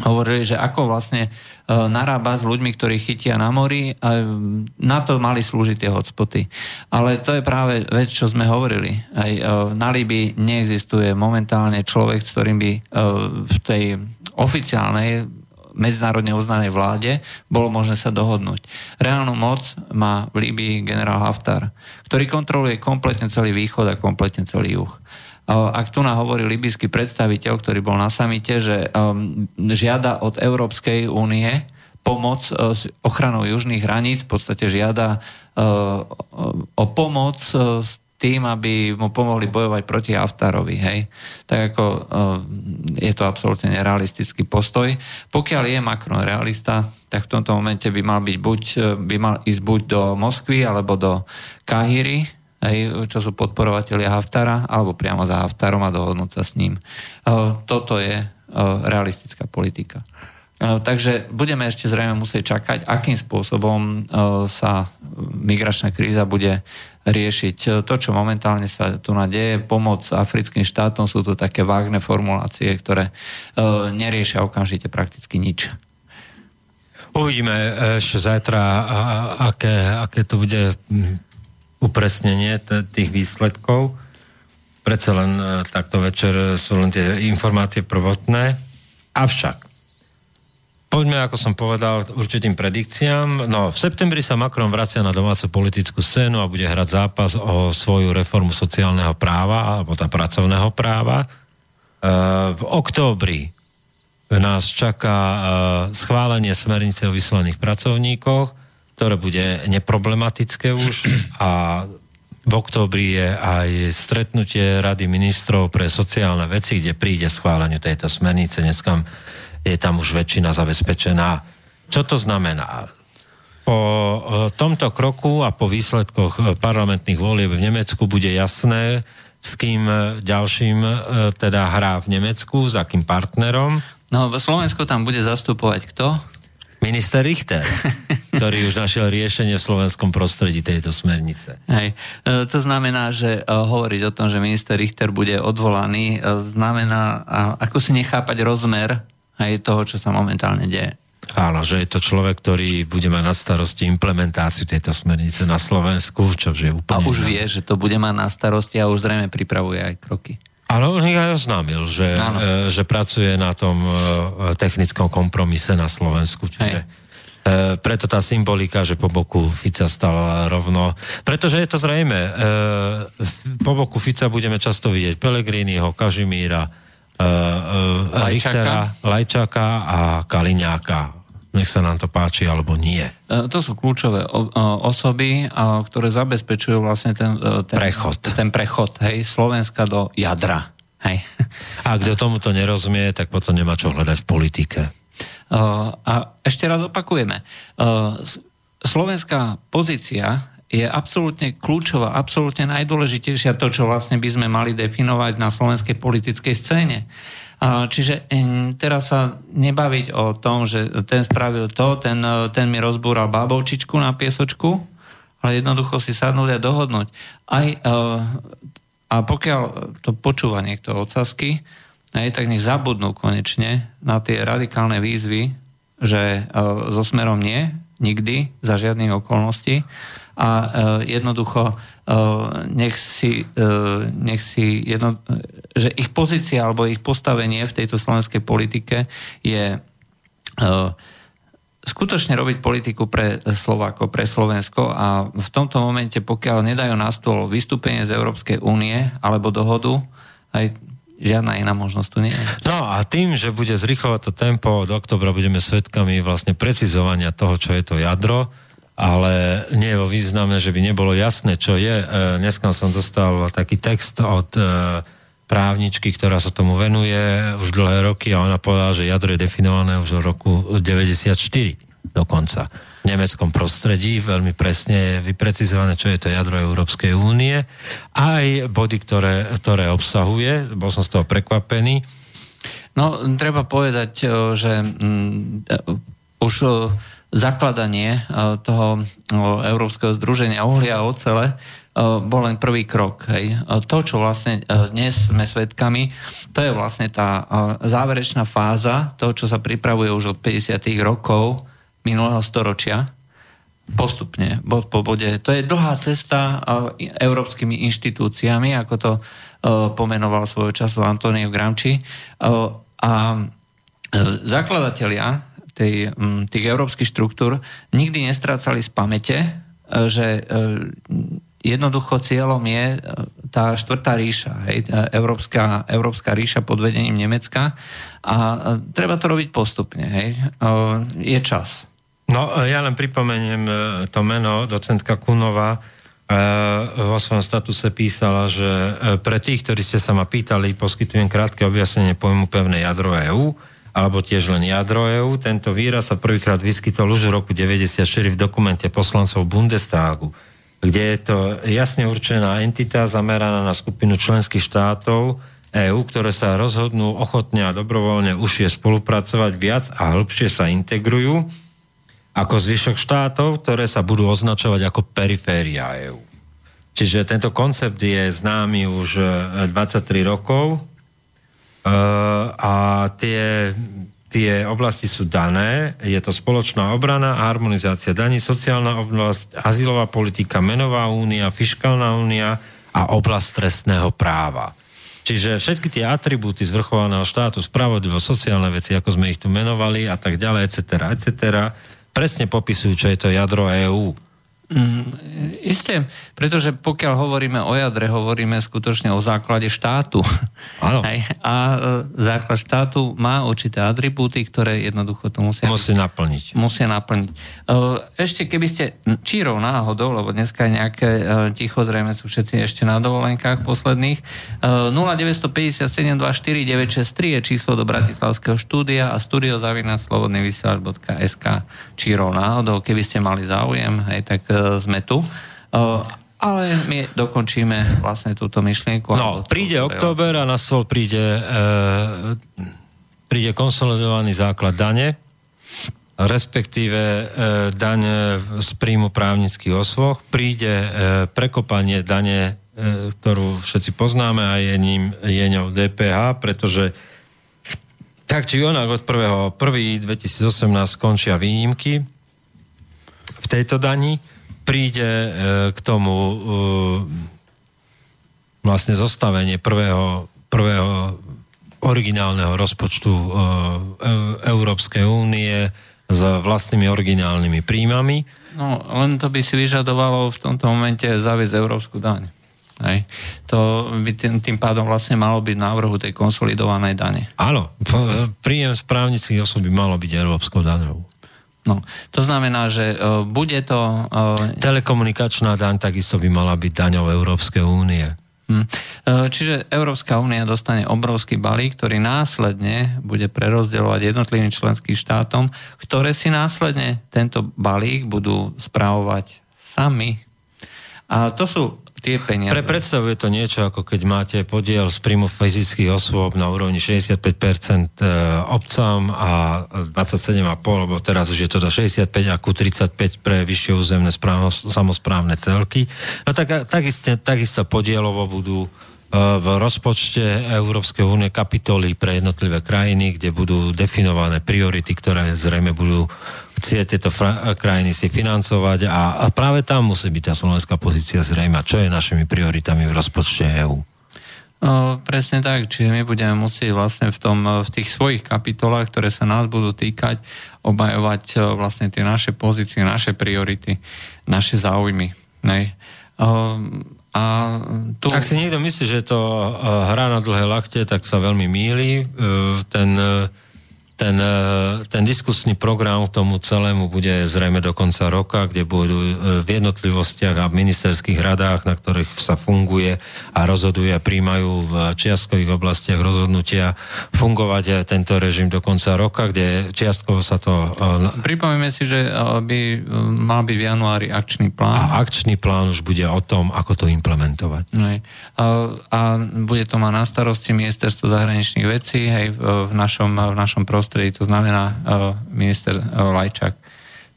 hovorili, že ako vlastne uh, narába s ľuďmi, ktorí chytia na mori. A na to mali slúžiť tie hotspoty. Ale to je práve vec, čo sme hovorili. Aj uh, na Libii neexistuje momentálne človek, s ktorým by v tej oficiálnej medzinárodne uznanej vláde bolo možné sa dohodnúť. Reálnu moc má v Líbii generál Haftar, ktorý kontroluje kompletne celý východ a kompletne celý juh. Ak tu nám hovorí libyský predstaviteľ, ktorý bol na samite, že um, žiada od Európskej únie pomoc s ochranou južných hraníc, v podstate žiada o pomoc s tým, aby mu pomohli bojovať proti Haftarovi. Hej. Tak ako je to absolútne nerealistický postoj. Pokiaľ je Macron realista, tak v tomto momente by mal, byť buď, by mal ísť buď do Moskvy alebo do Kahíry, hej, čo sú podporovatelia Haftara, alebo priamo za Haftarom a dohodnúť sa s ním. Toto je realistická politika. Takže budeme ešte zrejme musieť čakať, akým spôsobom sa migračná kríza bude riešiť. To, čo momentálne sa tu nadeje, pomoc africkým štátom, sú to také vágne formulácie, ktoré neriešia okamžite prakticky nič. Uvidíme ešte zajtra, aké, aké to bude upresnenie t- tých výsledkov. Predsa len takto večer sú len tie informácie prvotné. Avšak, Poďme, ako som povedal, určitým predikciám. No, v septembri sa Macron vracia na domácu politickú scénu a bude hrať zápas o svoju reformu sociálneho práva, alebo tá pracovného práva. E, v októbri nás čaká e, schválenie smernice o vyslaných pracovníkoch, ktoré bude neproblematické už a v októbri je aj stretnutie Rady ministrov pre sociálne veci, kde príde schváleniu tejto smernice. Dneska je tam už väčšina zabezpečená. Čo to znamená? Po e, tomto kroku a po výsledkoch e, parlamentných volieb v Nemecku bude jasné, s kým e, ďalším teda hrá v Nemecku, s akým partnerom. No, v Slovensku tam bude zastupovať kto? Minister Richter, ktorý už našiel riešenie v slovenskom prostredí tejto smernice. Hej. E, to znamená, že e, hovoriť o tom, že minister Richter bude odvolaný, e, znamená ako si nechápať rozmer aj toho, čo sa momentálne deje. Áno, že je to človek, ktorý bude mať na starosti implementáciu tejto smernice na Slovensku, čo je úplne... A už vie, že to bude mať na starosti a už zrejme pripravuje aj kroky. Áno, už aj oznámil, že, e, že pracuje na tom e, technickom kompromise na Slovensku. Čiže e, preto tá symbolika, že po boku Fica stala rovno. Pretože je to zrejme. E, po boku Fica budeme často vidieť Pelegriniho, Kažimíra, e, e, Richtera, Lajčaka a Kaliňáka. Nech sa nám to páči, alebo nie. E, To sú kľúčové o- osoby, ktoré zabezpečujú vlastne ten, e, ten Prechod. ten prechod hej, Slovenska do jadra. Hej. A kto tomuto nerozumie, tak potom nemá čo hľadať v politike. A ešte raz opakujeme. Slovenská pozícia je absolútne kľúčová, absolútne najdôležitejšia to, čo vlastne by sme mali definovať na slovenskej politickej scéne. Čiže teraz sa nebaviť o tom, že ten spravil to, ten, eh, ten mi rozbúral bábovčičku na piesočku, ale jednoducho si sadnúť a dohodnúť. Aj uh, A pokiaľ to počúva niekto odsazky, hej, tak nech zabudnú konečne na tie radikálne výzvy, že so smerom nie, nikdy, za žiadnych okolností. A jednoducho nech si, nech si jedno, že ich pozícia alebo ich postavenie v tejto slovenskej politike je skutočne robiť politiku pre Slováko, pre Slovensko. A v tomto momente, pokiaľ nedajú na stôl vystúpenie z Európskej únie alebo dohodu, aj žiadna iná možnosť tu nie je. No a tým, že bude zrychovať to tempo, od oktobra budeme svedkami vlastne precizovania toho, čo je to jadro, ale nie vo význame, že by nebolo jasné, čo je. E, dneska som dostal taký text od e, právničky, ktorá sa tomu venuje už dlhé roky a ona povedala, že jadro je definované už od roku 94 dokonca. Nemeckom prostredí veľmi presne vyprecizované, čo je to jadro Európskej únie. Aj body, ktoré, ktoré obsahuje, bol som z toho prekvapený. No, treba povedať, že mm, už zakladanie toho Európskeho združenia uhlia a ocele bol len prvý krok. Hej. To, čo vlastne dnes sme svedkami, to je vlastne tá záverečná fáza, to, čo sa pripravuje už od 50. rokov minulého storočia, postupne, bod po bode. To je dlhá cesta európskymi inštitúciami, ako to pomenoval svojho času Antonio Gramči. A zakladatelia tej, tých európskych štruktúr nikdy nestrácali z pamäte, že jednoducho cieľom je e, tá štvrtá ríša, hej, európska, európska ríša pod vedením Nemecka a e, treba to robiť postupne. Hej. E, je čas. No, ja len pripomeniem to meno docentka Kunova, vo svojom statuse písala, že pre tých, ktorí ste sa ma pýtali, poskytujem krátke objasnenie pojmu pevné jadro EU, alebo tiež len jadro EU. Tento výraz sa prvýkrát vyskytol už v roku 1994 v dokumente poslancov Bundestagu kde je to jasne určená entita zameraná na skupinu členských štátov EÚ, ktoré sa rozhodnú ochotne a dobrovoľne užšie spolupracovať viac a hĺbšie sa integrujú ako zvyšok štátov, ktoré sa budú označovať ako periféria EÚ. Čiže tento koncept je známy už 23 e, rokov e, a tie tie oblasti sú dané, je to spoločná obrana harmonizácia daní, sociálna oblasť, azylová politika, menová únia, fiskálna únia a oblasť trestného práva. Čiže všetky tie atribúty zvrchovaného štátu, spravodlivosť, sociálne veci, ako sme ich tu menovali a tak ďalej, etc., etc., presne popisujú, čo je to jadro EÚ. Mm, isté, pretože pokiaľ hovoríme o jadre, hovoríme skutočne o základe štátu. Áno. A e, základ štátu má určité atribúty, ktoré jednoducho to musia... Musí naplniť. Musia naplniť. E, ešte keby ste čírov náhodou, lebo dneska je nejaké e, ticho, zrejme sú všetci ešte na dovolenkách posledných, 0957 je číslo do Bratislavského štúdia a studiozavinaslobodnyvysielač.sk čírov náhodou, keby ste mali záujem, hej, tak sme tu. Ale my dokončíme vlastne túto myšlienku. No, príde október a na stôl príde, e, príde konsolidovaný základ dane, respektíve e, daň z príjmu právnických osôb, príde e, prekopanie dane, e, ktorú všetci poznáme a je, ním, je ňou DPH, pretože tak či onak od 1. 1. 2018 skončia výnimky v tejto dani príde e, k tomu e, vlastne zostavenie prvého, prvého originálneho rozpočtu e, Európskej únie s vlastnými originálnymi príjmami. No, len to by si vyžadovalo v tomto momente zaviesť európsku daň. Hej. To by tým, tým pádom vlastne malo byť návrhu tej konsolidovanej dane. Áno, príjem správnických osob by malo byť európskou daňou. No, to znamená, že uh, bude to... Uh, Telekomunikačná daň takisto by mala byť daňou Európskej únie. Hm. Čiže Európska únia dostane obrovský balík, ktorý následne bude prerozdeľovať jednotlivým členským štátom, ktoré si následne tento balík budú správovať sami. A to sú tie peniaze. Pre predstavu je to niečo, ako keď máte podiel z príjmu fyzických osôb na úrovni 65% e, obcom a 27,5, lebo teraz už je to do 65 a 35 pre vyššie územné správno, samozprávne celky. No tak, takisto, takisto podielovo budú v rozpočte Európskej únie kapitoly pre jednotlivé krajiny, kde budú definované priority, ktoré zrejme budú chcieť tieto fra- krajiny si financovať a, a práve tam musí byť tá slovenská pozícia zrejma. Čo je našimi prioritami v rozpočte EÚ? O, presne tak, čiže my budeme musieť vlastne v, tom, v tých svojich kapitolách, ktoré sa nás budú týkať, obajovať vlastne tie naše pozície, naše priority, naše záujmy. Nej? O, a tu... Ak si niekto myslí, že je to hra na dlhé lakte, tak sa veľmi míli. Ten ten, e, ten diskusný program k tomu celému bude zrejme do konca roka, kde budú e, v jednotlivostiach a v ministerských radách, na ktorých sa funguje a rozhoduje a príjmajú v čiastkových oblastiach rozhodnutia fungovať tento režim do konca roka, kde čiastkovo sa to... E, Pripomeňme si, že by mal byť v januári akčný plán. A akčný plán už bude o tom, ako to implementovať. A, a bude to mať na starosti ministerstvo zahraničných vecí aj v našom, v našom prostredí prostredí, to znamená uh, minister uh, Lajčák.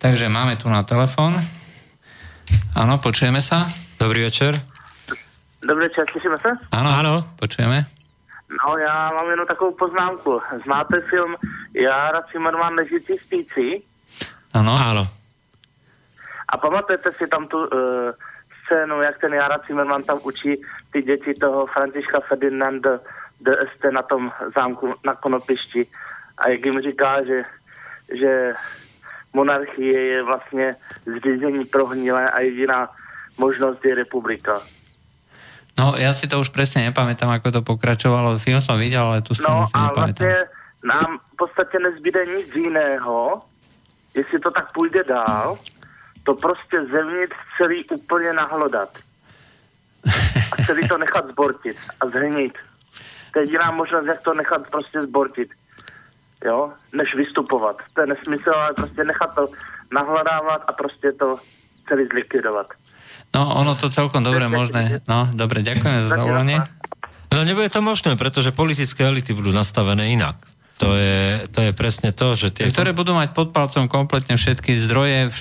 Takže máme tu na telefón. Áno, počujeme sa. Dobrý večer. Dobrý večer, slyšíme se? Áno, áno, počujeme. No, já mám jenom takovou poznámku. Znáte film Jára Cimmerman Ležící spící? Ano. Áno. A pamatujete si tam tu uh, scénu, jak ten Jára Cimmerman tam učí ty děti toho Františka Ferdinanda DST na tom zámku na Konopišti a jak jim říká, že, že monarchie je vlastně zřízení prohnilé a jediná možnosť je republika. No, ja si to už presne nepamätám, ako to pokračovalo. Film som videl, ale tu si no, a vlastne nám v podstate nezbyde nic jiného, jestli to tak půjde dál, to prostě zevnitř celý úplně nahlodat. A celý to nechat zbortit a zhnit. To je jediná možnost, jak to nechat prostě zbortit jo, než vystupovat. To je nesmysl, ale prostě nechat to nahľadávat a prostě to celý zlikvidovat. No, ono to celkom dobre možné. No, dobre, ďakujeme za zavolanie. No, nebude to možné, pretože politické elity budú nastavené inak. To je, to je presne to, že tie... Ktoré budú mať pod palcom kompletne všetky zdroje,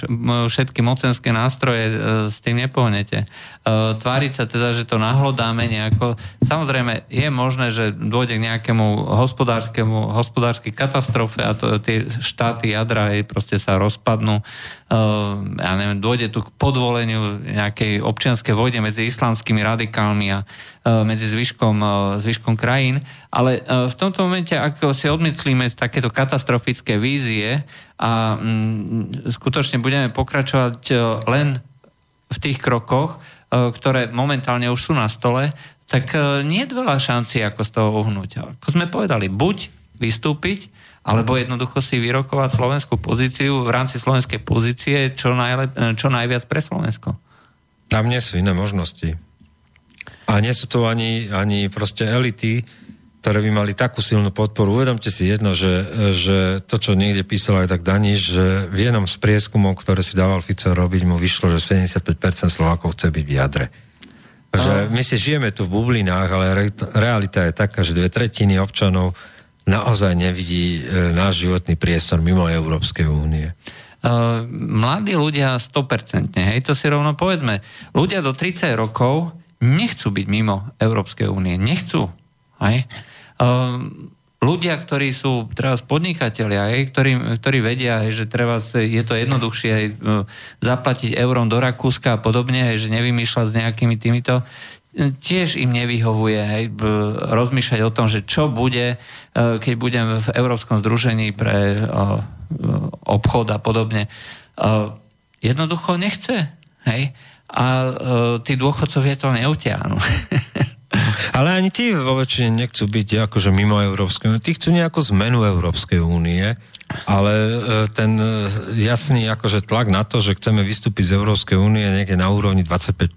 všetky mocenské nástroje, e, s tým nepohnete. E, tváriť sa teda, že to nahlodáme nejako. Samozrejme, je možné, že dôjde k nejakému hospodárskému, hospodárskej katastrofe a to, tie štáty jadra aj proste sa rozpadnú. E, ja neviem, dôjde tu k podvoleniu nejakej občianskej vojde medzi islamskými radikálmi a medzi zvyškom, zvyškom krajín. Ale v tomto momente, ak si odmyslíme takéto katastrofické vízie a mm, skutočne budeme pokračovať len v tých krokoch, ktoré momentálne už sú na stole, tak nie je veľa šanci, ako z toho uhnúť. Ako sme povedali, buď vystúpiť, alebo jednoducho si vyrokovať slovenskú pozíciu v rámci slovenskej pozície čo, najlep- čo najviac pre Slovensko. Tam nie sú iné možnosti. A nie sú to ani, ani proste elity, ktoré by mali takú silnú podporu. Uvedomte si jedno, že, že to, čo niekde písal aj tak Daniš, že v jednom z prieskumov, ktoré si dával Fico robiť, mu vyšlo, že 75% Slovákov chce byť v jadre. Že my si žijeme tu v bublinách, ale realita je taká, že dve tretiny občanov naozaj nevidí e, náš životný priestor mimo Európskej únie. Uh, mladí ľudia 100%, hej, to si rovno povedzme. Ľudia do 30 rokov nechcú byť mimo Európskej únie. Nechcú. Hej? Um, ľudia, ktorí sú teraz podnikatelia, ktorí, ktorí vedia, že treba, je to jednoduchšie hej, zaplatiť eurom do Rakúska a podobne, že nevymýšľať s nejakými týmito, tiež im nevyhovuje hej, rozmýšľať o tom, že čo bude, e, keď budem v Európskom združení pre obchod a podobne. Jednoducho nechce. Hej? a e, tí dôchodcovia to neutiahnu. Ale ani tí vo väčšine nechcú byť akože mimo Európskej únie. Tí chcú nejakú zmenu Európskej únie ale e, ten e, jasný akože tlak na to, že chceme vystúpiť z Európskej únie niekde na úrovni 25%.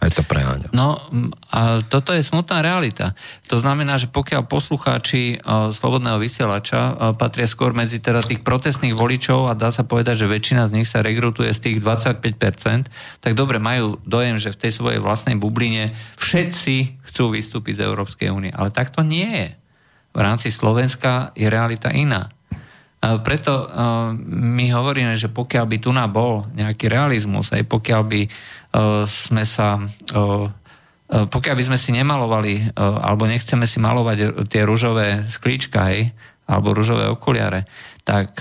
Aj to preháňa. No a toto je smutná realita. To znamená, že pokiaľ poslucháči uh, Slobodného vysielača patria skôr medzi teda tých protestných voličov a dá sa povedať, že väčšina z nich sa regrutuje z tých 25%, tak dobre majú dojem, že v tej svojej vlastnej bubline všetci chcú vystúpiť z Európskej únie. Ale tak to nie je. V rámci Slovenska je realita iná. Preto my hovoríme, že pokiaľ by tu bol nejaký realizmus, aj pokiaľ by sme sa pokiaľ by sme si nemalovali, e, alebo nechceme si malovať tie rúžové sklíčka, hej, alebo rúžové okuliare, tak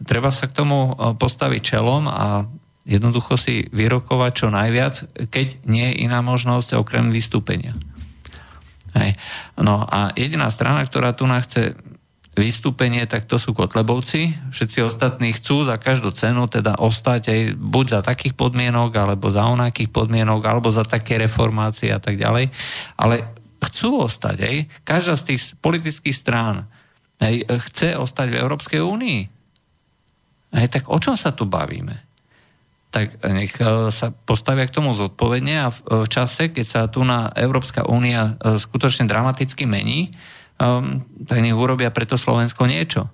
treba sa k tomu postaviť čelom a jednoducho si vyrokovať čo najviac, keď nie je iná možnosť okrem vystúpenia. Hej. No a jediná strana, ktorá tu chce vystúpenie, tak to sú Kotlebovci. Všetci ostatní chcú za každú cenu teda ostať aj buď za takých podmienok, alebo za onakých podmienok, alebo za také reformácie a tak ďalej. Ale chcú ostať. Aj. Každá z tých politických strán aj, chce ostať v Európskej únii. Aj, tak o čom sa tu bavíme? tak nech e, sa postavia k tomu zodpovedne a v čase, keď sa tu na Európska únia e, skutočne dramaticky mení, um, tak nech urobia preto Slovensko niečo.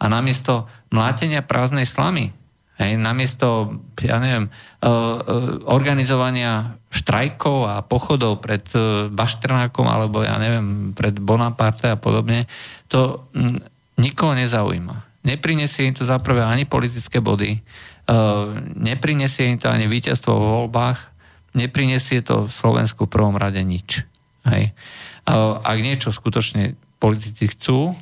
A namiesto mlátenia prázdnej slamy, hej, namiesto, ja neviem, uh, uh, organizovania štrajkov a pochodov pred uh, Baštrnákom alebo ja neviem, pred Bonaparte a podobne, to m, nikoho nezaujíma. Neprinesie im to zaprvé ani politické body, uh, neprinesie im to ani víťazstvo vo voľbách, neprinesie to Slovensku v prvom rade nič. Hej. Uh, ak niečo skutočne politici chcú,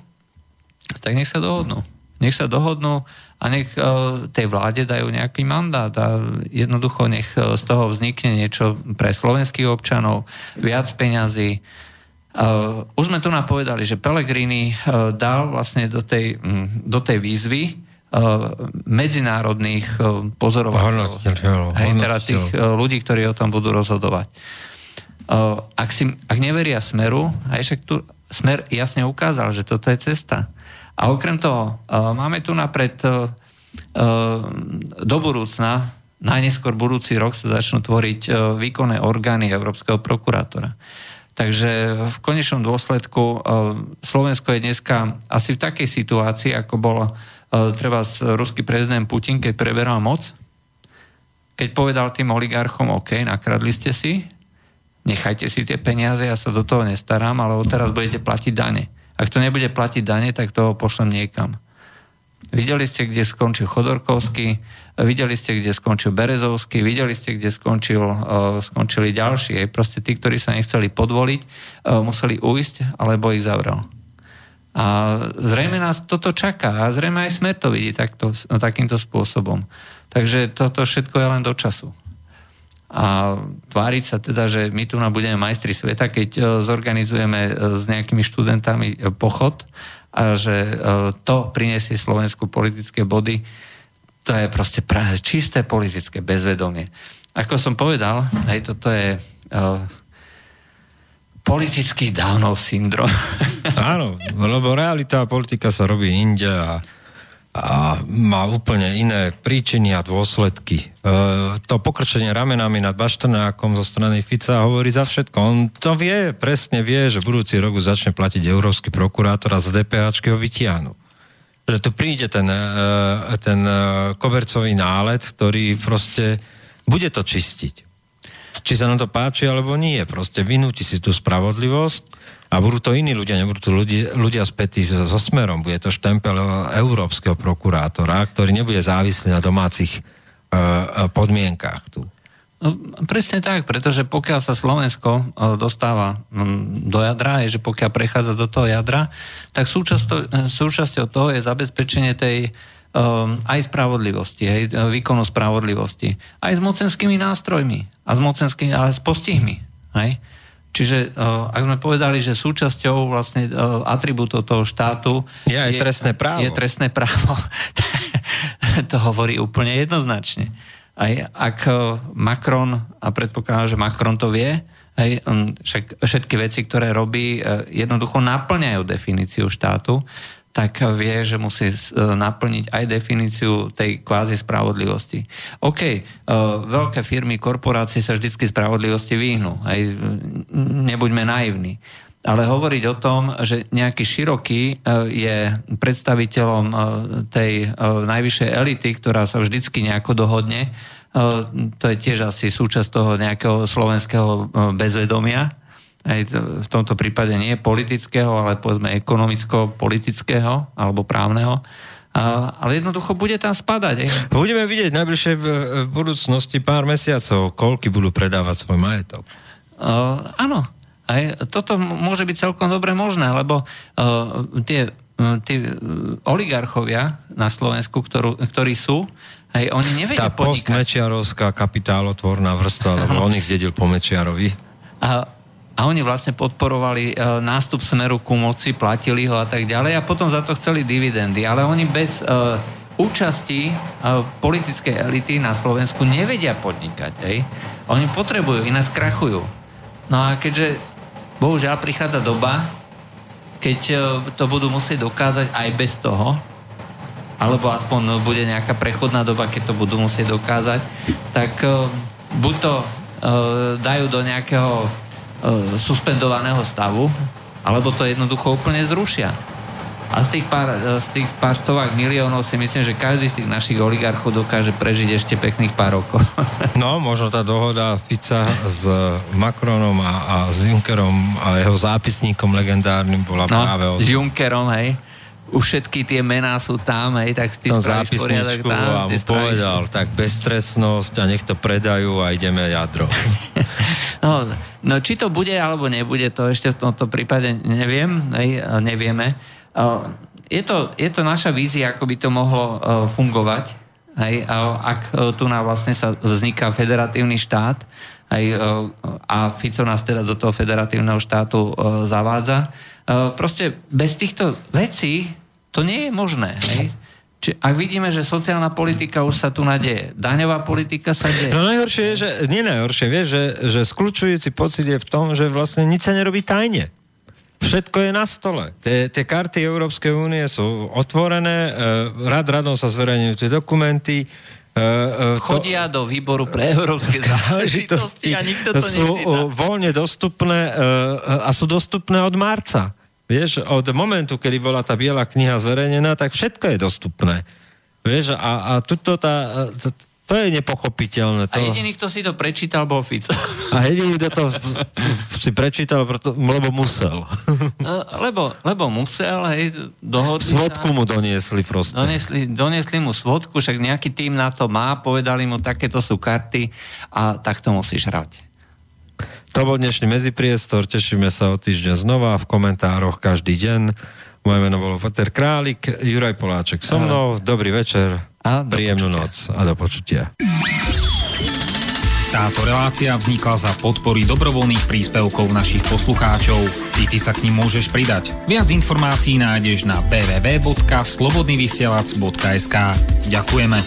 tak nech sa dohodnú. Nech sa dohodnú a nech uh, tej vláde dajú nejaký mandát a jednoducho nech uh, z toho vznikne niečo pre slovenských občanov, viac peňazí. Uh, už sme tu napovedali, že Pellegrini dal vlastne do tej, do tej výzvy medzinárodných pozorovateľov. Hej, teda tých ľudí, ktorí o tom budú rozhodovať. Ak, si, ak neveria Smeru, aj však tu Smer jasne ukázal, že toto je cesta. A okrem toho, e, máme tu napred e, e, do budúcna, najneskôr budúci rok sa začnú tvoriť výkonné orgány Európskeho prokurátora. Takže v konečnom dôsledku Slovensko je dneska asi v takej situácii, ako bol treba ruský prezident Putin, keď preberal moc, keď povedal tým oligarchom, OK, nakradli ste si, nechajte si tie peniaze, ja sa do toho nestarám, ale odteraz budete platiť dane. Ak to nebude platiť dane, tak toho pošlem niekam. Videli ste, kde skončil Chodorkovský, videli ste, kde skončil Berezovský, videli ste, kde skončil, uh, skončili ďalší. Aj proste tí, ktorí sa nechceli podvoliť, uh, museli ujsť, alebo ich zavrel. A zrejme nás toto čaká a zrejme aj sme to vidí takto, takýmto spôsobom. Takže toto všetko je len do času a tváriť sa teda, že my tu budeme majstri sveta, keď e, zorganizujeme e, s nejakými študentami e, pochod a že to priniesie Slovensku politické body, to je proste čisté politické bezvedomie. Ako som povedal, aj toto je politický Downov syndrom. Áno, lebo realita a politika sa robí inde a a má úplne iné príčiny a dôsledky. E, to pokrčenie ramenami nad Baštrnákom zo strany Fica hovorí za všetko. On to vie, presne vie, že budúci rok začne platiť európsky prokurátor a z DPAčky ho vytiahnu. Že tu príde ten, e, ten e, kobercový nálet, ktorý proste bude to čistiť. Či sa nám to páči, alebo nie. Proste vynúti si tú spravodlivosť a budú to iní ľudia, nebudú to ľudia, ľudia spätí so, so smerom. Bude to štempel európskeho prokurátora, ktorý nebude závislý na domácich uh, podmienkách tu. No, presne tak, pretože pokiaľ sa Slovensko uh, dostáva do jadra, je, že pokiaľ prechádza do toho jadra, tak súčasťou, súčasťou toho je zabezpečenie tej aj spravodlivosti, hej, výkonu spravodlivosti. Aj s mocenskými nástrojmi, a s mocenskými, ale s postihmi. Hej. Čiže uh, ak sme povedali, že súčasťou vlastne uh, atribútov toho štátu je aj trestné právo. Je trestné právo. to hovorí úplne jednoznačne. Aj ak uh, Macron, a predpokladám, že Macron to vie, aj, um, však všetky veci, ktoré robí, jednoducho naplňajú definíciu štátu, tak vie, že musí e, naplniť aj definíciu tej kvázi spravodlivosti. OK, uh, veľké firmy, korporácie sa vždy spravodlivosti vyhnú. Aj, nebuďme naivní. Ale hovoriť o tom, že nejaký široký uh, je predstaviteľom tej najvyššej elity, ktorá sa vždycky nejako dohodne, to je tiež asi súčasť toho nejakého slovenského bezvedomia, aj v tomto prípade nie politického, ale povedzme ekonomicko-politického alebo právneho. Ale jednoducho bude tam spadať. Aj. Budeme vidieť v najbližšej budúcnosti pár mesiacov, koľky budú predávať svoj majetok. Uh, áno, aj toto môže byť celkom dobre možné, lebo uh, tie, uh, tie oligarchovia na Slovensku, ktorú, ktorí sú, aj oni nevedia Tá postmečiarovská kapitálotvorná vrstva, lebo on ich zjedil po Mečiarovi. A, a oni vlastne podporovali uh, nástup smeru ku moci, platili ho a tak ďalej a potom za to chceli dividendy. Ale oni bez uh, účasti uh, politickej elity na Slovensku nevedia podnikať. Ej? Oni potrebujú, ináč krachujú. No a keďže bohužiaľ prichádza doba, keď e, to budú musieť dokázať aj bez toho, alebo aspoň bude nejaká prechodná doba, keď to budú musieť dokázať, tak e, buď to e, dajú do nejakého suspendovaného stavu, alebo to jednoducho úplne zrušia. A z tých pár, e, z tých pár stovák miliónov si myslím, že každý z tých našich oligarchov dokáže prežiť ešte pekných pár rokov. No, možno tá dohoda Fica s Macronom a, a s Junckerom a jeho zápisníkom legendárnym bola no, práve o... S Junckerom, hej už všetky tie mená sú tam, hej, tak ty no, spravíš poriadok tam. A mu povedal, tak bezstresnosť a nech to predajú a ideme jadro. no, no, či to bude alebo nebude, to ešte v tomto prípade neviem, hej, nevieme. Je to, je to naša vízia, ako by to mohlo e, fungovať, hej, ak e, tu na vlastne sa vzniká federatívny štát hej, e, a Fico nás teda do toho federatívneho štátu zavádza. Proste bez týchto vecí to nie je možné. Hej. Či, ak vidíme, že sociálna politika už sa tu nadeje, daňová politika sa deje. No najhoršie je, že, nie najhoršie, vieš, že, že skľúčujúci pocit je v tom, že vlastne nič sa nerobí tajne. Všetko je na stole. Tie, tie karty Európskej únie sú otvorené, e, rad radom sa zverejňujú tie dokumenty, Uh, Chodia to, do výboru pre európske záležitosti a nikto to sú nečíta. voľne dostupné uh, a sú dostupné od marca. Vieš, od momentu, kedy bola tá biela kniha zverejnená, tak všetko je dostupné. Vieš, a, a tuto tá, to je nepochopiteľné. To... A jediný, kto si to prečítal, bol Fico. A jediný, kto to si prečítal, preto, lebo musel. No, lebo, lebo musel, hej, dohodli Svodku sa, mu doniesli proste. Doniesli, doniesli mu svodku, však nejaký tým na to má, povedali mu, takéto sú karty a tak to musíš hrať. To bol dnešný medzipriestor, tešíme sa o týždeň znova v komentároch každý deň. Moje meno bolo Peter Králik, Juraj Poláček so mnou. Dobrý večer. A Príjemnú noc a do počutia. Táto relácia vznikla za podpory dobrovoľných príspevkov našich poslucháčov. I ty sa k ním môžeš pridať. Viac informácií nájdeš na www.slobodnyvysielac.sk Ďakujeme.